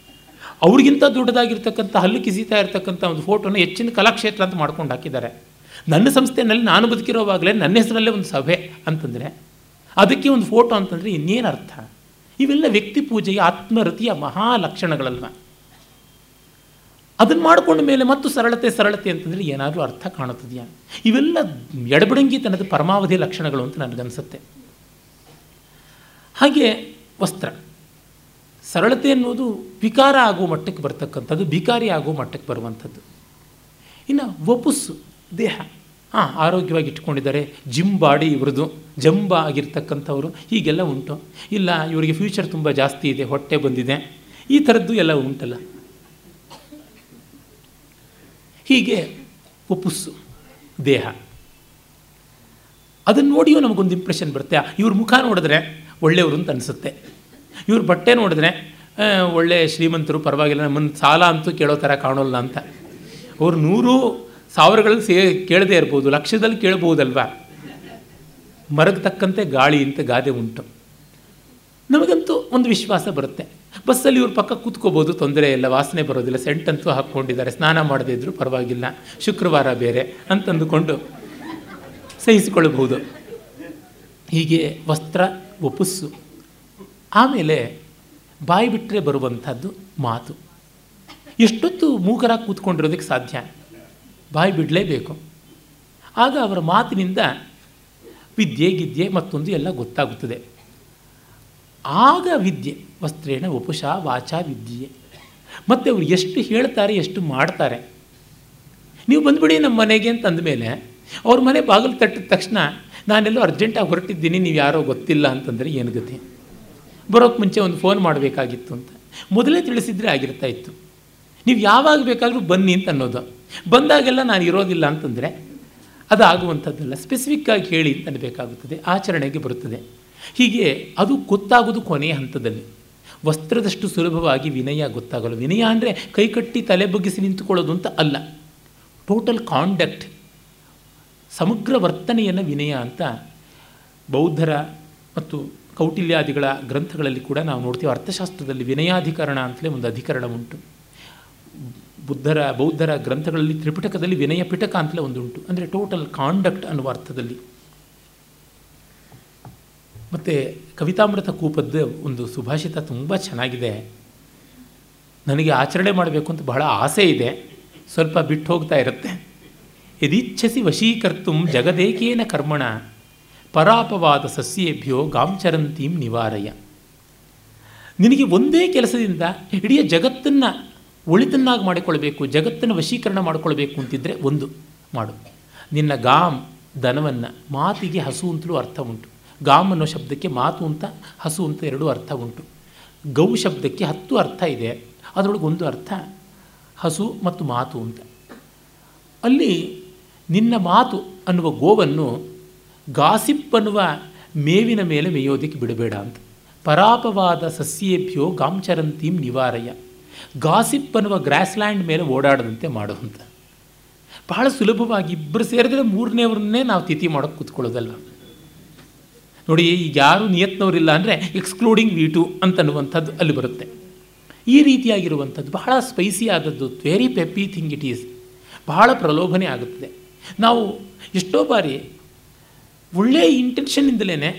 Speaker 1: ಅವ್ರಿಗಿಂತ ದೊಡ್ಡದಾಗಿರ್ತಕ್ಕಂಥ ಹಲ್ಲು ಕಿಸಿತಾ ಇರತಕ್ಕಂಥ ಒಂದು ಫೋಟೋನ ಹೆಚ್ಚಿನ ಕಲಾಕ್ಷೇತ್ರ ಅಂತ ಮಾಡ್ಕೊಂಡು ಹಾಕಿದ್ದಾರೆ. ನನ್ನ ಸಂಸ್ಥೆಯಲ್ಲಿ ನಾನು ಬದುಕಿರೋವಾಗಲೇ ನನ್ನ ಹೆಸರಲ್ಲೇ ಒಂದು ಸಭೆ ಅಂತಂದರೆ, ಅದಕ್ಕೆ ಒಂದು ಫೋಟೋ ಅಂತಂದರೆ ಇನ್ನೇನು ಅರ್ಥ ಇವೆಲ್ಲ ವ್ಯಕ್ತಿ ಪೂಜೆಯ ಆತ್ಮರತಿಯ ಮಹಾ ಲಕ್ಷಣಗಳಲ್ವ ಅದನ್ನು ಮಾಡಿಕೊಂಡ ಮೇಲೆ ಮತ್ತು ಸರಳತೆ ಸರಳತೆ ಅಂತಂದರೆ ಏನಾದರೂ ಅರ್ಥ ಕಾಣುತ್ತದೆಯಾ? ಇವೆಲ್ಲ ಎಡಬಿಡಂಗಿತನದ ಪರಮಾವಧಿ ಲಕ್ಷಣಗಳು ಅಂತ ನನಗನ್ಸುತ್ತೆ ಹಾಗೆ ವಸ್ತ್ರ. ಸರಳತೆ ಅನ್ನೋದು ವಿಕಾರ ಆಗೋ ಮಟ್ಟಕ್ಕೆ ಬರ್ತಕ್ಕಂಥದ್ದು ಬಿಕಾರಿ ಆಗೋ ಮಟ್ಟಕ್ಕೆ ಬರುವಂಥದ್ದು. ಇನ್ನು ವಪುಸ್ಸು, ದೇಹ. ಹಾಂ, ಆರೋಗ್ಯವಾಗಿ ಇಟ್ಕೊಂಡಿದ್ದಾರೆ. ಜಿಮ್ ಬಾಡಿ ಇವ್ರದ್ದು ಜಂಬ ಆಗಿರ್ತಕ್ಕಂಥವ್ರು, ಹೀಗೆಲ್ಲ ಉಂಟು. ಇಲ್ಲ, ಇವರಿಗೆ ಫ್ಯೂಚರ್ ತುಂಬ ಜಾಸ್ತಿ ಇದೆ, ಹೊಟ್ಟೆ ಬಂದಿದೆ. ಈ ಥರದ್ದು ಎಲ್ಲ ಉಂಟಲ್ಲ. ಹೀಗೆ ಪುಪ್ಪುಸ್ಸು ದೇಹ. ಅದನ್ನು ನೋಡಿಯೂ ನಮಗೊಂದು ಇಂಪ್ರೆಷನ್ ಬರುತ್ತೆ. ಇವ್ರ ಮುಖ ನೋಡಿದ್ರೆ ಒಳ್ಳೆಯವರು ಅಂತ ಅನಿಸುತ್ತೆ. ಇವ್ರ ಬಟ್ಟೆ ನೋಡಿದ್ರೆ ಒಳ್ಳೆ ಶ್ರೀಮಂತರು ಪರವಾಗಿಲ್ಲ ನಮ್ಮನ್ನು ಸಾಲ ಅಂತೂ ಕೇಳೋ ಥರ ಕಾಣೋಲ್ಲ ಅಂತ. ಅವ್ರು ನೂರು ಸಾವಿರಗಳಲ್ಲಿ ಸೇ, ಕೇಳದೇ ಇರ್ಬೋದು, ಲಕ್ಷದಲ್ಲಿ ಕೇಳ್ಬೋದಲ್ವಾ? ಮರಗೆ ತಕ್ಕಂತೆ ಗಾಳಿ ಅಂತ ಗಾದೆ ಉಂಟು. ನಮಗಂತೂ ಒಂದು ವಿಶ್ವಾಸ ಬರುತ್ತೆ. ಬಸ್ಸಲ್ಲಿ ಇವ್ರ ಪಕ್ಕ ಕೂತ್ಕೋಬೋದು, ತೊಂದರೆ ಇಲ್ಲ, ವಾಸನೆ ಬರೋದಿಲ್ಲ, ಸೆಂಟ್ ಅಂತೂ ಹಾಕ್ಕೊಂಡಿದ್ದಾರೆ, ಸ್ನಾನ ಮಾಡದೇ ಇದ್ದರೂ ಪರವಾಗಿಲ್ಲ, ಶುಕ್ರವಾರ ಬೇರೆ ಅಂತಂದುಕೊಂಡು ಸಹಿಸಿಕೊಳ್ಳಬಹುದು. ಹೀಗೆ ವಸ್ತ್ರ ಒಪ್ಪುಸ್ಸು ಆಮೇಲೆ ಬಾಯಿ ಬಿಟ್ಟರೆ ಬರುವಂಥದ್ದು ಮಾತು. ಎಷ್ಟೊತ್ತು ಮೂಕರಾಗಿ ಕೂತ್ಕೊಂಡಿರೋದಕ್ಕೆ ಸಾಧ್ಯ? ಬಾಯಿ ಬಿಡಲೇಬೇಕು. ಆಗ ಅವರ ಮಾತಿನಿಂದ ವಿದ್ಯೆ, ಗಿದ್ಯೆ ಮತ್ತೊಂದು ಎಲ್ಲ ಗೊತ್ತಾಗುತ್ತದೆ. ಆಗ ವಿದ್ಯೆ ವಸ್ತ್ರೇಣ ಉಪುಷ ವಾಚ ವಿದ್ಯೆ. ಮತ್ತು ಅವರು ಎಷ್ಟು ಹೇಳ್ತಾರೆ, ಎಷ್ಟು ಮಾಡ್ತಾರೆ. ನೀವು ಬಂದುಬಿಡಿ ನಮ್ಮ ಮನೆಗೆ ಅಂತ ಅಂದಮೇಲೆ ಅವ್ರ ಮನೆ ಬಾಗಿಲು ತಟ್ಟಿದ ತಕ್ಷಣ ನಾನೆಲ್ಲೋ ಅರ್ಜೆಂಟಾಗಿ ಹೊರಟಿದ್ದೀನಿ, ನೀವು ಯಾರೋ ಗೊತ್ತಿಲ್ಲ ಅಂತಂದರೆ ಏನು ಗತಿ? ಬರೋಕ್ಕೆ ಮುಂಚೆ ಒಂದು ಫೋನ್ ಮಾಡಬೇಕಾಗಿತ್ತು ಅಂತ. ಮೊದಲೇ ತಿಳಿಸಿದರೆ ಆಗಿರ್ತಾ ಇತ್ತು. ನೀವು ಯಾವಾಗ ಬೇಕಾದರೂ ಬನ್ನಿ ಅಂತ ಅನ್ನೋದು. ಬಂದಾಗೆಲ್ಲ ನಾನು ಇರೋದಿಲ್ಲ ಅಂತಂದರೆ ಅದು ಆಗುವಂಥದ್ದಲ್ಲ ಸ್ಪೆಸಿಫಿಕ್ಕಾಗಿ ಹೇಳಿ ಅಂತ ಅನ್ನಬೇಕಾಗುತ್ತದೆ ಆಚರಣೆಗೆ ಬರುತ್ತದೆ. ಹೀಗೆ ಅದು ಗೊತ್ತಾಗೋದು ಕೊನೆಯ ಹಂತದಲ್ಲಿ. ವಸ್ತ್ರದಷ್ಟು ಸುಲಭವಾಗಿ ವಿನಯ ಗೊತ್ತಾಗಲ್ಲ. ವಿನಯ ಅಂದರೆ ಕೈಕಟ್ಟಿ ತಲೆ ಬಗ್ಗಿಸಿ ನಿಂತುಕೊಳ್ಳೋದು ಅಂತ ಅಲ್ಲ. ಟೋಟಲ್ ಕಾಂಡಕ್ಟ್ ಸಮಗ್ರ ವರ್ತನೆಯನ್ನು ವಿನಯ ಅಂತ ಬೌದ್ಧರ ಮತ್ತು ಕೌಟಿಲ್ಯಾದಿಗಳ ಗ್ರಂಥಗಳಲ್ಲಿ ಕೂಡ ನಾವು ನೋಡ್ತೀವಿ. ಅರ್ಥಶಾಸ್ತ್ರದಲ್ಲಿ ವಿನಯಾಧಿಕರಣ ಅಂತಲೇ ಒಂದು ಅಧಿಕರಣ ಉಂಟು. ಬುದ್ಧರ, ಬೌದ್ಧರ ಗ್ರಂಥಗಳಲ್ಲಿ ತ್ರಿಪಿಟಕದಲ್ಲಿ ವಿನಯ ಪಿಟಕ ಅಂತಲೇ ಒಂದು ಉಂಟು. ಅಂದರೆ ಟೋಟಲ್ ಕಾಂಡಕ್ಟ್ ಅನ್ನುವ ಅರ್ಥದಲ್ಲಿ. ಮತ್ತು ಕವಿತಾಮೃತ ಕೂಪದ ಒಂದು ಸುಭಾಷಿತ ತುಂಬ ಚೆನ್ನಾಗಿದೆ. ನನಗೆ ಆಚರಣೆ ಮಾಡಬೇಕು ಅಂತ ಬಹಳ ಆಸೆ ಇದೆ. ಸ್ವಲ್ಪ ಬಿಟ್ಟು ಹೋಗ್ತಾ ಇರುತ್ತೆ. ಯದಿಚ್ಛಸಿ ವಶೀಕರ್ತು ಜಗದೇಕೇನ ಕರ್ಮಣ. ಪರಾಪವಾದ ಸಸ್ಯೇಭ್ಯೋ ಗಾಂಚರಂತೀಂ ನಿವಾರಯ. ನಿನಗೆ ಒಂದೇ ಕೆಲಸದಿಂದ ಇಡೀ ಜಗತ್ತನ್ನು ಒಳಿತನ್ನಾಗಿ ಮಾಡಿಕೊಳ್ಬೇಕು, ಜಗತ್ತನ್ನು ವಶೀಕರಣ ಮಾಡಿಕೊಳ್ಬೇಕು ಅಂತಿದ್ದರೆ ಒಂದು ಮಾಡು. ನಿನ್ನ ಗಾಮ್ ದನವನ್ನು ಮಾತಿಗೆ ಹಸು ಅಂತಲೂ ಅರ್ಥ ಉಂಟು. ಗಾಮ್ ಅನ್ನೋ ಶಬ್ದಕ್ಕೆ ಮಾತು ಅಂತ, ಹಸು ಅಂತ ಎರಡೂ ಅರ್ಥ ಉಂಟು. ಗೌ ಶಬ್ದಕ್ಕೆ ಹತ್ತು ಅರ್ಥ ಇದೆ. ಅದರೊಳಗೆ ಒಂದು ಅರ್ಥ, ಹಸು ಮತ್ತು ಮಾತು ಅಂತ. ಅಲ್ಲಿ ನಿನ್ನ ಮಾತು ಅನ್ನುವ ಗೋವನ್ನು ಗಾಸಿಪ್ ಅನ್ನುವ ಮೇವಿನ ಮೇಲೆ ಮೇಯೋದಕ್ಕೆ ಬಿಡಬೇಡ ಅಂತ. ಪರಾಪವಾದ ಸಸ್ಯೇಭ್ಯೋ ಗಾಂಚರಂತೀಂ ನಿವಾರಯ. ಗಾಸಿಪ್ ಅನ್ನುವ ಗ್ರಾಸ್ಲ್ಯಾಂಡ್ ಮೇಲೆ ಓಡಾಡದಂತೆ ಮಾಡುವಂತ ಬಹಳ ಸುಲಭವಾಗಿ ಇಬ್ಬರು ಸೇರಿದ್ರೆ ಮೂರನೇವ್ರನ್ನೇ ನಾವು ತಿಥಿ ಮಾಡೋಕ್ಕೆ ಕೂತ್ಕೊಳ್ಳೋದಲ್ಲ ನೋಡಿ, ಈಗ ಯಾರು ನಿಯತ್ನವರಿಲ್ಲ ಅಂದರೆ ಎಕ್ಸ್ಕ್ಲೂಡಿಂಗ್ ವಿ ಟು ಅಂತನ್ನುವಂಥದ್ದು ಅಲ್ಲಿ ಬರುತ್ತೆ. ಈ ರೀತಿಯಾಗಿರುವಂಥದ್ದು ಬಹಳ ಸ್ಪೈಸಿ ಆದದ್ದು very peppy thing it is ಬಹಳ ಪ್ರಲೋಭನೆ ಆಗುತ್ತದೆ. ನಾವು ಎಷ್ಟೋ ಬಾರಿ ಒಳ್ಳೆಯ ಇಂಟೆನ್ಷನ್ನಿಂದಲೇ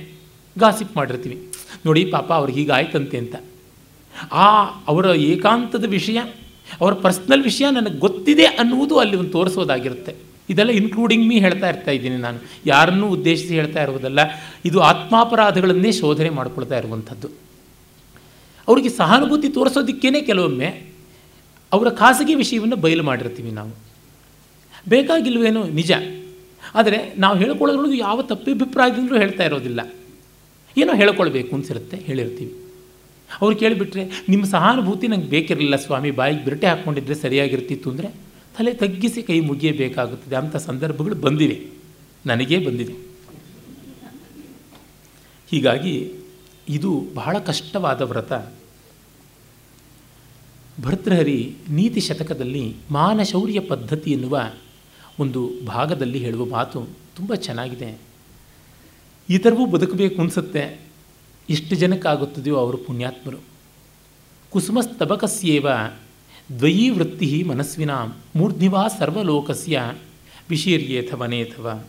Speaker 1: ಗಾಸಿಪ್ ಮಾಡಿರ್ತೀವಿ. ನೋಡಿ, ಪಾಪ ಅವ್ರಿಗೆ ಹೀಗಾಯ್ತಂತೆ ಅಂತ. ಆ ಅವರ ಏಕಾಂತದ ವಿಷಯ, ಅವರ ಪರ್ಸ್ನಲ್ ವಿಷಯ ನನಗೆ ಗೊತ್ತಿದೆ ಅನ್ನುವುದು ಅಲ್ಲಿ ಒಂದು ತೋರಿಸೋದಾಗಿರುತ್ತೆ. ಇದೆಲ್ಲ ಇನ್ಕ್ಲೂಡಿಂಗ್ ಮೀ ಹೇಳ್ತಾ ಇರ್ತಾ ಇದ್ದೀನಿ ನಾನು. ಯಾರನ್ನೂ ಉದ್ದೇಶಿಸಿ ಹೇಳ್ತಾ ಇರುವುದಲ್ಲ, ಇದು ಆತ್ಮಾಪರಾಧಗಳನ್ನೇ ಶೋಧನೆ ಮಾಡ್ಕೊಳ್ತಾ ಇರುವಂಥದ್ದು. ಅವರಿಗೆ ಸಹಾನುಭೂತಿ ತೋರಿಸೋದಕ್ಕೇ ಕೆಲವೊಮ್ಮೆ ಅವರ ಖಾಸಗಿ ವಿಷಯವನ್ನು ಬಯಲು ಮಾಡಿರ್ತೀವಿ ನಾವು. ಬೇಕಾಗಿಲ್ವೇನೋ ನಿಜ. ಆದರೆ ನಾವು ಹೇಳ್ಕೊಳ್ಳೋದ್ರೊಳಗೆ ಯಾವ ತಪ್ಪಿಭಿಪ್ರಾಯದಿಂದಲೂ ಹೇಳ್ತಾ ಇರೋದಿಲ್ಲ. ಏನೋ ಹೇಳ್ಕೊಳ್ಬೇಕು ಅನ್ಸಿರುತ್ತೆ, ಹೇಳಿರ್ತೀವಿ. ಅವ್ರು ಕೇಳಿಬಿಟ್ರೆ, ನಿಮ್ಮ ಸಹಾನುಭೂತಿ ನಂಗೆ ಬೇಕಿರಲಿಲ್ಲ ಸ್ವಾಮಿ, ಬಾಯಿಗೆ ಬಿರಟೆ ಹಾಕ್ಕೊಂಡಿದ್ರೆ ಸರಿಯಾಗಿರ್ತಿತ್ತು ಅಂದರೆ? ತಲೆ ತಗ್ಗಿಸಿ ಕೈ ಮುಗಿಯಬೇಕಾಗುತ್ತದೆ. ಅಂಥ ಸಂದರ್ಭಗಳು ಬಂದಿವೆ. ನನಗೇ ಬಂದಿದೆ. ಹೀಗಾಗಿ ಇದು ಬಹಳ ಕಷ್ಟವಾದ ವ್ರತ. ಭರ್ತೃಹರಿ ನೀತಿ ಶತಕದಲ್ಲಿ ಮಾನಶೌರ್ಯ ಪದ್ಧತಿ ಎನ್ನುವ ಒಂದು ಭಾಗದಲ್ಲಿ ಹೇಳುವ ಮಾತು ತುಂಬ ಚೆನ್ನಾಗಿದೆ. ಈ ಥರವೂ ಬದುಕಬೇಕು ಅನಿಸುತ್ತೆ. ಎಷ್ಟು ಜನಕ್ಕಾಗುತ್ತದೆಯೋ ಅವರು ಪುಣ್ಯಾತ್ಮರು. ಕುಸುಮಸ್ತಬಕಸ್ಯೇವ ದ್ವಯೀ ವೃತ್ತಿ ಮನಸ್ವಿನಾಂ ಮೂರ್ಧ್ನಿವಾ ಸರ್ವಲೋಕಸ್ಯ ವಿಶೀರ್ಯೇಥ ವನೇಥವ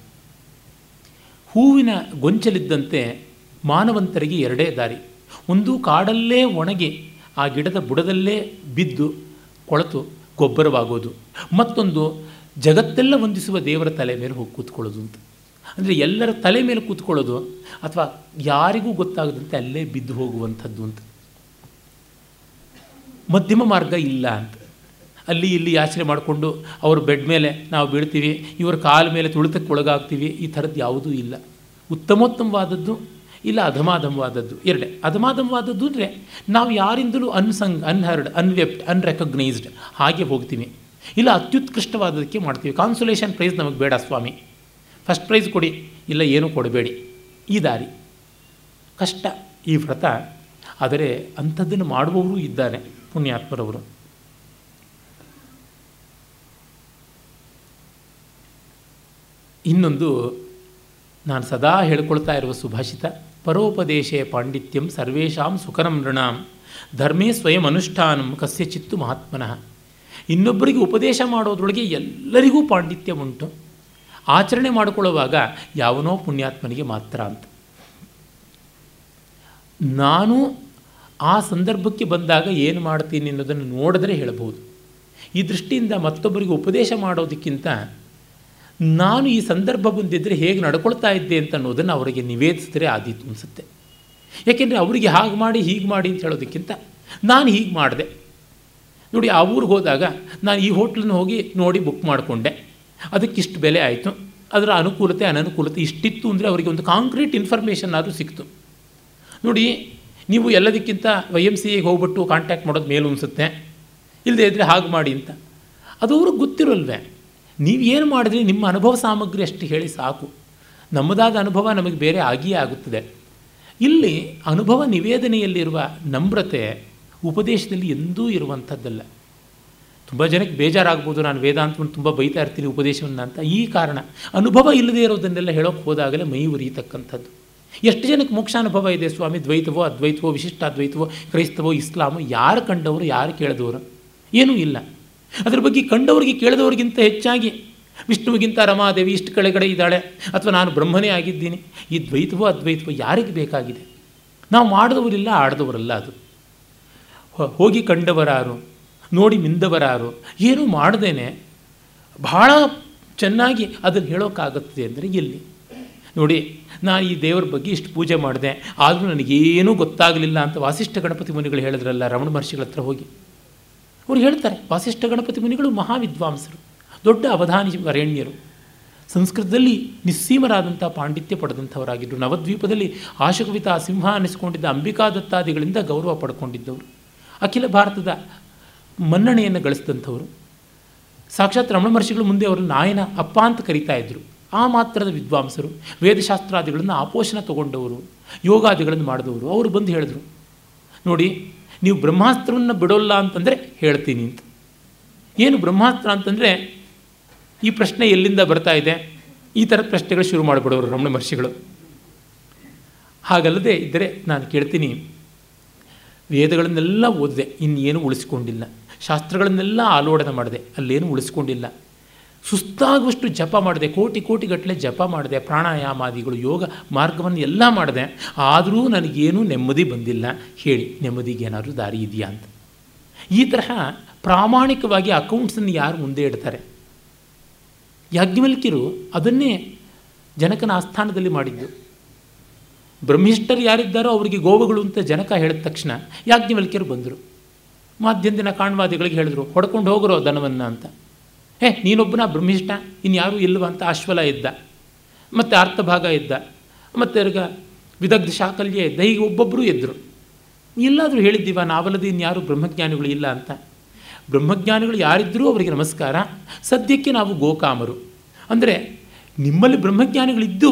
Speaker 1: ಹೂವಿನ ಗೊಂಚಲಿದ್ದಂತೆ ಮಾನವಂತರಿಗೆ ಎರಡೇ ದಾರಿ. ಒಂದು ಕಾಡಲ್ಲೇ ಒಣಗಿ, ಆ ಗಿಡದ ಬುಡದಲ್ಲೇ ಬಿದ್ದು ಕೊಳತು ಗೊಬ್ಬರವಾಗೋದು. ಮತ್ತೊಂದು ಜಗತ್ತೆಲ್ಲ ವಂದಿಸುವ ದೇವರ ತಲೆ ಮೇಲೆ ಹೋಗಿ ಕೂತ್ಕೊಳ್ಳೋದು ಅಂತ. ಅಂದರೆ ಎಲ್ಲರ ತಲೆ ಮೇಲೆ ಕೂತ್ಕೊಳ್ಳೋದು ಅಥವಾ ಯಾರಿಗೂ ಗೊತ್ತಾಗದಂತೆ ಅಲ್ಲೇ ಬಿದ್ದು ಹೋಗುವಂಥದ್ದು ಅಂತ. ಮಧ್ಯಮ ಮಾರ್ಗ ಇಲ್ಲ ಅಂತ. ಅಲ್ಲಿ ಇಲ್ಲಿ ಯಾಚನೆ ಮಾಡಿಕೊಂಡು ಅವ್ರ ಬೆಡ್ ಮೇಲೆ ನಾವು ಬೀಳ್ತೀವಿ, ಇವರ ಕಾಲ ಮೇಲೆ ತುಳಿತಕ್ಕೆ ಒಳಗಾಗ್ತೀವಿ, ಈ ಥರದ್ದು ಯಾವುದೂ ಇಲ್ಲ. ಉತ್ತಮೋತ್ತಮವಾದದ್ದು ಇಲ್ಲ ಅಧಮಾಧಮವಾದದ್ದು ಎರಡೇ. ಅಧಮಾಧಮವಾದದ್ದು ಅಂದರೆ ನಾವು ಯಾರಿಂದಲೂ ಅನ್ಸಂಗ್, ಅನ್ಹರ್ಡ್, ಅನ್ವೆಪ್ಟ್, ಅನ್ರೆಕಗ್ನೈಸ್ಡ್ ಹಾಗೆ ಹೋಗ್ತೀವಿ. ಇಲ್ಲ ಅತ್ಯುತ್ಕೃಷ್ಟವಾದದಕ್ಕೆ ಮಾಡ್ತೀವಿ. ಕಾನ್ಸುಲೇಷನ್ ಪ್ರೈಸ್ ನಮಗೆ ಬೇಡ ಸ್ವಾಮಿ. ಫಸ್ಟ್ ಪ್ರೈಸ್ ಕೊಡಿ, ಇಲ್ಲ ಏನೂ ಕೊಡಬೇಡಿ. ಈ ದಾರಿ. ಕಷ್ಟ. ಈ ವ್ರತ ಆದರೆ ಅಂಥದ್ದನ್ನು ಮಾಡುವವರು ಇದ್ದಾರೆ ಪುಣ್ಯಾತ್ಮರವರು. ಇನ್ನೊಂದು, ನಾನು ಸದಾ ಹೇಳ್ಕೊಳ್ತಾ ಇರುವ ಸುಭಾಷಿತ, ಪರೋಪದೇಶೇ ಪಾಂಡಿತ್ಯಂ ಸರ್ವೇಷಾಂ ಸುಖರಂ ನೃಣಾಂ, ಧರ್ಮೇ ಸ್ವಯಂ ಅನುಷ್ಠಾನಂ ಕಸ್ಯಚಿತ್ತು ಮಹಾತ್ಮನಃ. ಇನ್ನೊಬ್ಬರಿಗೆ ಉಪದೇಶ ಮಾಡೋದ್ರೊಳಗೆ ಎಲ್ಲರಿಗೂ ಪಾಂಡಿತ್ಯ ಉಂಟು ಆಚರಣೆ ಮಾಡಿಕೊಳ್ಳುವಾಗ ಯಾವನೋ ಪುಣ್ಯಾತ್ಮನಿಗೆ ಮಾತ್ರ ಅಂತ. ನಾನು ಆ ಸಂದರ್ಭಕ್ಕೆ ಬಂದಾಗ ಏನು ಮಾಡ್ತೀನಿ ಅನ್ನೋದನ್ನು ನೋಡಿದ್ರೆ ಹೇಳಬಹುದು. ಈ ದೃಷ್ಟಿಯಿಂದ ಮತ್ತೊಬ್ಬರಿಗೆ ಉಪದೇಶ ಮಾಡೋದಕ್ಕಿಂತ ನಾನು ಈ ಸಂದರ್ಭ ಬಂದಿದ್ದರೆ ಹೇಗೆ ನಡ್ಕೊಳ್ತಾ ಇದ್ದೆ ಅಂತ ಅನ್ನೋದನ್ನು ಅವರಿಗೆ ನಿವೇದಿಸಿದ್ರೆ ಆದೀತು ಅನಿಸುತ್ತೆ. ಯಾಕೆಂದರೆ ಅವರಿಗೆ ಹಾಗೆ ಮಾಡಿ, ಹೀಗೆ ಮಾಡಿ ಅಂತ ಹೇಳೋದಕ್ಕಿಂತ ನಾನು ಹೀಗೆ ಮಾಡಿದೆ. ನೋಡಿ, ಆ ಊರಿಗೆ ಹೋದಾಗ ನಾನು ಈ ಹೋಟ್ಲನ್ನು ಹೋಗಿ ನೋಡಿ ಬುಕ್ ಮಾಡಿಕೊಂಡೆ. ಅದಕ್ಕಿಷ್ಟು ಬೆಲೆ ಆಯಿತು. ಅದರ ಅನುಕೂಲತೆ, ಅನನುಕೂಲತೆ ಇಷ್ಟಿತ್ತು ಅಂದರೆ ಅವರಿಗೆ ಒಂದು ಕಾಂಕ್ರೀಟ್ ಇನ್ಫಾರ್ಮೇಷನ್ ಆದರೂ ಸಿಕ್ತು. ನೋಡಿ ನೀವು ಎಲ್ಲದಕ್ಕಿಂತ ವೈ ಎಂ ಸಿ ಎಗೆ ಹೋಗ್ಬಿಟ್ಟು ಕಾಂಟ್ಯಾಕ್ಟ್ ಮಾಡೋದು ಮೇಲೂ ಅನಿಸುತ್ತೆ. ಇಲ್ಲದೇ ಇದ್ದರೆ ಹಾಗೆ ಮಾಡಿ ಅಂತ. ಅದು ಅವ್ರಿಗೆ ಗೊತ್ತಿರಲ್ವೇ? ನೀವು ಏನು ಮಾಡಿದ್ರಿ, ನಿಮ್ಮ ಅನುಭವ ಸಾಮಗ್ರಿ ಅಷ್ಟು ಹೇಳಿ ಸಾಕು. ನಮ್ಮದಾದ ಅನುಭವ ನಮಗೆ ಬೇರೆ ಆಗಿಯೇ ಆಗುತ್ತದೆ. ಇಲ್ಲಿ ಅನುಭವ ನಿವೇದನೆಯಲ್ಲಿರುವ ನಮ್ರತೆ ಉಪದೇಶದಲ್ಲಿ ಎಂದೂ ಇರುವಂಥದ್ದಲ್ಲ. ತುಂಬ ಜನಕ್ಕೆ ಬೇಜಾರಾಗ್ಬೋದು, ನಾನು ವೇದಾಂತವನ್ನು ತುಂಬ ಬೈತಾ ಇರ್ತೀನಿ ಉಪದೇಶವನ್ನು ಅಂತ. ಈ ಕಾರಣ ಅನುಭವ ಇಲ್ಲದೇ ಇರೋದನ್ನೆಲ್ಲ ಹೇಳೋಕ್ಕೆ ಹೋದಾಗಲೇ ಮೈ ಉರಿಯತಕ್ಕಂಥದ್ದು. ಎಷ್ಟು ಜನಕ್ಕೆ ಮೋಕ್ಷಾನುಭವ ಇದೆ ಸ್ವಾಮಿ? ದ್ವೈತವೋ, ಅದ್ವೈತವೋ ವಿಶಿಷ್ಟ ಅದ್ವೈತವೋ ಕ್ರೈಸ್ತವೋ, ಇಸ್ಲಾಮೋ, ಯಾರು ಕಂಡವರು, ಯಾರು ಕೇಳಿದವರು? ಏನೂ ಇಲ್ಲ. ಅದ್ರ ಬಗ್ಗೆ ಕಂಡವರಿಗೆ ಕೇಳಿದವ್ರಿಗಿಂತ ಹೆಚ್ಚಾಗಿ ವಿಷ್ಣುವಿಗಿಂತ ರಮಾದೇವಿ ಇಷ್ಟು ಕೆಳಗಡೆ ಇದ್ದಾಳೆ. ಅಥವಾ ನಾನು ಬ್ರಹ್ಮನೇ ಆಗಿದ್ದೀನಿ. ಈ ದ್ವೈತವೋ, ಅದ್ವೈತವೋ ಯಾರಿಗೆ ಬೇಕಾಗಿದೆ? ನಾವು ಮಾಡಿದವರಿಲ್ಲ ಆಡಿದವರಲ್ಲ ಅದು. ಹೋಗಿ ಕಂಡವರಾರು, ನೋಡಿ ಮಿಂದವರಾರು, ಏನೂ ಮಾಡ್ದೇನೆ. ಬಹಳ ಚೆನ್ನಾಗಿ ಅದನ್ನು ಹೇಳೋಕ್ಕಾಗುತ್ತದೆ ಅಂದರೆ ಎಲ್ಲಿ ನೋಡಿ ನಾನು ಈ ದೇವರ ಬಗ್ಗೆ ಇಷ್ಟು ಪೂಜೆ ಮಾಡಿದೆ. ಆದರೂ ನನಗೇನೂ ಗೊತ್ತಾಗಲಿಲ್ಲ ಅಂತ ವಾಸಿಷ್ಠ ಗಣಪತಿ ಮುನಿಗಳು ಹೇಳಿದ್ರಲ್ಲ ರಮಣ ಮಹರ್ಷಿಗಳ ಹತ್ರ ಹೋಗಿ. ಅವ್ರು ಹೇಳ್ತಾರೆ, ವಾಸಿಷ್ಠ ಗಣಪತಿ ಮುನಿಗಳು ಮಹಾವಿದ್ವಾಂಸರು, ದೊಡ್ಡ ಅವಧಾನಿ ವರೇಣ್ಯರು ಸಂಸ್ಕೃತದಲ್ಲಿ ನಿಸ್ಸೀಮರಾದಂಥ ಪಾಂಡಿತ್ಯ ಪಡೆದಂಥವರಾಗಿದ್ದರು ನವದ್ವೀಪದಲ್ಲಿ ಆಶಕವಿತ ಸಿಂಹ ಅನಿಸಿಕೊಂಡಿದ್ದ ಅಂಬಿಕಾ ದತ್ತಾದಿಗಳಿಂದ ಗೌರವ ಪಡ್ಕೊಂಡಿದ್ದವರು. ಅಖಿಲ ಭಾರತದ ಮನ್ನಣೆಯನ್ನು ಗಳಿಸಿದಂಥವರು. ಸಾಕ್ಷಾತ್ ರಮಣ ಮಹರ್ಷಿಗಳು ಮುಂದೆ ಅವರು ನಾಯನ ಅಪ್ಪ ಅಂತ ಕರೀತಾ ಇದ್ದರು ಆ ಮಾತ್ರದ ವಿದ್ವಾಂಸರು, ವೇದಶಾಸ್ತ್ರಾದಿಗಳನ್ನು ಆಪೋಷಣ ತಗೊಂಡವರು, ಯೋಗಾದಿಗಳನ್ನು ಮಾಡಿದವರು, ಅವರು ಬಂದು ಹೇಳಿದರು, ನೋಡಿ, ನೀವು ಬ್ರಹ್ಮಾಸ್ತ್ರವನ್ನು ಬಿಡೋಲ್ಲ ಅಂತಂದರೆ ಹೇಳ್ತೀನಿ ಅಂತ. ಏನು ಬ್ರಹ್ಮಾಸ್ತ್ರ ಅಂತಂದರೆ, ಈ ಪ್ರಶ್ನೆ ಎಲ್ಲಿಂದ ಬರ್ತಾ ಇದೆ? ಈ ಥರ ಪ್ರಶ್ನೆಗಳು ಶುರು ಮಾಡಿಬಿಡೋರು ರಮಣ ಮಹರ್ಷಿಗಳು. ಹಾಗಲ್ಲದೆ ಇದ್ದರೆ ನಾನು ಕೇಳ್ತೀನಿ, ವೇದಗಳನ್ನೆಲ್ಲ ಓದಿದೆ, ಇನ್ನೇನು ಉಳಿಸ್ಕೊಂಡಿಲ್ಲ. ಶಾಸ್ತ್ರಗಳನ್ನೆಲ್ಲ ಆಲೋಡನೆ ಮಾಡಿದೆ, ಅಲ್ಲೇನು ಉಳಿಸ್ಕೊಂಡಿಲ್ಲ. ಸುಸ್ತಾಗುವಷ್ಟು ಜಪ ಮಾಡಿದೆ, ಕೋಟಿ ಕೋಟಿಗಟ್ಟಲೆ ಜಪ ಮಾಡಿದೆ, ಪ್ರಾಣಾಯಾಮಾದಿಗಳು, ಯೋಗ ಮಾರ್ಗವನ್ನು ಎಲ್ಲ ಮಾಡಿದೆ. ಆದರೂ ನನಗೇನೂ ನೆಮ್ಮದಿ ಬಂದಿಲ್ಲ. ಹೇಳಿ, ನೆಮ್ಮದಿಗೆ ಏನಾದರೂ ದಾರಿ ಇದೆಯಾ ಅಂತ. ಈ ತರಹ ಪ್ರಾಮಾಣಿಕವಾಗಿ ಅಕೌಂಟ್ಸನ್ನು ಯಾರು ಮುಂದೆ ಇಡ್ತಾರೆ? ಯಾಜ್ಞವಲ್ಕಿರು ಅದನ್ನೇ ಜನಕನ ಆಸ್ಥಾನದಲ್ಲಿ ಮಾಡಿದ್ದು. ಬ್ರಹ್ಮಿಷ್ಠರು ಯಾರಿದ್ದಾರೋ ಅವರಿಗೆ ಗೋವುಗಳು ಅಂತ ಜನಕ ಹೇಳಿದ ತಕ್ಷಣ ಯಾಜ್ಞವಲ್ಕಿಯರು ಬಂದರು. ಮಾಧ್ಯಂದಿನ ಕಾಣ್ವಾದಿಗಳಿಗೆ ಹೇಳಿದ್ರು, ಹೊಡ್ಕೊಂಡು ಹೋಗರೋ ಅಂತ. ಹೇ, ನೀನೊಬ್ಬನ ಬ್ರಹ್ಮಿಷ್ಠ ಇನ್ಯಾರೂ ಇಲ್ವ ಅಂತ ಅಶ್ವಲ ಇದ್ದ. ಮತ್ತು ಅರ್ಥಭಾಗ ಇದ್ದ. ಮತ್ತು ಅವ್ರಿಗೆ ವಿದಗ್ಧ ಶಾಕಲ್ಯ ಇದ್ದ. ಹೀಗೆ ಒಬ್ಬೊಬ್ಬರು ಇದ್ದರು ಎಲ್ಲಾದರೂ ಹೇಳಿದ್ದೀವ, ನಾವಲ್ಲದೆ ಇನ್ಯಾರು ಬ್ರಹ್ಮಜ್ಞಾನಿಗಳು ಇಲ್ಲ ಅಂತ? ಬ್ರಹ್ಮಜ್ಞಾನಿಗಳು ಯಾರಿದ್ದರೂ ಅವರಿಗೆ ನಮಸ್ಕಾರ. ಸದ್ಯಕ್ಕೆ ನಾವು ಗೋಕಾಮರು. ಅಂದರೆ ನಿಮ್ಮಲ್ಲಿ ಬ್ರಹ್ಮಜ್ಞಾನಿಗಳಿದ್ದು,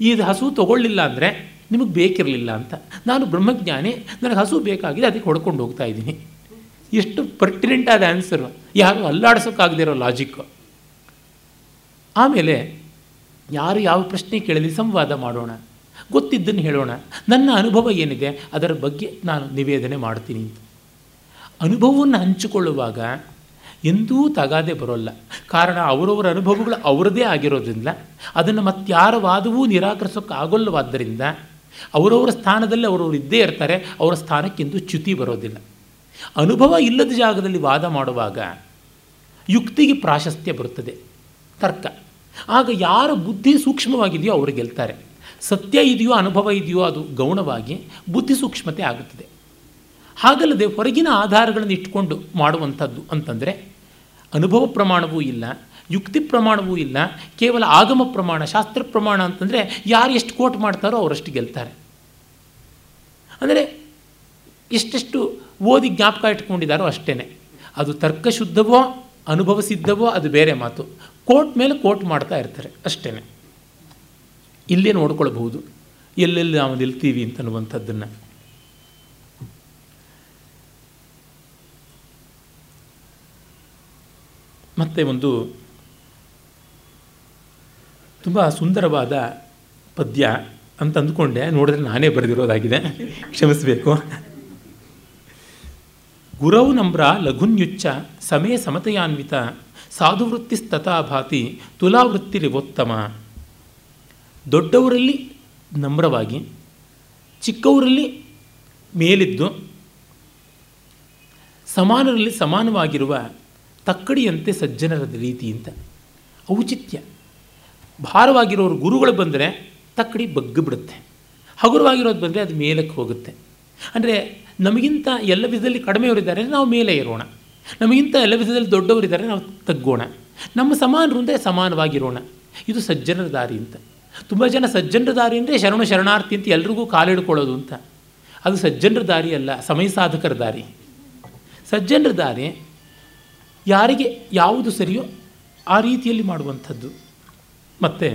Speaker 1: ಈ ಹಸು ತಗೊಳ್ಳಿಲ್ಲ ಅಂದರೆ ನಿಮಗೆ ಬೇಕಿರಲಿಲ್ಲ ಅಂತ. ನಾನು ಬ್ರಹ್ಮಜ್ಞಾನಿ, ನನಗೆ ಹಸು ಬೇಕಾಗಿದೆ, ಅದಕ್ಕೆ ಹೊಡ್ಕೊಂಡು ಹೋಗ್ತಾ ಇದ್ದೀನಿ. ಎಷ್ಟು ಪರ್ಟಿನೆಂಟ್ ಆದ ಆನ್ಸರು ಯಾರು ಅಲ್ಲಾಡಿಸೋಕ್ಕಾಗದಿರೋ ಲಾಜಿಕ್ಕು ಆಮೇಲೆ ಯಾರು ಯಾವ ಪ್ರಶ್ನೆ ಕೇಳಲಿ ಸಂವಾದ ಮಾಡೋಣ. ಗೊತ್ತಿದ್ದನ್ನು ಹೇಳೋಣ. ನನ್ನ ಅನುಭವ ಏನಿದೆ? ಅದರ ಬಗ್ಗೆ ನಾನು ನಿವೇದನೆ ಮಾಡ್ತೀನಿ ಅಂತ. ಅನುಭವವನ್ನು ಹಂಚಿಕೊಳ್ಳುವಾಗ ಎಂದೂ ತಗಾದೆ ಬರೋಲ್ಲ. ಕಾರಣ ಅವರವರ ಅನುಭವಗಳು ಅವರದೇ ಆಗಿರೋದ್ರಿಂದ ಅದನ್ನು ಮತ್ತಾರ ವಾದವೂ ನಿರಾಕರಿಸೋಕ್ಕಾಗೋಲ್ಲವಾದ್ದರಿಂದ ಅವರವರ ಸ್ಥಾನದಲ್ಲಿ ಅವರವರು ಇದ್ದೇ ಇರ್ತಾರೆ. ಅವರ ಸ್ಥಾನಕ್ಕೆಂದು ಚ್ಯುತಿ ಬರೋದಿಲ್ಲ. ಅನುಭವ ಇಲ್ಲದ ಜಾಗದಲ್ಲಿ ವಾದ ಮಾಡುವಾಗ ಯುಕ್ತಿಗೆ ಪ್ರಾಶಸ್ತ್ಯ ಬರುತ್ತದೆ, ತರ್ಕ. ಆಗ ಯಾರ ಬುದ್ಧಿ ಸೂಕ್ಷ್ಮವಾಗಿದೆಯೋ ಅವರು ಗೆಲ್ತಾರೆ. ಸತ್ಯ ಇದೆಯೋ ಅನುಭವ ಇದೆಯೋ ಅದು ಗೌಣವಾಗಿ ಬುದ್ಧಿ ಸೂಕ್ಷ್ಮತೆ ಆಗುತ್ತದೆ. ಹಾಗಲ್ಲದೆ ಹೊರಗಿನ ಆಧಾರಗಳನ್ನು ಇಟ್ಕೊಂಡು ಮಾಡುವಂಥದ್ದು ಅಂತಂದರೆ ಅನುಭವ ಪ್ರಮಾಣವೂ ಇಲ್ಲ, ಯುಕ್ತಿ ಪ್ರಮಾಣವೂ ಇಲ್ಲ, ಕೇವಲ ಆಗಮ ಪ್ರಮಾಣ, ಶಾಸ್ತ್ರ ಪ್ರಮಾಣ ಅಂತಂದರೆ ಯಾರು ಎಷ್ಟು ಕೋಟ್ ಮಾಡ್ತಾರೋ ಅವರಷ್ಟು ಗೆಲ್ತಾರೆ. ಅಂದರೆ ಎಷ್ಟೆಷ್ಟು ಓದಿ ಜ್ಞಾಪಕ ಇಟ್ಕೊಂಡಿದ್ದಾರೋ ಅಷ್ಟೇ ಅದು ತರ್ಕಶುದ್ಧವೋ ಅನುಭವ ಸಿದ್ಧವೋ ಅದು ಬೇರೆ ಮಾತು. ಕೋರ್ಟ್ ಮೇಲೆ ಕೋಟ್ ಮಾಡ್ತಾ ಇರ್ತಾರೆ ಅಷ್ಟೇ ಇಲ್ಲೇ ನೋಡ್ಕೊಳ್ಬಹುದು. ಎಲ್ಲೆಲ್ಲಿ ನಾವು ನಿಲ್ತೀವಿ ಅಂತನ್ನುವಂಥದ್ದನ್ನು. ಮತ್ತೆ ಒಂದು ತುಂಬ ಸುಂದರವಾದ ಪದ್ಯ ಅಂತ ಅಂದ್ಕೊಂಡೆ ನೋಡಿದ್ರೆ ನಾನೇ ಬರೆದಿರೋದಾಗಿದೆ. ಕ್ಷಮಿಸಬೇಕು. ಗುರವು ನಮ್ರ ಲಘುನ್ಯುಚ್ಚ ಸಮೇ ಸಾಧುವೃತ್ತಿ ಸಾಧುವೃತ್ತಿಸ್ತಥಾ ಭಾತಿ ತುಲಾವೃತ್ತಿರಿವೋತ್ತಮ. ದೊಡ್ಡವರಲ್ಲಿ ನಮ್ರವಾಗಿ, ಚಿಕ್ಕವರಲ್ಲಿ ಮೇಲಿದ್ದು, ಸಮಾನರಲ್ಲಿ ಸಮಾನವಾಗಿರುವ ತಕ್ಕಡಿಯಂತೆ ಸಜ್ಜನರ ರೀತಿ ಅಂತ ಔಚಿತ್ಯ. ಭಾರವಾಗಿರೋರು ಗುರುಗಳು ಬಂದರೆ ತಕ್ಕಡಿ ಬಗ್ಗಿಬಿಡುತ್ತೆ ಹಗುರವಾಗಿರೋದು ಬಂದರೆ ಅದು ಮೇಲಕ್ಕೆ ಹೋಗುತ್ತೆ. ಅಂದರೆ ನಮಗಿಂತ ಎಲ್ಲ ವಿಧದಲ್ಲಿ ಕಡಿಮೆಯವರಿದ್ದಾರೆ ನಾವು ಮೇಲೆ ಇರೋಣ ನಮಗಿಂತ ಎಲ್ಲ ವಿಧದಲ್ಲಿ ದೊಡ್ಡವರಿದ್ದಾರೆ ನಾವು ತಗ್ಗೋಣ. ನಮ್ಮ ಸಮಾನರು ಸಮಾನವಾಗಿರೋಣ. ಇದು ಸಜ್ಜನರ ದಾರಿ ಅಂತ. ತುಂಬ ಜನ ಸಜ್ಜನರ ದಾರಿ ಅಂದರೆ ಶರಣ ಶರಣಾರ್ಥಿ ಅಂತ ಎಲ್ರಿಗೂ ಕಾಲಿಡ್ಕೊಳ್ಳೋದು ಅಂತ. ಅದು ಸಜ್ಜನರ ದಾರಿ ಅಲ್ಲ, ಸಮಯ ಸಾಧಕರ ದಾರಿ. ಸಜ್ಜನರ ದಾರಿ ಯಾರಿಗೆ ಯಾವುದು ಸರಿಯೋ ಆ ರೀತಿಯಲ್ಲಿ ಮಾಡುವಂಥದ್ದು. ಮತ್ತು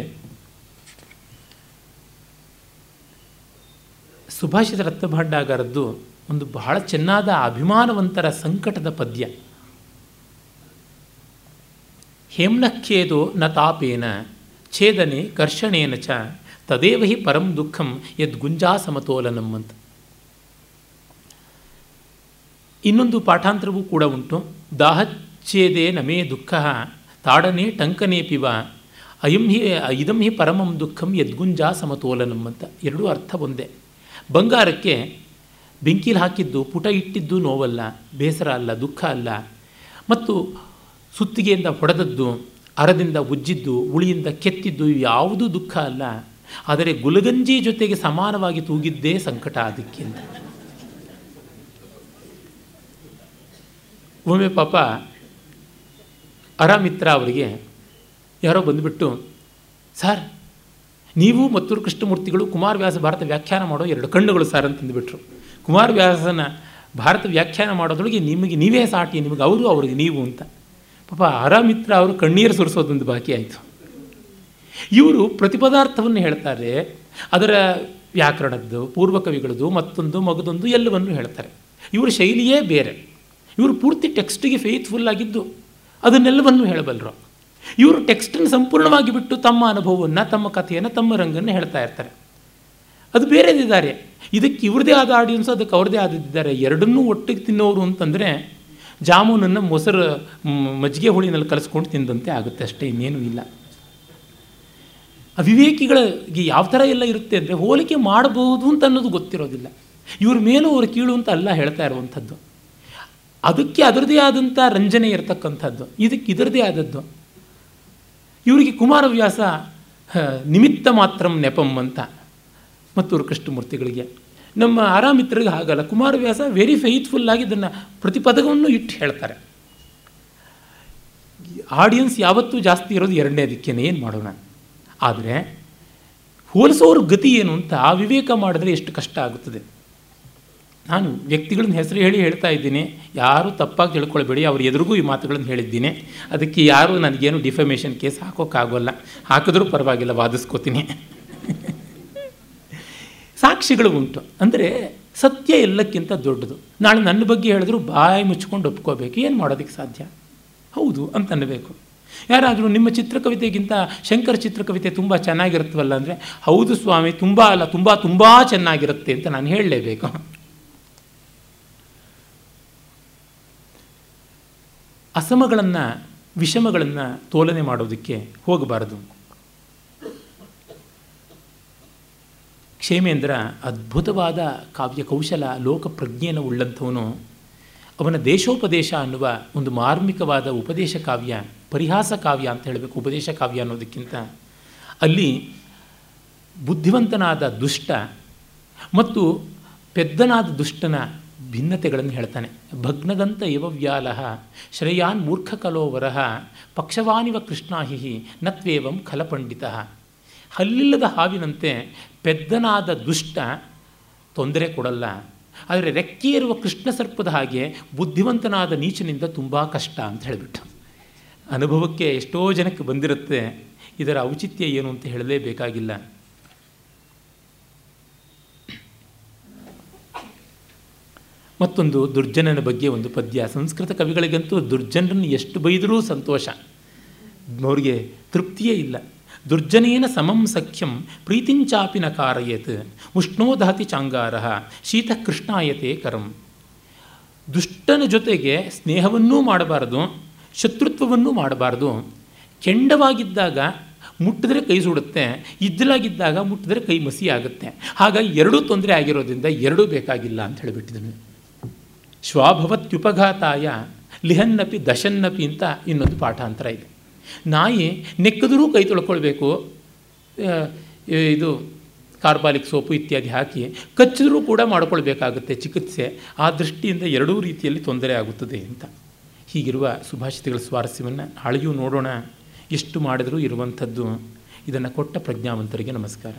Speaker 1: ಸುಭಾಷಿತ ರತ್ನಭಾಂಡಾಗಾರದ್ದು ಒಂದು ಬಹಳ ಚೆನ್ನಾದ ಅಭಿಮಾನವಂತರ ಸಂಕಟದ ಪದ್ಯ. ಹೇಮ್ನಖೇದೋ ನ ತಾಪೇನ, ಛೇದನೆ ಕರ್ಷಣೇನ ಚ, ತದೇವ ಹಿ ಪರಂ ದುಃಖಂ ಯದ್ ಗುಂಜಾ ಸಮತೋಲನಂ ಅಂತ. ಇನ್ನೊಂದು ಪಾಠಾಂತರವೂ ಕೂಡ ಉಂಟು. ದಾಹಚ್ಛೇದೇ ನಮೇ ದುಃಖ, ತಾಡನೆ ಟಂಕನೇ ಪಿವ, ಅಯಂ ಹಿ, ಇದಂ ಹಿ ಪರಮಂ ದುಃಖಂ ಯದ್ಗುಂಜಾ ಸಮತೋಲನಂ ಅಂತ. ಎರಡೂ ಅರ್ಥ ಒಂದೇ. ಬಂಗಾರಕ್ಕೆ ಬೆಂಕಿಲಿ ಹಾಕಿದ್ದು, ಪುಟ ಇಟ್ಟಿದ್ದು ನೋವಲ್ಲ, ಬೇಸರ ಅಲ್ಲ, ದುಃಖ ಅಲ್ಲ. ಮತ್ತು ಸುತ್ತಿಗೆಯಿಂದ ಹೊಡೆದದ್ದು, ಅರದಿಂದ ಉಜ್ಜಿದ್ದು, ಉಳಿಯಿಂದ ಕೆತ್ತಿದ್ದು ಯಾವುದೂ ದುಃಖ ಅಲ್ಲ. ಆದರೆ ಗುಲಗಂಜಿ ಜೊತೆಗೆ ಸಮಾನವಾಗಿ ತೂಗಿದ್ದೇ ಸಂಕಟ ಅದಕ್ಕೆ ಅಂತ. ಒಮ್ಮೆ ಪಾಪ ಅರಾಮಿತ್ರ ಅವರಿಗೆ ಯಾರೋ ಬಂದುಬಿಟ್ಟು, ಸರ್ ನೀವು ಮತ್ತು ಕೃಷ್ಣಮೂರ್ತಿಗಳು ಕುಮಾರವ್ಯಾಸ ಭಾರತ ವ್ಯಾಖ್ಯಾನ ಮಾಡೋ ಎರಡು ಕಣ್ಣುಗಳು ಸರ್ ಅಂತಂದುಬಿಟ್ರು ಕುಮಾರವ್ಯಾಸನ ಭಾರತ ವ್ಯಾಖ್ಯಾನ ಮಾಡೋದ್ರೊಳಗೆ ನಿಮಗೆ ನೀವೇ ಸಾಟಿ, ನಿಮಗೆ ಅವರು, ಅವ್ರಿಗೆ ನೀವು ಅಂತ. ಪಾಪ ಆರಾಮಿತ್ರ ಅವರು ಕಣ್ಣೀರು ಸುರಿಸೋದೊಂದು ಬಾಕಿ ಆಯಿತು. ಇವರು ಪ್ರತಿಪದಾರ್ಥವನ್ನು ಹೇಳ್ತಾರೆ, ಅದರ ವ್ಯಾಕರಣದ್ದು, ಪೂರ್ವ ಕವಿಗಳದ್ದು, ಮತ್ತೊಂದು, ಮಗದೊಂದು ಎಲ್ಲವನ್ನು ಹೇಳ್ತಾರೆ. ಇವರ ಶೈಲಿಯೇ ಬೇರೆ. ಇವರು ಪೂರ್ತಿ ಟೆಕ್ಸ್ಟಿಗೆ ಫೇತ್ಫುಲ್ ಆಗಿದ್ದು ಅದನ್ನೆಲ್ಲವನ್ನು ಹೇಳಬಲ್ಲರು ಇವರು ಟೆಕ್ಸ್ಟನ್ನು ಸಂಪೂರ್ಣವಾಗಿ ಬಿಟ್ಟು ತಮ್ಮ ಅನುಭವವನ್ನು, ತಮ್ಮ ಕಥೆಯನ್ನು, ತಮ್ಮ ರಂಗನ್ನು ಹೇಳ್ತಾ ಇರ್ತಾರೆ. ಅದು ಬೇರೆದಿದ್ದಾರೆ. ಇದಕ್ಕೆ ಇವ್ರದೇ ಆದ ಆಡಿಯನ್ಸ್ ಅದಕ್ಕೆ ಅವ್ರದೇ ಆದಿದ್ದಾರೆ ಎರಡನ್ನೂ ಒಟ್ಟಿಗೆ ತಿನ್ನೋರು ಅಂತಂದರೆ ಜಾಮೂನನ್ನು ಮೊಸರು ಮಜ್ಜಿಗೆ ಹುಳಿನಲ್ಲಿ ಕಲಿಸ್ಕೊಂಡು ತಿಂದಂತೆ ಆಗುತ್ತೆ. ಅಷ್ಟೇ ಇನ್ನೇನು ಇಲ್ಲ. ಅವಿವೇಕಿಗಳಿಗೆ ಯಾವ ಥರ ಎಲ್ಲ ಇರುತ್ತೆ ಅಂದರೆ ಹೋಲಿಕೆ ಮಾಡಬಹುದು ಅಂತ ಅನ್ನೋದು ಗೊತ್ತಿರೋದಿಲ್ಲ. ಇವ್ರ ಮೇಲೂ ಅವ್ರ ಕೀಳು ಅಂತ ಅಲ್ಲ ಹೇಳ್ತಾ ಇರುವಂಥದ್ದು. ಅದಕ್ಕೆ ಅದರದೇ ಆದಂಥ ರಂಜನೆ ಇರತಕ್ಕಂಥದ್ದು. ಇದಕ್ಕೆ ಇದರದೇ ಆದದ್ದು. ಇವರಿಗೆ ಕುಮಾರವ್ಯಾಸ ನಿಮಿತ್ತ ಮಾತ್ರಂ ನೆಪಂ ಅಂತ ಮತ್ತೂರು ಕೃಷ್ಣಮೂರ್ತಿಗಳಿಗೆ. ನಮ್ಮ ಆರಾಮಿತ್ರರಿಗೆ ಹಾಗಲ್ಲ, ಕುಮಾರವ್ಯಾಸ ವೆರಿ ಫೇತ್ಫುಲ್ಲಾಗಿ ಇದನ್ನು ಪ್ರತಿಪದವನ್ನು ಇಟ್ಟು ಹೇಳ್ತಾರೆ. ಆಡಿಯನ್ಸ್ ಯಾವತ್ತೂ ಜಾಸ್ತಿ ಇರೋದು ಎರಡನೇ ದಿಕ್ಕೇನೆ ಏನು ಮಾಡೋಣ? ಆದರೆ ಹೋಲಿಸೋರ ಗತಿ ಏನು ಅಂತ ವಿವೇಕ ಮಾಡಿದ್ರೆ ಎಷ್ಟು ಕಷ್ಟ ಆಗುತ್ತದೆ? ನಾನು ವ್ಯಕ್ತಿಗಳನ್ನ ಹೆಸರು ಹೇಳಿ ಹೇಳ್ತಾ ಇದ್ದೀನಿ. ಯಾರೂ ತಪ್ಪಾಗಿ ತಿಳ್ಕೊಳ್ಬೇಡಿ. ಅವ್ರ ಎದುರಿಗೂ ಈ ಮಾತುಗಳನ್ನು ಹೇಳಿದ್ದೀನಿ. ಅದಕ್ಕೆ ಯಾರೂ ನನಗೇನು ಡಿಫಮೇಷನ್ ಕೇಸ್ ಹಾಕೋಕ್ಕಾಗೋಲ್ಲ. ಹಾಕಿದ್ರೂ ಪರವಾಗಿಲ್ಲ, ವಾದಿಸ್ಕೋತೀನಿ. ಸಾಕ್ಷಿಗಳು ಉಂಟು. ಅಂದರೆ ಸತ್ಯ ಎಲ್ಲಕ್ಕಿಂತ ದೊಡ್ಡದು. ನಾಳೆ ನನ್ನ ಬಗ್ಗೆ ಹೇಳಿದ್ರು ಬಾಯಿ ಮುಚ್ಕೊಂಡು ಒಪ್ಕೋಬೇಕು. ಏನು ಮಾಡೋದಕ್ಕೆ ಸಾಧ್ಯ? ಹೌದು ಅಂತ ಅನ್ನಬೇಕು ಯಾರಾದರೂ ನಿಮ್ಮ ಚಿತ್ರಕವಿತೆಗಿಂತ ಶಂಕರ ಚಿತ್ರಕವಿತೆ ತುಂಬ ಚೆನ್ನಾಗಿರುತ್ತವಲ್ಲ ಅಂದರೆ, ಹೌದು ಸ್ವಾಮಿ, ತುಂಬ ಅಲ್ಲ, ತುಂಬ ತುಂಬ ಚೆನ್ನಾಗಿರುತ್ತೆ ಅಂತ ನಾನು ಹೇಳಲೇಬೇಕು. ಅಸಮಗಳನ್ನು, ವಿಷಮಗಳನ್ನು ತೋಲನೆ ಮಾಡೋದಕ್ಕೆ ಹೋಗಬಾರದು. ಕ್ಷೇಮೇಂದ್ರ ಅದ್ಭುತವಾದ ಕಾವ್ಯ ಕೌಶಲ ಲೋಕಪ್ರಜ್ಞೆಯನ್ನು ಉಳ್ಳಂಥವನು. ಅವನ ದೇಶೋಪದೇಶ ಅನ್ನುವ ಒಂದು ಮಾರ್ಮಿಕವಾದ ಉಪದೇಶ ಕಾವ್ಯ, ಪರಿಹಾಸ ಕಾವ್ಯ ಅಂತ ಹೇಳಬೇಕು, ಉಪದೇಶ ಕಾವ್ಯ ಅನ್ನೋದಕ್ಕಿಂತ. ಅಲ್ಲಿ ಬುದ್ಧಿವಂತನಾದ ದುಷ್ಟ ಮತ್ತು ಪೆದ್ದನಾದ ದುಷ್ಟನ ಭಿನ್ನತೆಗಳನ್ನು ಹೇಳ್ತಾನೆ. ಭಗ್ನದಂತ ಯವವ್ಯಾಲಹ ಶ್ರೇಯಾನ್ ಮೂರ್ಖ ಕಲೋವರಹ ಪಕ್ಷವಾನಿವ ಕೃಷ್ಣಾಹಿ ನತ್ವೇವಂ ಖಲಪಂಡಿತ. ಹಲ್ಲಿಲ್ಲದ ಹಾವಿನಂತೆ ಪೆದ್ದನಾದ ದುಷ್ಟ ತೊಂದರೆ ಕೊಡಲ್ಲ. ಆದರೆ ರೆಕ್ಕೆ ಇರುವ ಕೃಷ್ಣ ಸರ್ಪದ ಹಾಗೆ ಬುದ್ಧಿವಂತನಾದ ನೀಚನಿಂದ ತುಂಬ ಕಷ್ಟ ಅಂತ ಹೇಳಿಬಿಟ್ಟು. ಅನುಭವಕ್ಕೆ ಎಷ್ಟೋ ಜನಕ್ಕೆ ಬಂದಿರುತ್ತೆ. ಇದರ ಔಚಿತ್ಯ ಏನು ಅಂತ ಹೇಳಲೇಬೇಕಾಗಿಲ್ಲ. ಮತ್ತೊಂದು ದುರ್ಜನನ ಬಗ್ಗೆ ಒಂದು ಪದ್ಯ. ಸಂಸ್ಕೃತ ಕವಿಗಳಿಗಂತೂ ದುರ್ಜನರನ್ನು ಎಷ್ಟು ಬೈದರೂ ಸಂತೋಷ. ಅವ್ರಿಗೆ ತೃಪ್ತಿಯೇ ಇಲ್ಲ. ದುರ್ಜನೇನ ಸಮಂ ಸಖ್ಯಂ ಪ್ರೀತಿಂಚಾಪಿ ನ ಕಾರಯತ್ ಉಷ್ಣೋದಹತಿ ಚಾಂಗಾರ, ಶೀತ ಕೃಷ್ಣಾಯತೆ ಕರಂ. ದುಷ್ಟನ ಜೊತೆಗೆ ಸ್ನೇಹವನ್ನೂ ಮಾಡಬಾರದು, ಶತ್ರುತ್ವವನ್ನೂ ಮಾಡಬಾರ್ದು. ಕೆಂಡವಾಗಿದ್ದಾಗ ಮುಟ್ಟಿದ್ರೆ ಕೈ ಸುಡುತ್ತೆ, ಇದ್ದಲಾಗಿದ್ದಾಗ ಮುಟ್ಟಿದ್ರೆ ಕೈ ಮಸಿ ಆಗುತ್ತೆ. ಹಾಗಾಗಿ ಎರಡೂ ತೊಂದರೆ ಆಗಿರೋದ್ರಿಂದ ಎರಡೂ ಬೇಕಾಗಿಲ್ಲ ಅಂತ ಹೇಳಿಬಿಟ್ಟಿದ್ದೀನಿ ಶ್ವಾಭವತ್ಯುಪಘಾತಾಯ, ಲಿಹನ್ನಪಿ ದಶನ್ನಪಿ ಅಂತ ಇನ್ನೊಂದು ಪಾಠಾಂತರ ಇದೆ. ನಾಯಿ ನೆಕ್ಕದರೂ ಕೈ ತೊಳ್ಕೊಳ್ಬೇಕು ಇದು ಕಾರ್ಬಾಲಿಕ್ ಸೋಪು ಇತ್ಯಾದಿ ಹಾಕಿ ಕಚ್ಚಿದ್ರೂ ಕೂಡ ಮಾಡಿಕೊಳ್ಬೇಕಾಗುತ್ತೆ ಚಿಕಿತ್ಸೆ. ಆ ದೃಷ್ಟಿಯಿಂದ ಎರಡೂ ರೀತಿಯಲ್ಲಿ ತೊಂದರೆ ಆಗುತ್ತದೆ ಅಂತ. ಹೀಗಿರುವ ಸುಭಾಷಿತಗಳ ಸ್ವಾರಸ್ಯವನ್ನು ಹಳೆಯೂ ನೋಡೋಣ. ಎಷ್ಟು ಮಾಡಿದರೂ ಇರುವಂಥದ್ದು. ಇದನ್ನು ಕೊಟ್ಟ ಪ್ರಜ್ಞಾವಂತರಿಗೆ ನಮಸ್ಕಾರ.